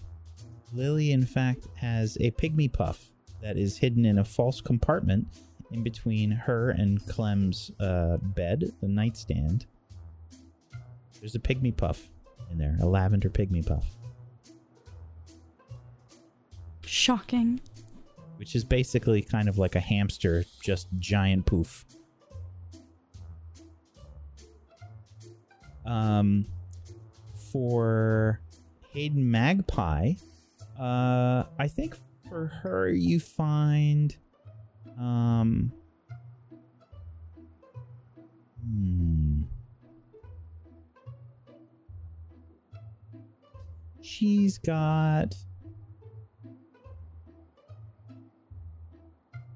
Lily, in fact, has a pygmy puff that is hidden in a false compartment in between her and Clem's uh, bed, the nightstand. There's a pygmy puff in there, a lavender pygmy puff, Shocking. which is basically kind of like a hamster, just giant poof. Um, for Hayden Magpie, uh, I think for her you find, um, hmm. She's got,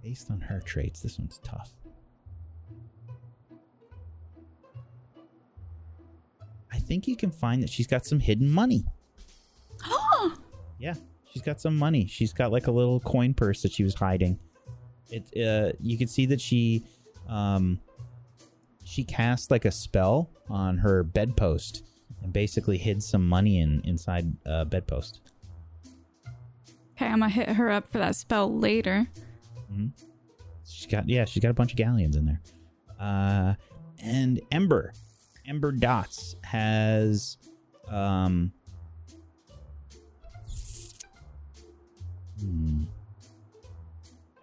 based on her traits, this one's tough. I think you can find that she's got some hidden money. Yeah, she's got some money. She's got like a little coin purse that she was hiding. It uh you can see that she um she cast like a spell on her bedpost and basically hid some money in inside uh bedpost. Okay, I'm gonna hit her up for that spell later. She's got yeah, she's got a bunch of galleons in there. Uh and Ember. Ember Dots has um hmm.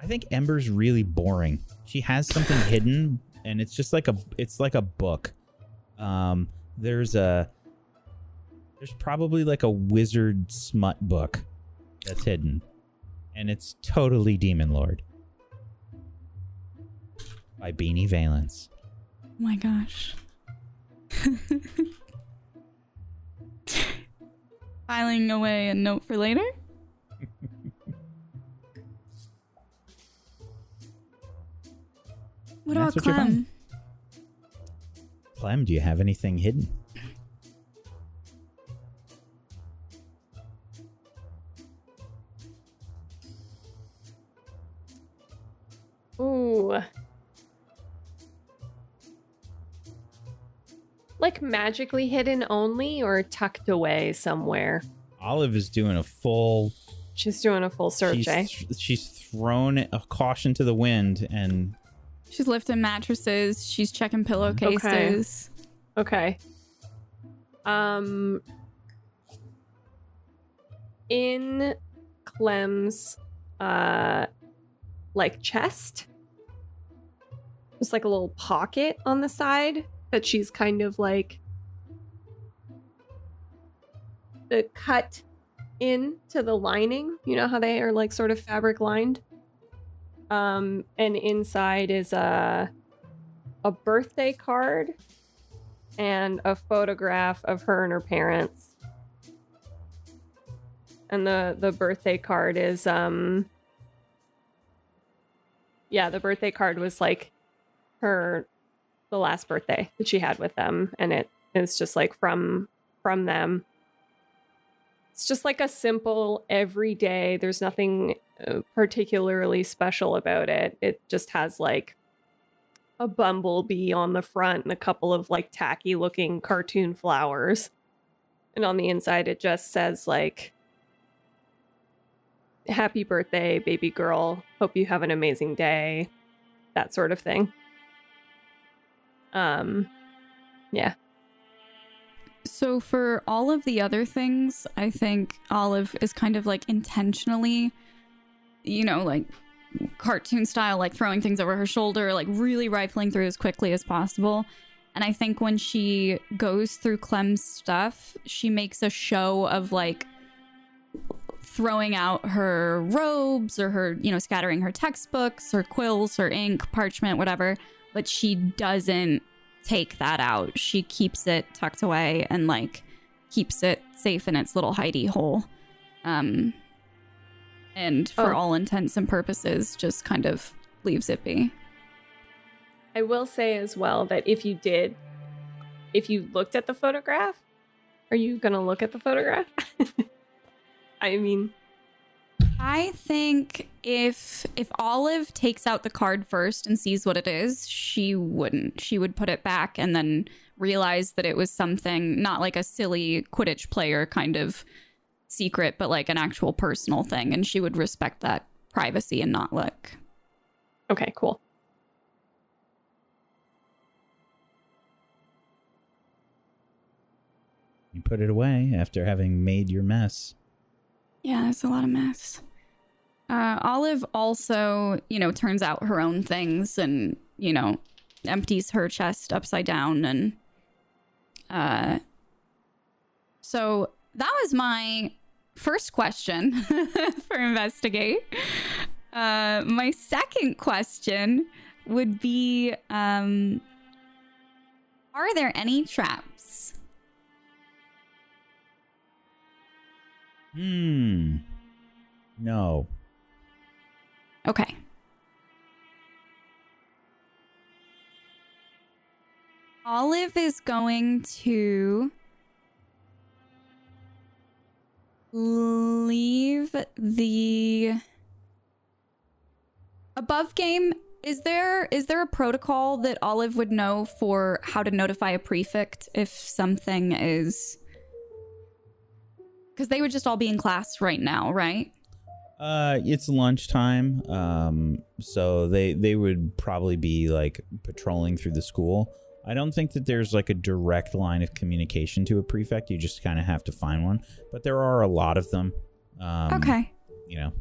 I think Ember's really boring. She has something hidden and it's just like a it's like a book. Um there's a there's probably like a wizard smut book that's hidden. And it's totally Demon Lord by Beanie Valence. Oh my gosh. Filing away a note for later? What about what Clem? Clem, do you have anything hidden? Ooh. Like magically hidden only or tucked away somewhere? Olive is doing a full. She's doing a full search, she's, eh? she's thrown a caution to the wind, and She's lifting mattresses. She's checking pillowcases. Okay. okay. Um in Clem's uh like chest there's like a little pocket on the side that she's kind of like uh, cut into the lining. You know how they are like sort of fabric lined? Um and inside is a a birthday card and a photograph of her and her parents. And the the birthday card is um yeah, the birthday card was like her the last birthday that she had with them and it is just like from from them. It's just like a simple everyday. There's nothing uh, particularly special about it. It just has like a bumblebee on the front and a couple of like tacky looking cartoon flowers. And on the inside, it just says like, Happy birthday, baby girl. Hope you have an amazing day. That sort of thing. Um, yeah. So for all of the other things, I think Olive is kind of like intentionally, you know, like cartoon style, like throwing things over her shoulder, like really rifling through as quickly as possible. And I think when she goes through Clem's stuff, she makes a show of like throwing out her robes or her, you know, scattering her textbooks or quills or ink, parchment, whatever. But she doesn't take that out. She keeps it tucked away and like keeps it safe in its little hidey hole. Um and for Oh. all intents and purposes just kind of leaves it be. I will say as well that if you did, if you looked at the photograph, are you going to look at the photograph? I mean, I think if if Olive takes out the card first and sees what it is, she wouldn't. She would put it back and then realize that it was something not like a silly Quidditch player kind of secret, but like an actual personal thing, and she would respect that privacy and not look. okay, cool. You put it away after having made your mess. Yeah, it's a lot of mess. Uh, Olive also, you know, turns out her own things and, you know, empties her chest upside down and uh so that was my first question for investigate. Uh my second question would be um are there any traps? Hmm. No. Okay. Olive is going to leave the above game. Is there is there a protocol that Olive would know for how to notify a prefect if something is because they would just all be in class right now, right? Uh, it's lunchtime. Um, so they they would probably be like patrolling through the school. I don't think that there's like a direct line of communication to a prefect. You just kind of have to find one. But there are a lot of them. Um, okay. You know,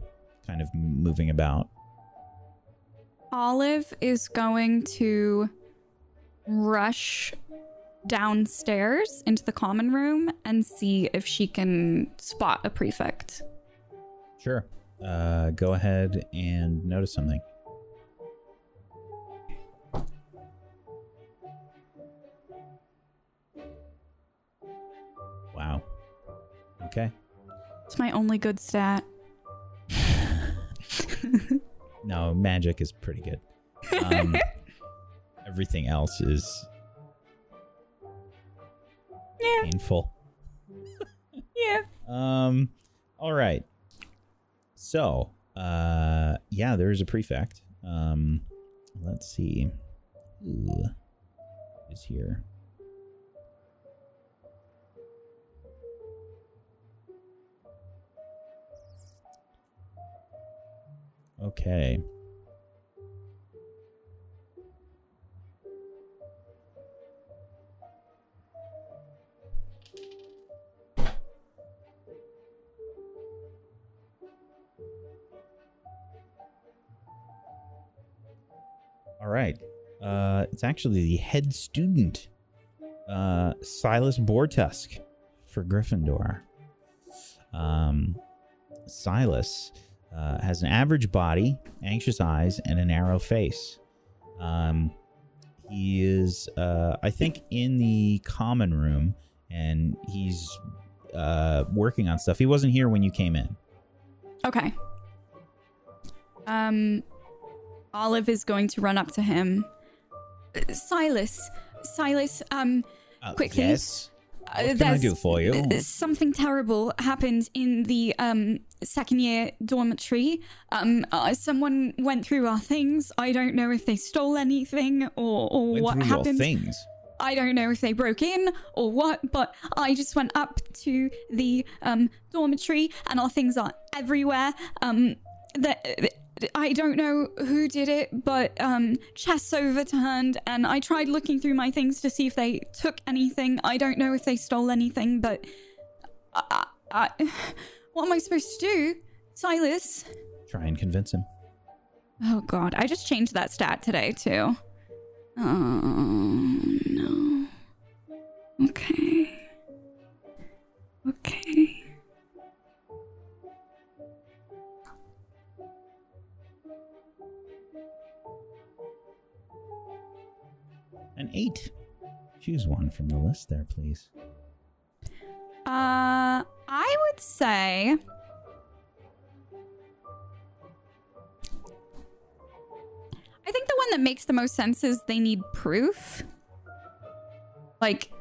kind of moving about. Olive is going to rush downstairs into the common room and see if she can spot a prefect. Sure. Uh, go ahead and notice something. Wow. Okay. It's my only good stat. No, magic is pretty good. Um, everything else is Yeah. painful. Yeah. Um. All right. So, uh, yeah, there is a prefect. Um, let's see. Who is here? Okay. All right. Uh, it's actually the head student, uh, Silas Bortusk, for Gryffindor. Um, Silas uh, has an average body, anxious eyes, and a narrow face. Um, he is, uh, I think, in the common room, and he's uh, working on stuff. He wasn't here when you came in. Okay. Um, Olive is going to run up to him. Uh, Silas, Silas, um, Uh, Quickly. Yes. uh, What can I do for you? uh, Something terrible happened in the um second year dormitory. Um, uh, someone went through our things. I don't know if they stole anything or or Went what happened. your things. I don't know if they broke in or what, but I just went up to the um, dormitory and our things are everywhere. Um, the, I don't know who did it, but um, chests overturned, and I tried looking through my things to see if they took anything. I don't know if they stole anything, but I, I, what am I supposed to do, Silas? Try and convince him. Oh God, I just changed that stat today too. Oh no. Okay. Okay. An eight. Choose one from the list there, please. Uh, I would say. I think the one that makes the most sense is they need proof. Like,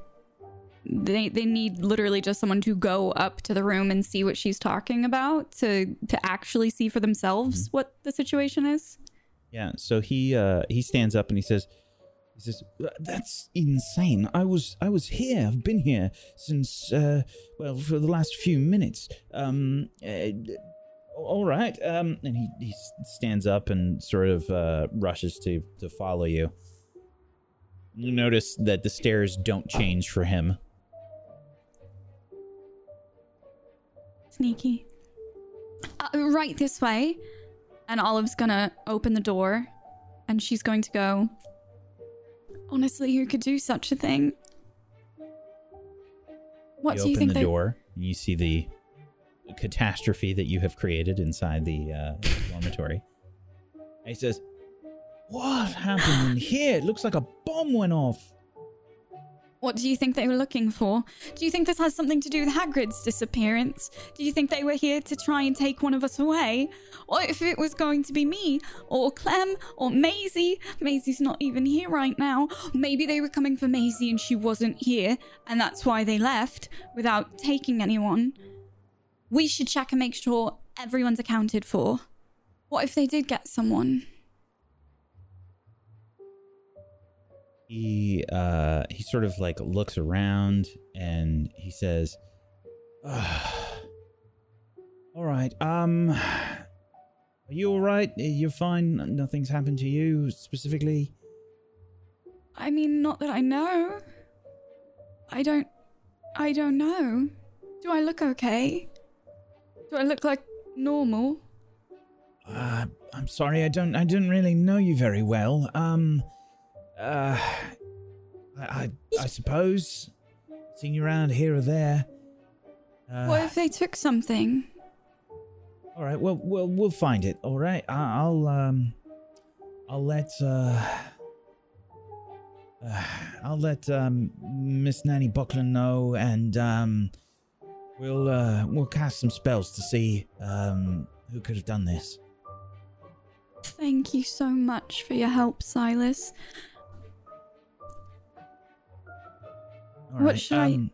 they they need literally just someone to go up to the room and see what she's talking about to to actually see for themselves what the situation is. Yeah, so he uh he stands up and he says he says that's insane. I was I was here. I've been here since uh well for the last few minutes. Um uh, all right. Um and he he stands up and sort of uh rushes to to follow you. You notice that the stairs don't change for him. Sneaky. Uh, right this way. And Olive's gonna open the door and she's going to go. Honestly, who could do such a thing? What you do you open the they door and you see the catastrophe that you have created inside the uh, dormitory. And he says, "What happened in here? It looks like a bomb went off." What do you think they were looking for? Do you think this has something to do with Hagrid's disappearance? Do you think they were here to try and take one of us away? What if it was going to be me? Or Clem? Or Maisie? Maisie's not even here right now. Maybe they were coming for Maisie and she wasn't here, and that's why they left without taking anyone. We should check and make sure everyone's accounted for. What if they did get someone? He uh, he sort of like looks around and he says, "Ah, "All right. Um, are you all right? You're fine. Nothing's happened to you specifically." I mean, not that I know. I don't. I don't know. Do I look okay? Do I look like normal? Uh, I'm sorry, I don't, I didn't really know you very well. Um, uh, I, I, I suppose seen you around here or there. Uh, what if they took something? all right, well, we'll, we'll find it. All right, I, I'll, um, I'll let, uh, uh I'll let um Miss Nanny Buckland know, and um, we'll, uh, we'll cast some spells to see um who could have done this. Thank you so much for your help, Silas. All What right, should I- um,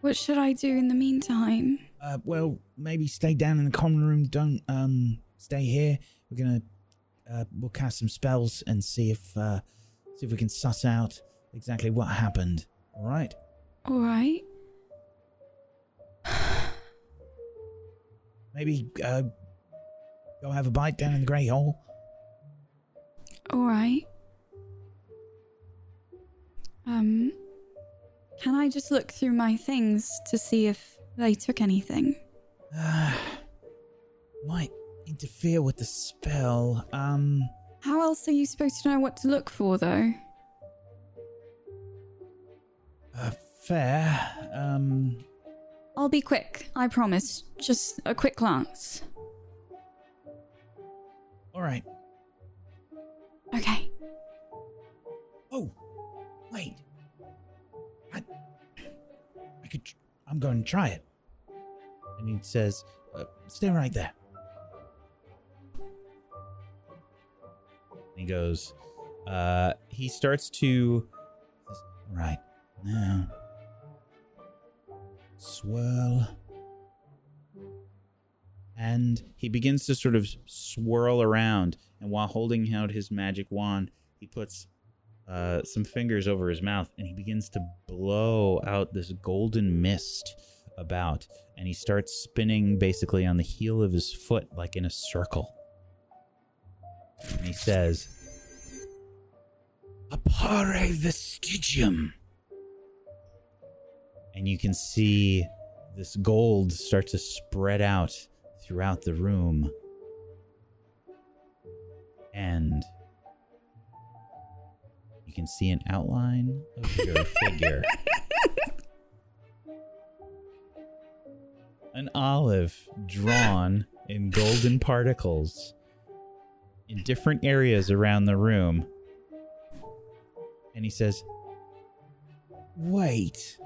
What should I do in the meantime? Uh, well, maybe stay down in the common room. Don't um stay here. We're gonna uh we'll cast some spells and see if uh see if we can suss out exactly what happened. All right. All right. Maybe uh go have a bite down in the Great Hall. All right. Um, can I just look through my things to see if they took anything? Uh, might interfere with the spell. Um, How else are you supposed to know what to look for, though? uh, fair. Um, I'll be quick, I promise. Just a quick glance. all right. Okay. Oh, wait. I, could. I'm going to try it. And he says, uh, "Stay right there." he goes uh he starts to Right now, swirl. and he begins to sort of swirl around and while holding out his magic wand he puts uh, some fingers over his mouth and he begins to blow out this golden mist about and he starts spinning basically on the heel of his foot like in a circle And he says, Appare vestigium. and you can see this gold start to spread out throughout the room. And can see an outline of your figure. An olive drawn in golden particles in different areas around the room. And he says, Wait.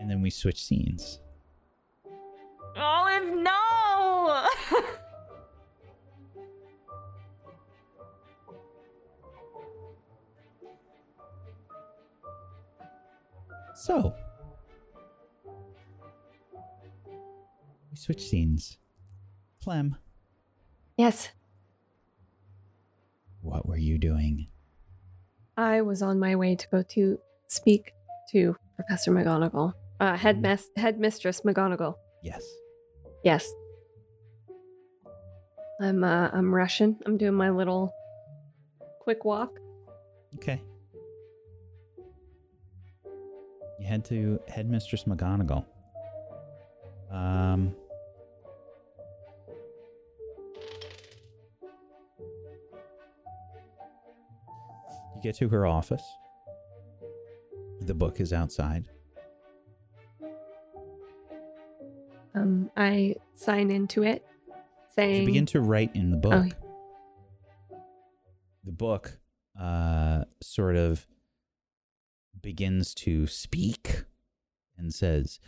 And then we switch scenes. Olive, no! So, we switch scenes. Clem, Yes, what were you doing? I was on my way to go to speak to Professor McGonagall, uh, headmas- headmistress McGonagall. Yes. Yes. I'm uh, I'm rushing. I'm doing my little quick walk. Okay. You head to Headmistress McGonagall. Um. You get to her office. The book is outside. Um, I sign into it, saying, You begin to write in the book. Oh. The book uh, sort of begins to speak and says,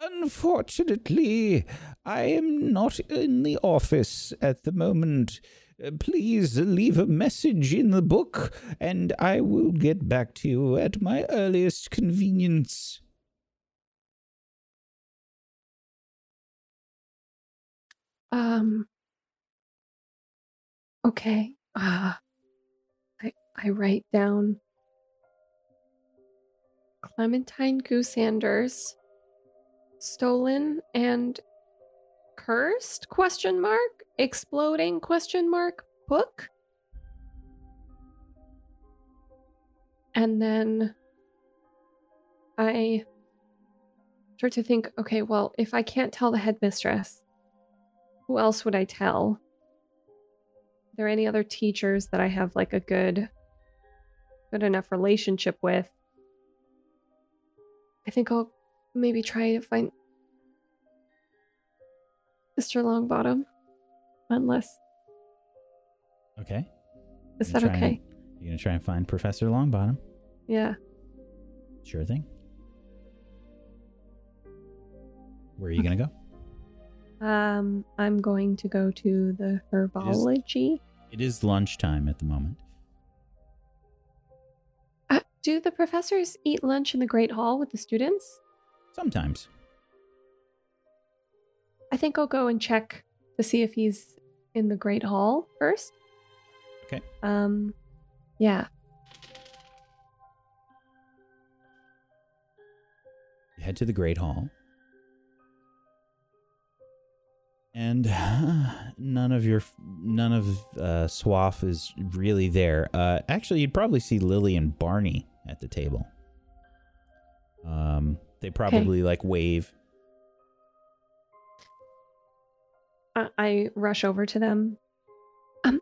Unfortunately, I am not in the office at the moment. Please leave a message in the book, and I will get back to you at my earliest convenience. Um. Okay. Uh, I I write down Clementine Goosanders stolen and cursed question mark exploding question mark book and then I start to think okay well if I can't tell the headmistress who else would I tell? Are there any other teachers that I have like a good good enough relationship with? I think I'll maybe try to find Mr. Longbottom. Unless Okay. is that and- okay? You're going to try and find Professor Longbottom. Yeah. Sure thing. Where are you going to go? Um I'm going to go to the herbology. It is lunchtime at the moment. Do the professors eat lunch in the Great Hall with the students? Sometimes. I think I'll go and check to see if he's in the Great Hall first. Okay. Um, yeah. You head to the Great Hall. And none of your none of uh, Swaff is really there. Uh, actually, you'd probably see Lily and Barney at the table. Um, they probably like wave. I, I rush over to them. Um,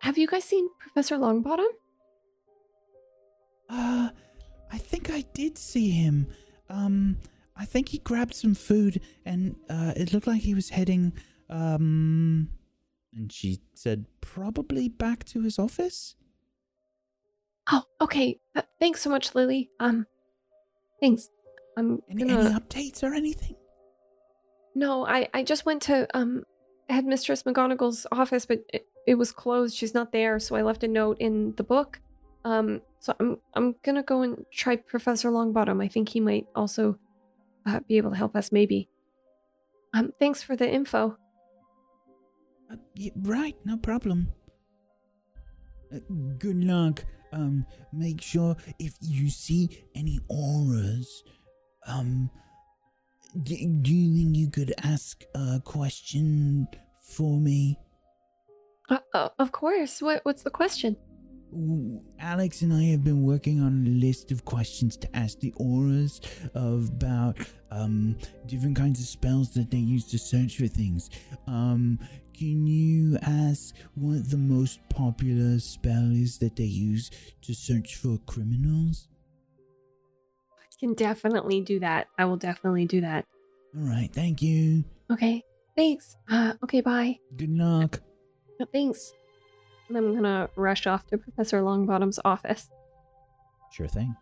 have you guys seen Professor Longbottom? Uh, I think I did see him. Um, I think he grabbed some food, and uh, it looked like he was heading. Um, And she said probably back to his office. Oh, okay. Uh, thanks so much, Lily. Um, thanks. I'm Any, gonna. any updates or anything? No, I I just went to um headmistress McGonagall's office, but it, it was closed. She's not there, so I left a note in the book. Um, so I'm I'm gonna go and try Professor Longbottom. I think he might also uh, be able to help us, maybe. Um, thanks for the info. Uh, y- right, no problem. Uh, good luck. Um, make sure if you see any Aurors, um, d- do you think you could ask a question for me? Uh, uh, of course. What What's the question? Alex and I have been working on a list of questions to ask the Aurors of about um different kinds of spells that they use to search for things. Um, can you ask what the most popular spell is that they use to search for criminals? I can definitely do that. I will definitely do that. All right, thank you. Okay. Thanks. Uh, okay. Bye. Good luck. Uh, Thanks. And I'm gonna rush off to Professor Longbottom's office. Sure thing.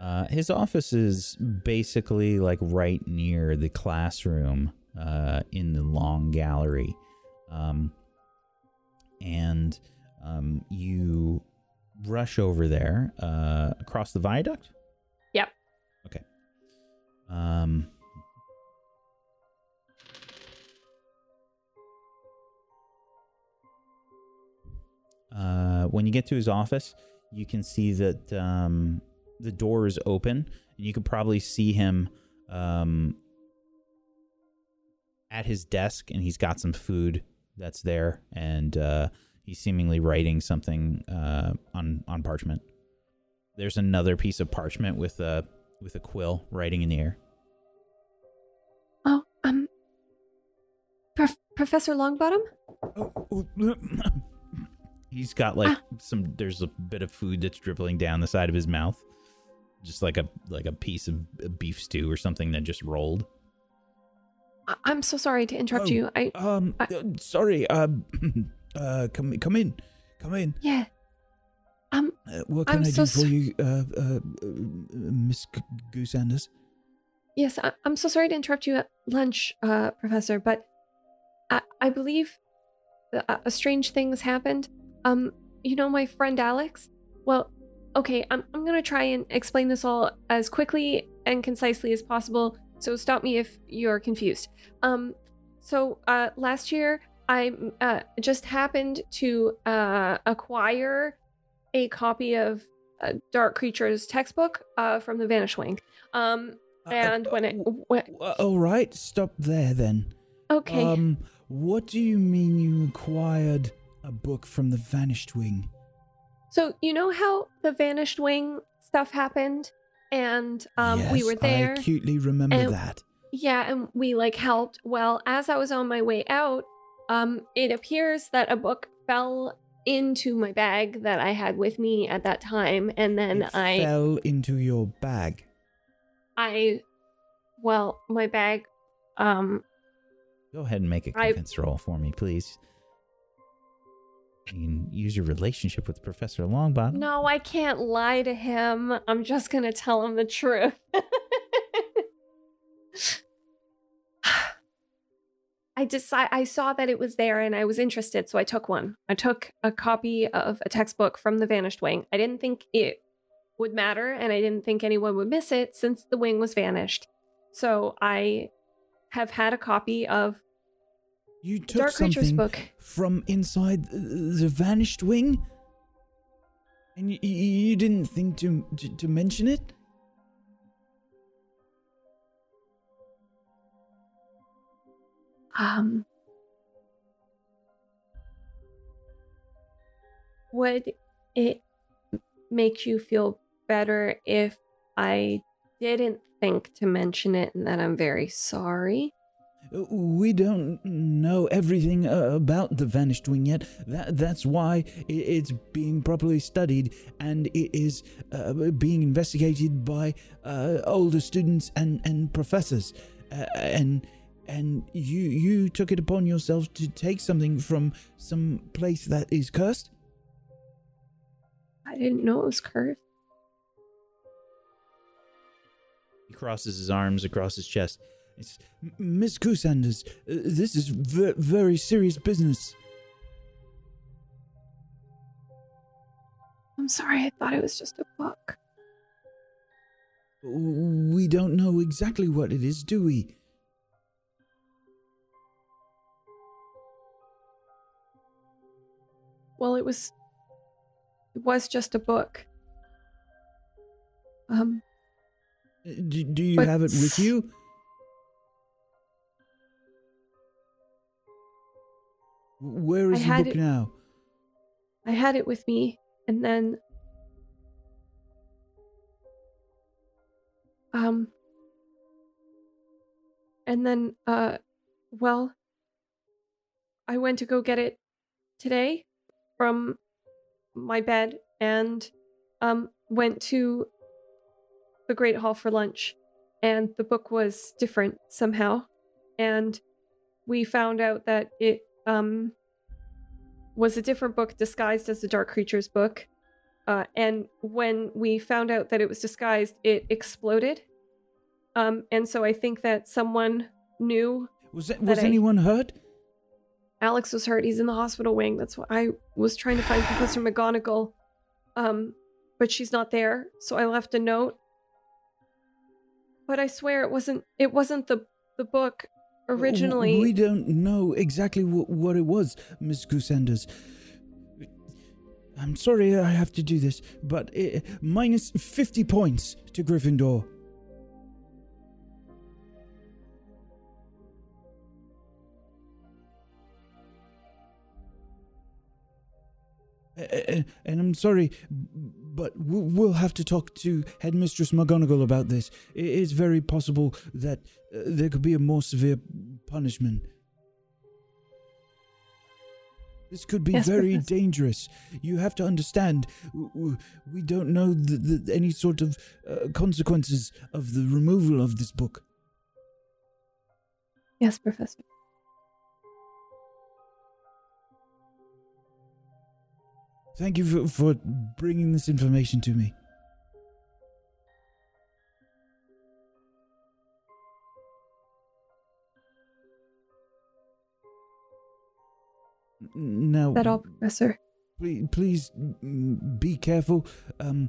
Uh, his office is basically like right near the classroom uh, in the long gallery. Um, and um, you rush over there uh, across the viaduct? Yep. Okay. Um, uh, when you get to his office, you can see that um, the door is open, and you can probably see him um, at his desk, and he's got some food that's there, and uh, he's seemingly writing something uh, on on parchment. There's another piece of parchment with a with a quill writing in the air. Oh, um, Prof- Professor Longbottom. He's got like some. There's a bit of food that's dribbling down the side of his mouth, just like a like a piece of beef stew or something that just rolled. I'm so sorry to interrupt Oh, you. I Um, I- uh, sorry. Um, uh, come come in, come in. yeah. Um, Uh, what can I'm i so do for so- you, uh, uh, uh, Miss G- Goose Anders? yes. I- I'm so sorry to interrupt you at lunch, uh, Professor, but I I believe a, a strange thing has happened. Um, you know my friend Alex. Well, okay. I'm I'm gonna try and explain this all as quickly and concisely as possible. So stop me if you're confused. Um, so uh, last year I uh, just happened to uh, acquire a copy of uh, Dark Creatures textbook uh, from the Vanish Wing. Um, Uh, and when it when, Uh, all right, stop there then. okay, Um, what do you mean you acquired a book from the Vanished Wing? so you know how the Vanished Wing stuff happened, and um, we were there. I acutely remember and- that. Yeah, and we like helped. Well, as I was on my way out, um, it appears that a book fell into my bag that I had with me at that time, and then it I, fell into your bag. I, well, my bag, um, Go ahead and make a convince roll for me, please. Use your relationship with Professor Longbottom. no, I can't lie to him. I'm just gonna tell him the truth. I decide I saw that it was there and I was interested, so I took one. I took a copy of a textbook from the Vanished Wing. I didn't think it would matter and I didn't think anyone would miss it since the wing was vanished. So I have had a copy of You took Dark something book. from inside the Vanished Wing, and y- y- you didn't think to to, to mention it. Um, would it make you feel better if I didn't think to mention it and that I'm very sorry? Uh, We don't know everything uh, about the Vanished Wing yet. That, that's why it's being properly studied and it is uh, being investigated by uh, older students and, and professors. Uh, and and you you took it upon yourself to take something from some place that is cursed. I didn't know it was cursed. He crosses his arms across his chest. It's, Miss Goosanders, uh, this is ve- very serious business. I'm sorry, I thought it was just a book. We don't know exactly what it is, do we? Well, it was it was just a book. Um, Uh, Do, do you have it with you? Where I the book it- now? I had it with me, and then, um, and then, uh, well, I went to go get it today from my bed and, um, went to the Great Hall for lunch, and the book was different somehow, and we found out that it, um, was a different book disguised as the Dark Creatures book. Uh, and when we found out that it was disguised, it exploded. Um, and so I think that someone knew Was that, that was I- anyone hurt? Alex was hurt. He's in the hospital wing. That's why I was trying to find Professor McGonagall. Um, but she's not there, so I left a note. But I swear it wasn't. It wasn't the the book originally. We don't know exactly wh- what it was, Miss Goosanders. I'm sorry I have to do this, but uh, minus 50 points to Gryffindor. Uh, uh, and I'm sorry, but we'll have to talk to Headmistress McGonagall about this. It is very possible that uh, there could be a more severe punishment. This could be Yes, very Professor. dangerous. You have to understand, we don't know the, the, any sort of uh, consequences of the removal of this book. yes, Professor. Thank you for, for bringing this information to me. Now, that all, Professor? please, please mm, be careful. Um,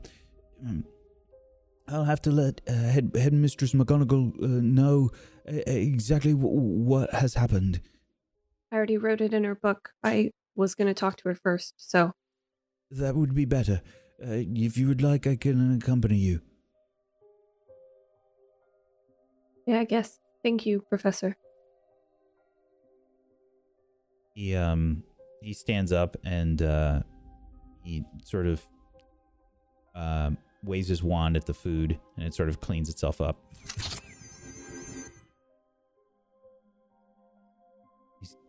um, I'll have to let uh, Head Headmistress McGonagall uh, know exactly w- what has happened. I already wrote it in her book. I was going to talk to her first, so That would be better. Uh, if you would like, I can accompany you. yeah, I guess. Thank you, Professor. He um he stands up and uh he sort of um waves his wand at the food and it sort of cleans itself up.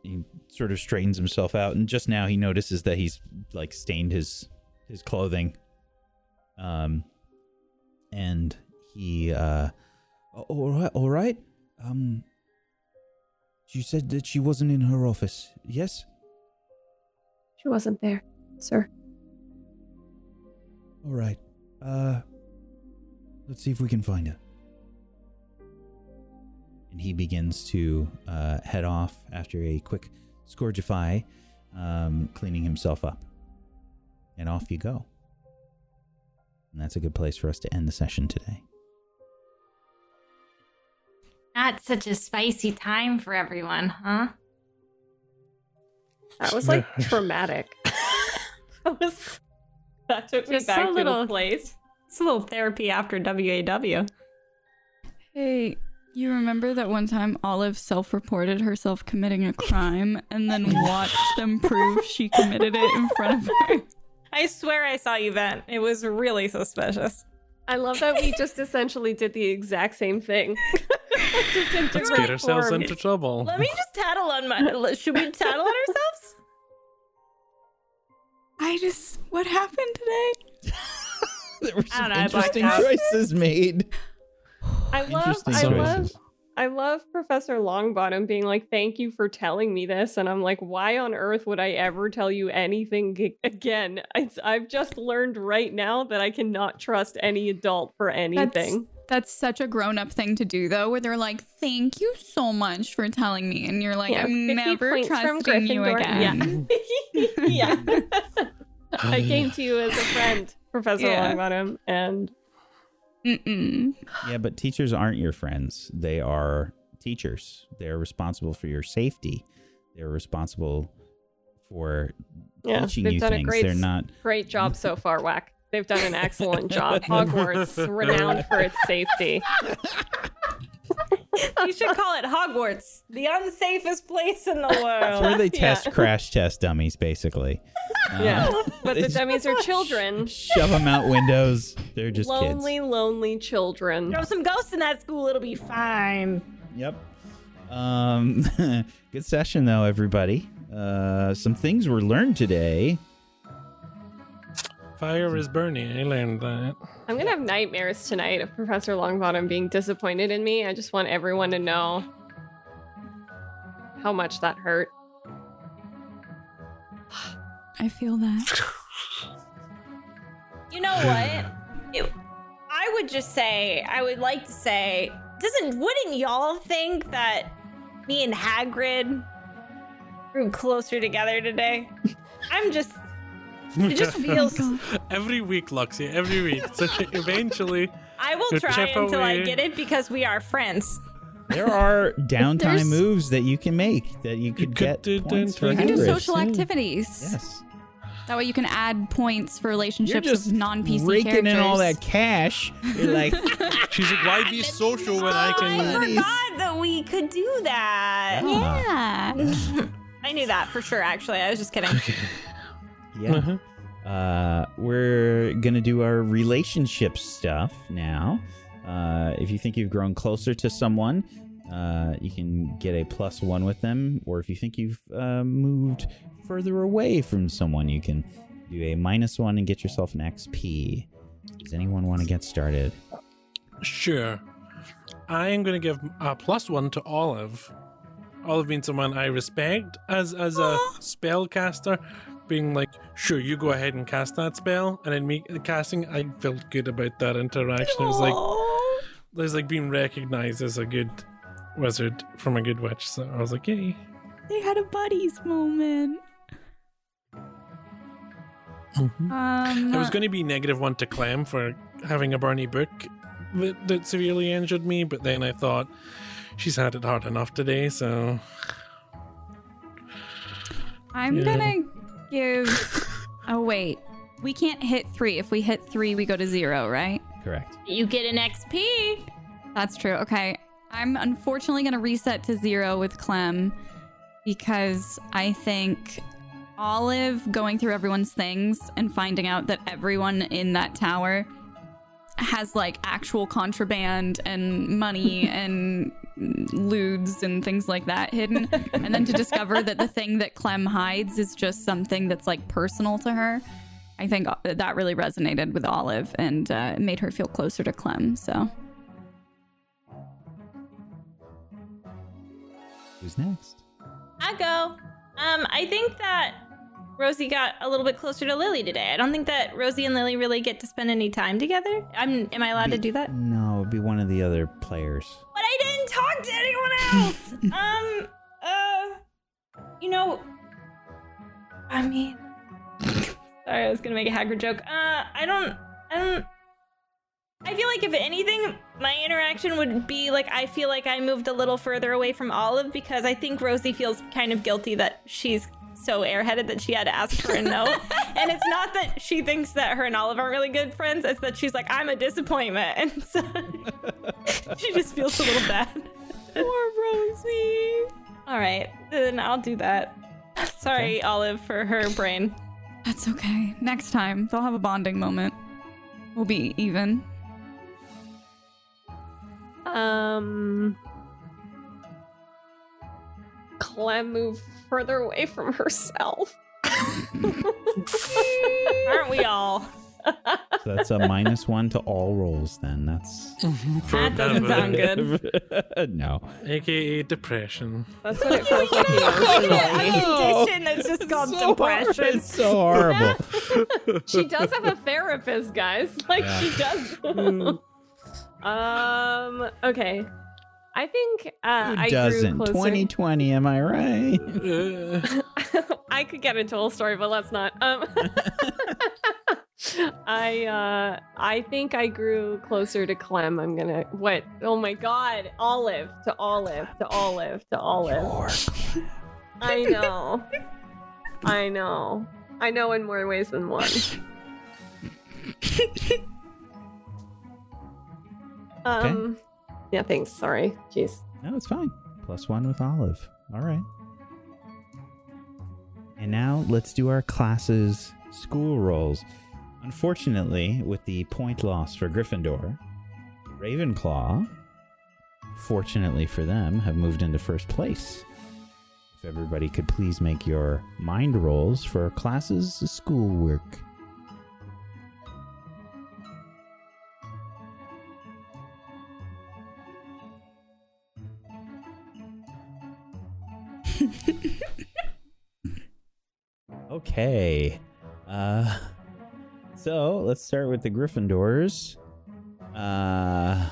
He sort of straightens himself out and just now he notices that he's like stained his his clothing. Um and he uh All right, all right. Um, you said that she wasn't in her office. Yes. She wasn't there, sir. All right. Uh, let's see if we can find her. And he begins to uh, head off after a quick scourgify, um, cleaning himself up. And off you go. And that's a good place for us to end the session today. Not such a spicy time for everyone, huh? That was like traumatic. that was. That took me Just back so to little- a place. It's a little therapy after WAW. Hey, you remember that one time Olive self reported herself committing a crime and then watched them prove she committed it in front of her? I swear I saw you vent. It was really suspicious. I love that we just essentially did the exact same thing. just in Let's get ourselves forms. into trouble. Let me just tattle on my. Should we tattle on ourselves? I just. What happened today? there were some don't know, interesting choices made. I love, I love. I love Professor Longbottom being like, "Thank you for telling me this," and I'm like, "Why on earth would I ever tell you anything g- again?" It's, I've just learned right now that I cannot trust any adult for anything. That's such a grown up thing to do, though, where they're like, thank you so much for telling me. And you're like, Yeah, I'm never points from trusting you again. Yeah. yeah. I came to you as a friend, Professor Yeah. Longbottom, and Mm-mm. Yeah, but teachers aren't your friends. They are teachers. They're responsible for your safety. They're responsible for yeah, teaching they've you done a things. great, They're not. great job so far, Whack. They've done an excellent job. Hogwarts, renowned for its safety. you should call it Hogwarts, the unsafest place in the It's world. where they Yeah. test crash test dummies, basically. Uh, Yeah, but the dummies are children. Shove them out windows. They're just Lonely, lonely children. Throw some ghosts in that school, it'll be fine. Yep. Um, good session though, everybody. Uh, some things were learned today. Fire is burning. I learned that. I'm gonna have nightmares tonight of Professor Longbottom being disappointed in me. I just want everyone to know how much that hurt. I feel that. You know what? It- I would just say, I would like to say, doesn't wouldn't y'all think that me and Hagrid grew closer together today? I'm just it just feels every week, Lexi. Every week. So eventually, I will try chip until I get it because we are friends. There are downtime moves that you can make that you could, could get do points for You can do social mm. activities. Yes. That way you can add points for relationships You're relationships just with non-PC raking characters. in all that cash. You're like, she's like, "Why be social when I I can?" Nice. forgot that we could do that. Yeah. I knew that for sure. Actually, I was just kidding. Yeah. Uh-huh. Uh, we're gonna do our relationship stuff now. Uh, if you think you've grown closer to someone, uh, you can get a plus one with them. Or if you think you've uh, moved further away from someone, you can do a minus one and get yourself an XP. Does anyone want to get started? Sure. I am going to give a plus one to Olive. Olive being someone I respect as as a spellcaster, being like, sure, you go ahead and cast that spell, and then me casting. I felt good about that interaction. It was like, it was like being recognized as a good wizard from a good witch. So I was like, yay. they had a buddies moment. Um, I was going to be negative one to Clem for having a Barney book that, that severely injured me, but then I thought she's had it hard enough today, so I'm Yeah. gonna give. Oh wait, we can't hit three. If we hit three, we go to zero, right? Correct. You get an XP. That's true. Okay. I'm unfortunately going to reset to zero with Clem because I think Olive going through everyone's things and finding out that everyone in that tower has like actual contraband and money and lewds and things like that hidden. and then to discover that the thing that Clem hides is just something that's like personal to her. I think that really resonated with Olive and uh, made her feel closer to Clem. So. Who's next? I go. Um, I think that Rosie got a little bit closer to Lily today. I don't think that Rosie and Lily really get to spend any time together. I'm. Am I allowed to do that? No, it'd be one of the other players. But I didn't talk to anyone else. um. Uh. You know. I mean. Sorry, I was gonna make a Hagrid joke. Uh, I don't. I don't. I feel like if anything, my interaction would be like I feel like I moved a little further away from Olive because I think Rosie feels kind of guilty that she's so airheaded that she had to ask for a note. and it's not that she thinks that her and Olive aren't really good friends, it's that she's like, I'm a disappointment. And so she just feels a little bad. Poor Rosie. All right, then I'll do that. Sorry, Olive, for her brain. That's okay. Next time, they'll have a bonding moment. We'll be even. Um, Clem moved further away from herself. Aren't we all? So that's a minus one to all rolls. Then that's That doesn't sound good. no. AKA depression. That's what it feels like emotionally. A condition that's just called So hor- depression. It's so horrible. She does have a therapist, guys. Like Yeah. she does. um. Okay. I think uh, Who I doesn't? grew closer. 2020, am I right? I could get into a whole story, but let's not. Um, I uh, I think I grew closer to Clem. I'm gonna what? Oh my God! Olive to Olive to Olive to Olive. I know. I know. I know in more ways than one. um. Yeah. Thanks. Sorry. Jeez. No, it's fine. Plus one with Olive. All right. And now let's do our classes school rolls. Unfortunately, with the point loss for Gryffindor, Ravenclaw, fortunately for them, have moved into first place. If everybody could please make your mind rolls for classes schoolwork. Okay. Uh so let's start with the Gryffindors. Uh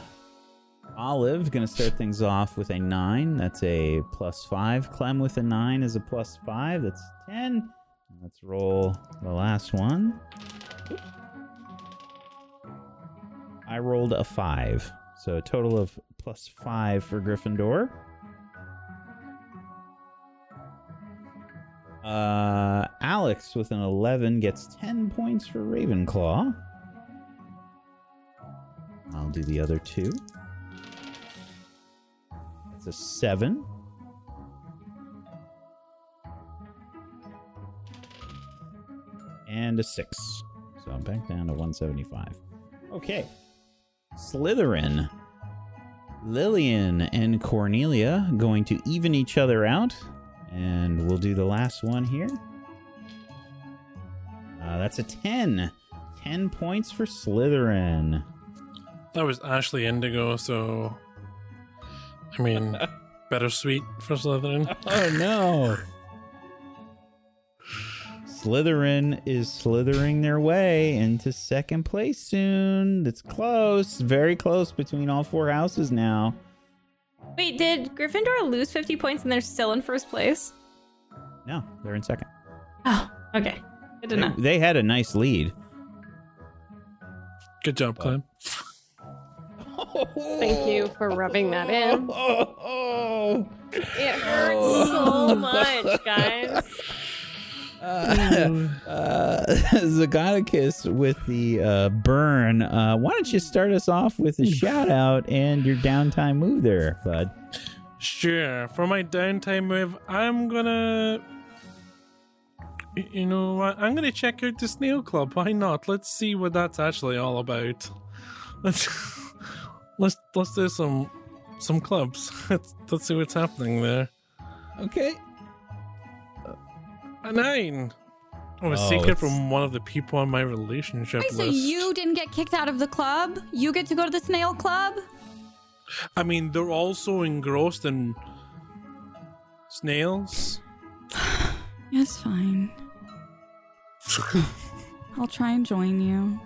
Olive gonna start things off with a nine. That's a plus five. Clem with a nine is a plus five. That's ten. Let's roll the last one. I rolled a five. So a total of plus five for Gryffindor. Uh, Alex with an 11 gets 10 points for Ravenclaw. I'll do the other two. It's a 7. And a 6. So I'm back down to 175. Okay. Slytherin. Lillian and Cornelia going to even each other out. And we'll do the last one here. Uh, that's a 10. 10 points for Slytherin. That was Ashley Indigo, so I mean, bittersweet for Slytherin. Oh no. Slytherin is slithering their way into second place soon. It's close, very close between all four houses now. Wait, did Gryffindor lose 50 points and they're still in first place? No, they're in second. Oh, okay. Good to They, know. they had a nice lead. Good job, Clem. Thank you for rubbing that in. Oh, It hurts so much, guys. uh, uh, Zagonicus with the uh, burn. Uh, why don't you start us off with a shout out and your downtime move there, bud? Sure. For my downtime move, I'm gonna. You know what? I'm gonna check out the Snail Club. Why not? Let's see what that's actually all about. Let's let's let's do some some clubs. Let's let's see what's happening there. Okay. A nine. Oh, a Oh, secret it's- from one of the people on my relationship Wait, so you didn't get kicked out of the club? You get to go to the snail club? I mean, they're also engrossed in snails. It's fine. I'll try and join you.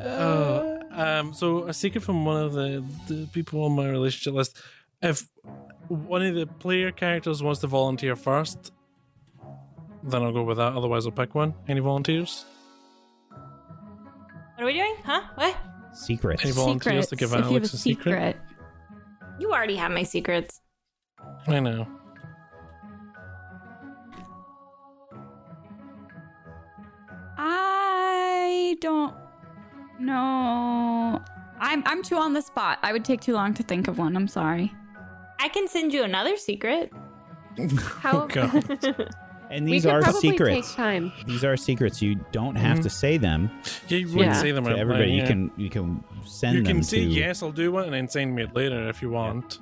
Uh, um, so a secret from one of the, the people on my relationship list. If one of the player characters wants to volunteer first, then I'll go with that. Otherwise, I'll pick one. Any volunteers? What are we doing? Huh? What? Secrets. Any volunteers to give if you have Alex a a secret? You already have my secrets. I know. I don't know. I'm I'm too on the spot. I would take too long to think of one. I'm sorry. I can send you another secret. How? Oh, God. And these could are secrets. take time. These are secrets. You don't have Mhm. to say them Yeah, you wouldn't Yeah. say them to out loud, everybody. You can you can send You them can say to yes, I'll do one, and then send me it later if you want.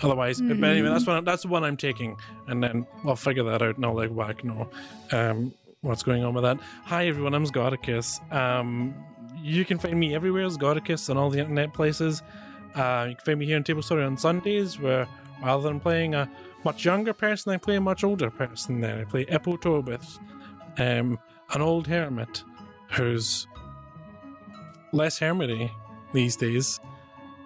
Otherwise, but anyway, that's one. That's the one I'm taking, and then I'll figure that out. And I'll like whack no, um, what's going on with that? Hi everyone, I'm Scoticus. Um, you can find me everywhere as Scoticus on all the internet places. Uh, you can find me here on Table Story on Sundays, where rather than playing a much younger person, I play a much older person. There, I play Eppo Tobith, um, an old hermit who's less hermity these days.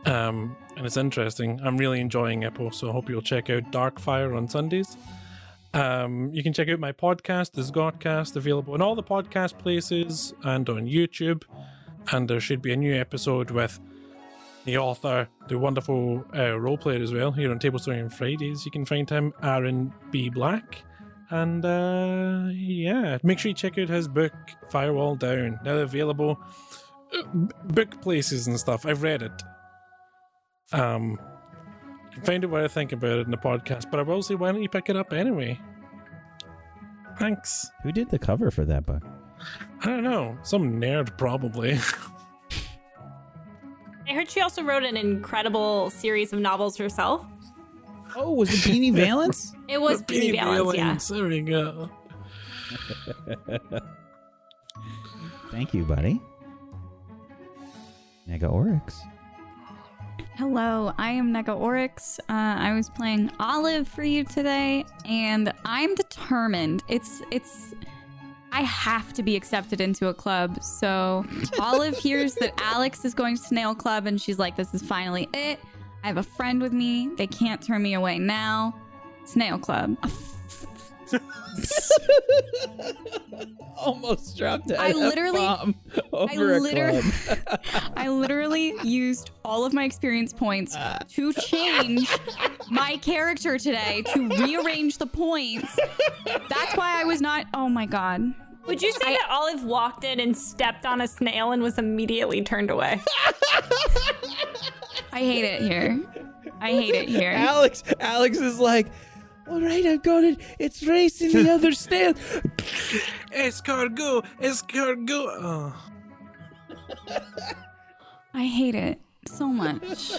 Um, and it's interesting. I'm really enjoying Eppo, so I hope you'll check out Darkfire on Sundays. Um, you can check out my podcast, the Godcast, available in all the podcast places and on YouTube. And there should be a new episode with the author, the wonderful uh, role player as well, here on Table Story on Fridays. You can find him, Aaron B. Black. And uh, yeah, make sure you check out his book, Firewall Down. Now available uh, book places and stuff. I've read it. Um, find out what I think about it in the podcast, but I will say, why don't you pick it up anyway? Thanks. Who did the cover for that book? I don't know. Some nerd, probably. I heard she also wrote an incredible series of novels herself. Oh, was it Beanie Valance? It was Beanie Valance. yeah. There we go. Thank you, buddy. Nega Oryx. Hello, I am Nega Oryx. Uh, I was playing Olive for you today, and I'm determined. It's it's. I have to be accepted into a club. So Olive hears that Alex is going to Snail Club, and she's like, "This is finally it. I have a friend with me. They can't turn me away now. Snail Club." Almost dropped it. I literally- F-bomb I literally. I literally used all of my experience points ah. to change my character today to rearrange the points. That's why I was not. Oh my god. Would you say that Olive walked in and stepped on a snail and was immediately turned away? I hate it here. I hate it here. Alex, Alex is like, all right, I've got it. It's racing the other snail. Escargot! Escargot! Oh. I hate it so much.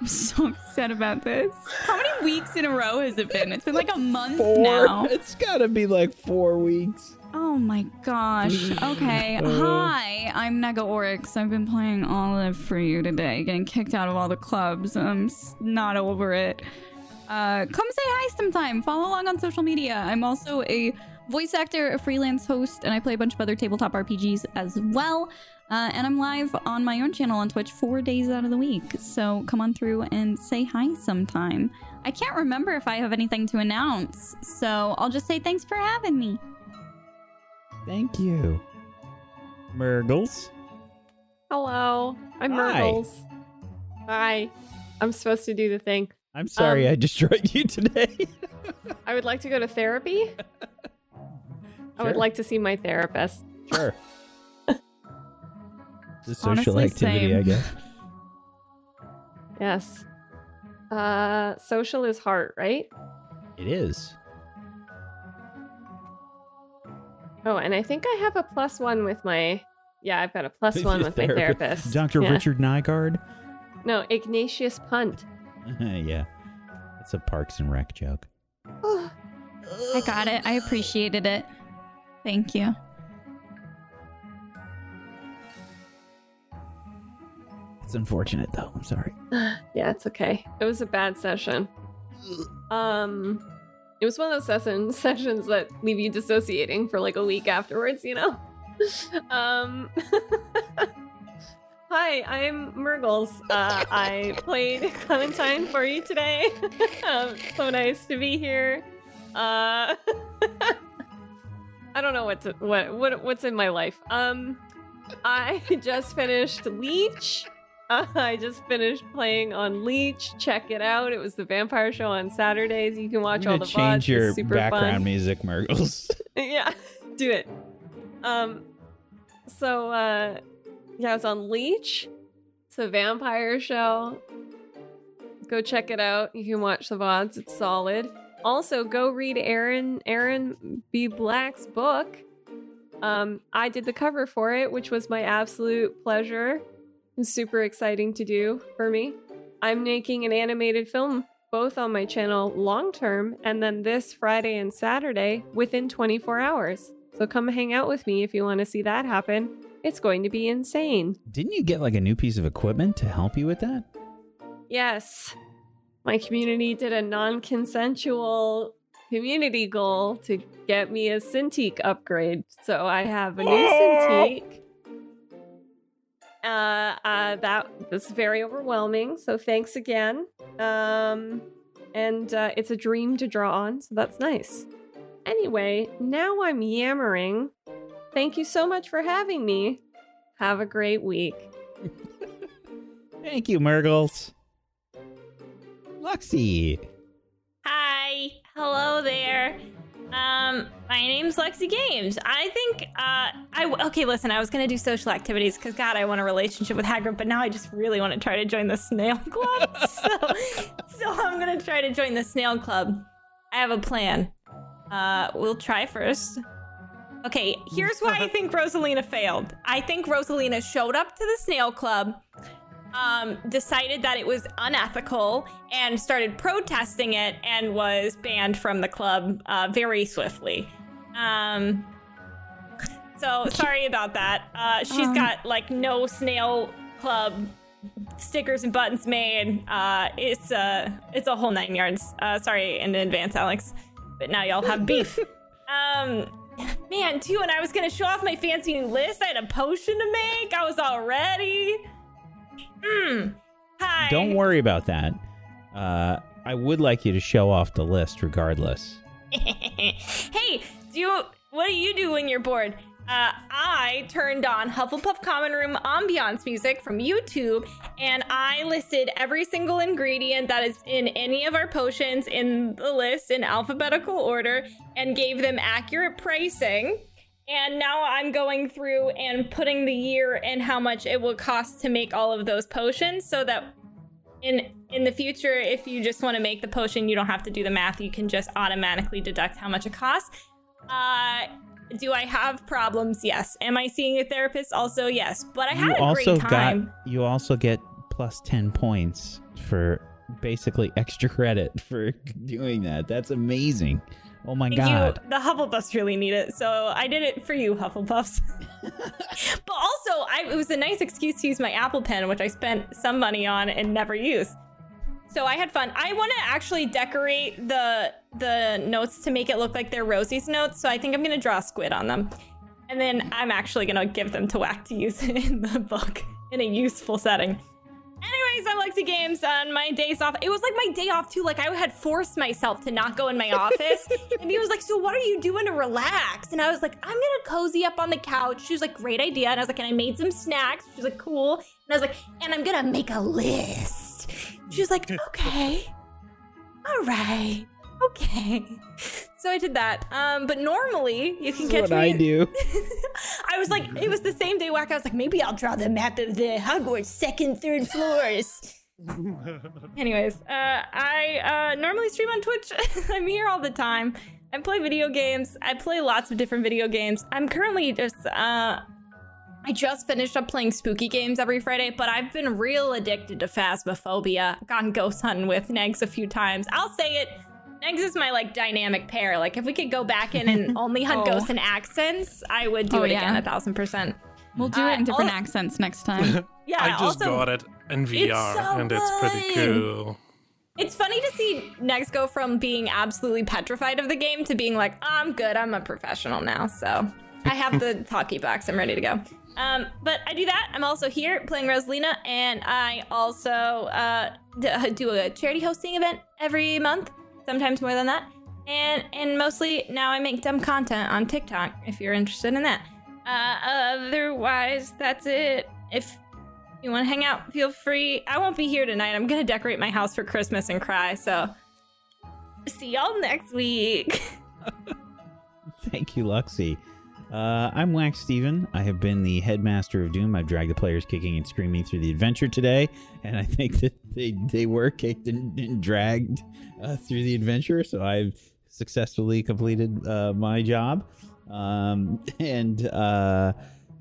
I'm so upset about this. How many weeks in a row has it been? It's been like a month Four. now. It's got to be like four weeks. Oh my gosh. Okay. Uh. Hi, I'm Nega Oryx. I've been playing Olive for you today, getting kicked out of all the clubs. I'm not over it. Uh, come say hi sometime. Follow along on social media. I'm also a voice actor, a freelance host, and I play a bunch of other tabletop RPGs as well. Uh, and I'm live on my own channel on Twitch four days out of the week. So come on through and say hi sometime. I can't remember if I have anything to announce, so I'll just say thanks for having me. Thank you. Murgles. Hello, I'm Hi. Murgles. Hi. I'm supposed to do the thing. I'm sorry Um, I destroyed you today. I would like to go to therapy. I would like to see my therapist. sure. A social Honestly, activity, same. I guess. Yes. Uh, social is heart, right? It is. Oh, and I think I have a plus one with my. Yeah, I've got a plus one with my therapist. Dr. Yeah. Richard Nygard. No, Ignatius Punt. yeah. It's a Parks and Rec joke. I got it. I appreciated it. Thank you. It's unfortunate, though. I'm sorry. Yeah, it's okay. It was a bad session. Um, it was one of those session, sessions that leave you dissociating for like a week afterwards, you know? um, hi, I'm Murgles. Uh, I played Clementine for you today. um, so nice to be here. Uh, I don't know what to, what what what's in my life. Um, I just finished Leech. Uh, I just finished playing on Leech. Check it out. It was the vampire show on Saturdays. You can watch all the change VODs. your background fun. music, Murgles. yeah, do it. Um, so uh, yeah, it's on Leech. It's a vampire show. Go check it out. You can watch the VODs. It's solid. Also, go read Aaron Aaron B. Black's book. Um, I did the cover for it, which was my absolute pleasure. Was super exciting to do for me. I'm making an animated film both on my channel long term and then this Friday and Saturday within 24 hours. So come hang out with me if you want to see that happen. It's going to be insane. Didn't you get like a new piece of equipment to help you with that? Yes. My community did a non consensual community goal to get me a Cintiq upgrade. So I have a new Cintiq. Uh, uh, that was very overwhelming. So thanks again. Um, and uh, it's a dream to draw on. So that's nice. Anyway, now I'm yammering. Thank you so much for having me. Have a great week. Thank you, Murgles. Lexi. Hi. Hello there. Um, my name's Lexi Games. I think, uh, I okay. Listen, I was gonna do social activities because God, I want a relationship with Hagrid, but now I just really want to try to join the Snail Club. so, so I'm gonna try to join the Snail Club. I have a plan. Uh, we'll try first. Okay, here's why I think Rosalina failed. I think Rosalina showed up to the Snail Club, um, decided that it was unethical, and started protesting it, and was banned from the club uh, very swiftly. Um, so sorry about that. Uh, she's Um. got like no Snail Club stickers and buttons made. Uh, it's uh, it's a whole nine yards. Uh, sorry in advance, Alex, but now y'all have beef. um, man, too, and I was gonna show off my fancy new list. I had a potion to make. I was all ready. Hmm. Hi. Don't worry about that. Uh, I would like you to show off the list regardless. hey, do you, what do you do when you're bored? Uh, I turned on Hufflepuff Common Room ambiance music from YouTube, and I listed every single ingredient that is in any of our potions in the list in alphabetical order, and gave them accurate pricing. And now I'm going through and putting the year and how much it will cost to make all of those potions, so that in in the future if you just want to make the potion you don't have to do the math you can just automatically deduct how much it costs uh do i have problems yes am i seeing a therapist also yes but i had a also great time got you also get plus 10 points for basically extra credit for doing that. That's amazing. Oh my Thank god. you. The Hufflepuffs really need it, so I did it for you, Hufflepuffs. but also, I, it was a nice excuse to use my Apple Pen, which I spent some money on and never used. So I had fun. I want to actually decorate the the notes to make it look like they're Rosie's notes. So I think I'm gonna draw a squid on them, and then I'm actually gonna give them to Whack to use in the book in a useful setting. Anyways, I'm Lexi Games uh, on my days off. It was like my day off too. Like I had forced myself to not go in my office. and he was like, "So what are you doing to relax?" And I was like, "I'm gonna cozy up on the couch." She was like, "Great idea." And I was like, "And I made some snacks." She was like, "Cool." And I was like, "And I'm gonna make a list." She was like, "Okay, all right, okay." So I did that. Um, but normally you can catch what me. I do. I was like, it was the same day whack. I was like, maybe I'll draw the map of the Hogwarts second, third floors. Anyways, uh, I uh, normally stream on Twitch. I'm here all the time. I play video games. I play lots of different video games. I'm currently just, uh, I just finished up playing spooky games every Friday, but I've been real addicted to Phasmophobia. Gone ghost hunting with Negs a few times. I'll say it. Negs is my like dynamic pair. Like if we could go back in and only hunt Oh. ghosts in accents, I would do Oh, it yeah. again a thousand percent. We'll do Uh, it in different also- accents next time. Yeah, I just also got it in VR, so and it's pretty cool. it's funny to see Negs go from being absolutely petrified of the game to being like, I'm good, I'm a professional now. So I have the talkie box, I'm ready to go. Um, but I do that. I'm also here playing Rosalina, and I also uh, d- do a charity hosting event every month, sometimes more than that. And and mostly now I make dumb content on TikTok. If you're interested in that. Uh, otherwise, that's it. If you want to hang out, feel free. I won't be here tonight. I'm gonna decorate my house for Christmas and cry. So see y'all next week. Thank you, Lexi. Uh, I'm Wax Steven. I have been the headmaster of Doom. I've dragged the players kicking and screaming through the adventure today, and I think that they, they were kicked and, and dragged uh, through the adventure, so I've successfully completed uh, my job. Um, and uh,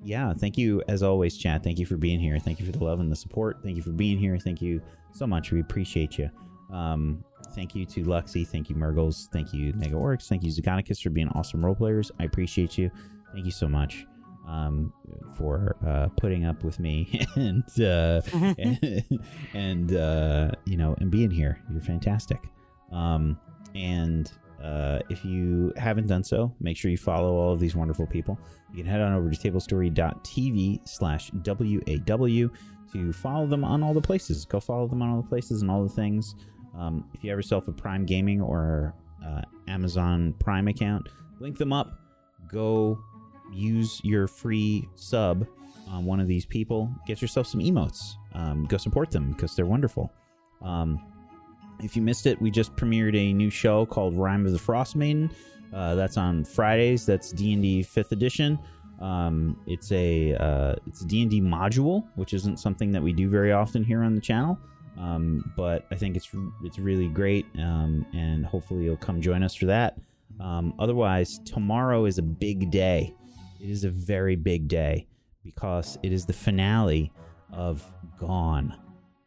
yeah, thank you as always, Chat. Thank you for being here. Thank you for the love and the support. Thank you for being here. Thank you so much. We appreciate you. Um, thank you to Lexi. Thank you, Murgles. Thank you, Mega Orcs. Thank you, Zagonicus, for being awesome role players. I appreciate you. Thank you so much um, for uh, putting up with me and uh, and, and uh, you know and being here. You're fantastic. Um, and uh, if you haven't done so, make sure you follow all of these wonderful people. You can head on over to tablestory.tv slash WAW to follow them on all the places. Go follow them on all the places and all the things. Um, if you have yourself a Prime Gaming or uh, Amazon Prime account, link them up. Go use your free sub on one of these people. Get yourself some emotes. Um, go support them because they're wonderful. Um, if you missed it, we just premiered a new show called Rime of the Frostmaiden. Uh, that's on Fridays. That's D and D Fifth Edition. Um, it's a uh, it's D and D module, which isn't something that we do very often here on the channel. Um, but I think it's it's really great, um, and hopefully you'll come join us for that. Um, otherwise, tomorrow is a big day. It is a very big day because it is the finale of Gone,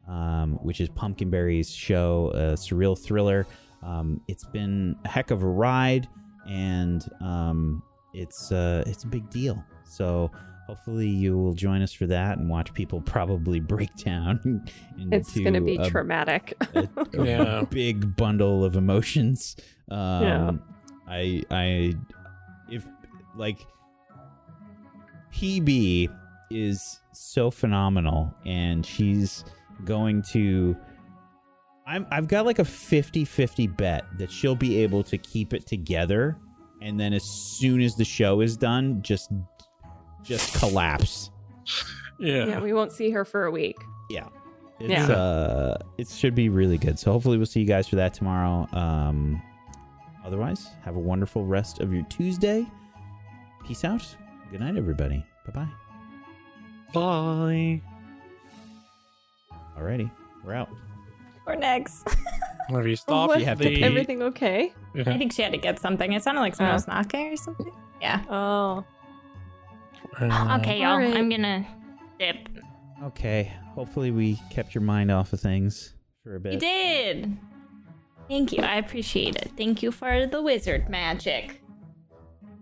um, which is Pumpkinberry's show, a surreal thriller. Um, it's been a heck of a ride, and um, it's uh, it's a big deal. So hopefully you will join us for that and watch people probably break down. It's going to be a, traumatic. a, a Yeah. big bundle of emotions. Um, Yeah. I I if like PB is so phenomenal and she's going to I'm I've got like a 50-50 bet that she'll be able to keep it together and then as soon as the show is done just just collapse. Yeah. yeah, we won't see her for a week. Yeah. It's, Yeah. uh it should be really good. So hopefully we'll see you guys for that tomorrow. Um otherwise, have a wonderful rest of your Tuesday. Peace out. Good night everybody. Bye-bye. Bye. Alrighty. We're out. Or next. Have you stopped What? You have to the... pee. Everything okay? I think she had to get something. It sounded like someone Oh. was knocking or something. Yeah. Oh, Uh, Okay, y'all. Alright. I'm gonna dip. Okay. Hopefully we kept your mind off of things for a bit. You bit. did. Thank you. I appreciate it. Thank you for the wizard magic.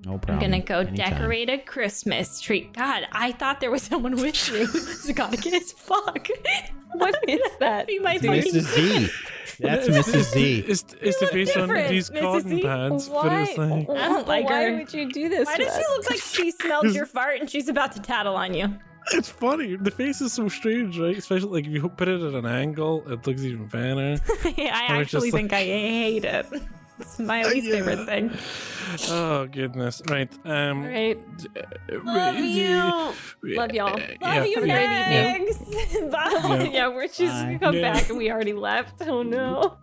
No I'm gonna go Anytime. decorate a Christmas tree. God, I thought there was someone with you. Zaconic as fuck. what is that? Be my fucking Mrs. Z. That's Mrs. Z. It's, it's the face on these Mrs. cotton Z. pads, but Why? it's like I don't like Why her. would you do this? Why to does she us? look like she smelled your fart and she's about to tattle on you? it's funny. The face is so strange, right? Especially like if you put it at an angle, it looks even better. I I was just actually like- think I hate it. It's my least Yeah. favorite thing. oh goodness! Right. Um. All right. Love you. Love y'all. Love yeah, you, yeah, Megs. Bye. yeah, we're just Bye. we come Yeah. back and we already left. Oh no.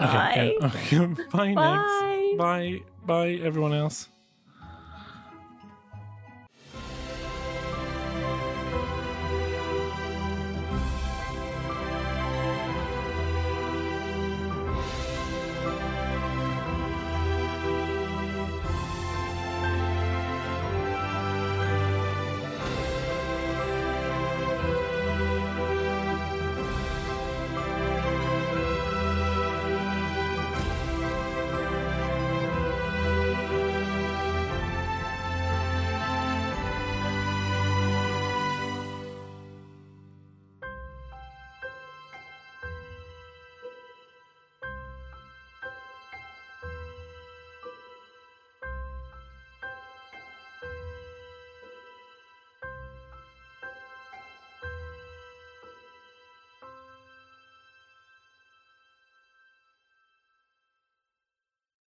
Okay, yeah, okay. Bye, Bye. Next. Bye. Bye, everyone else.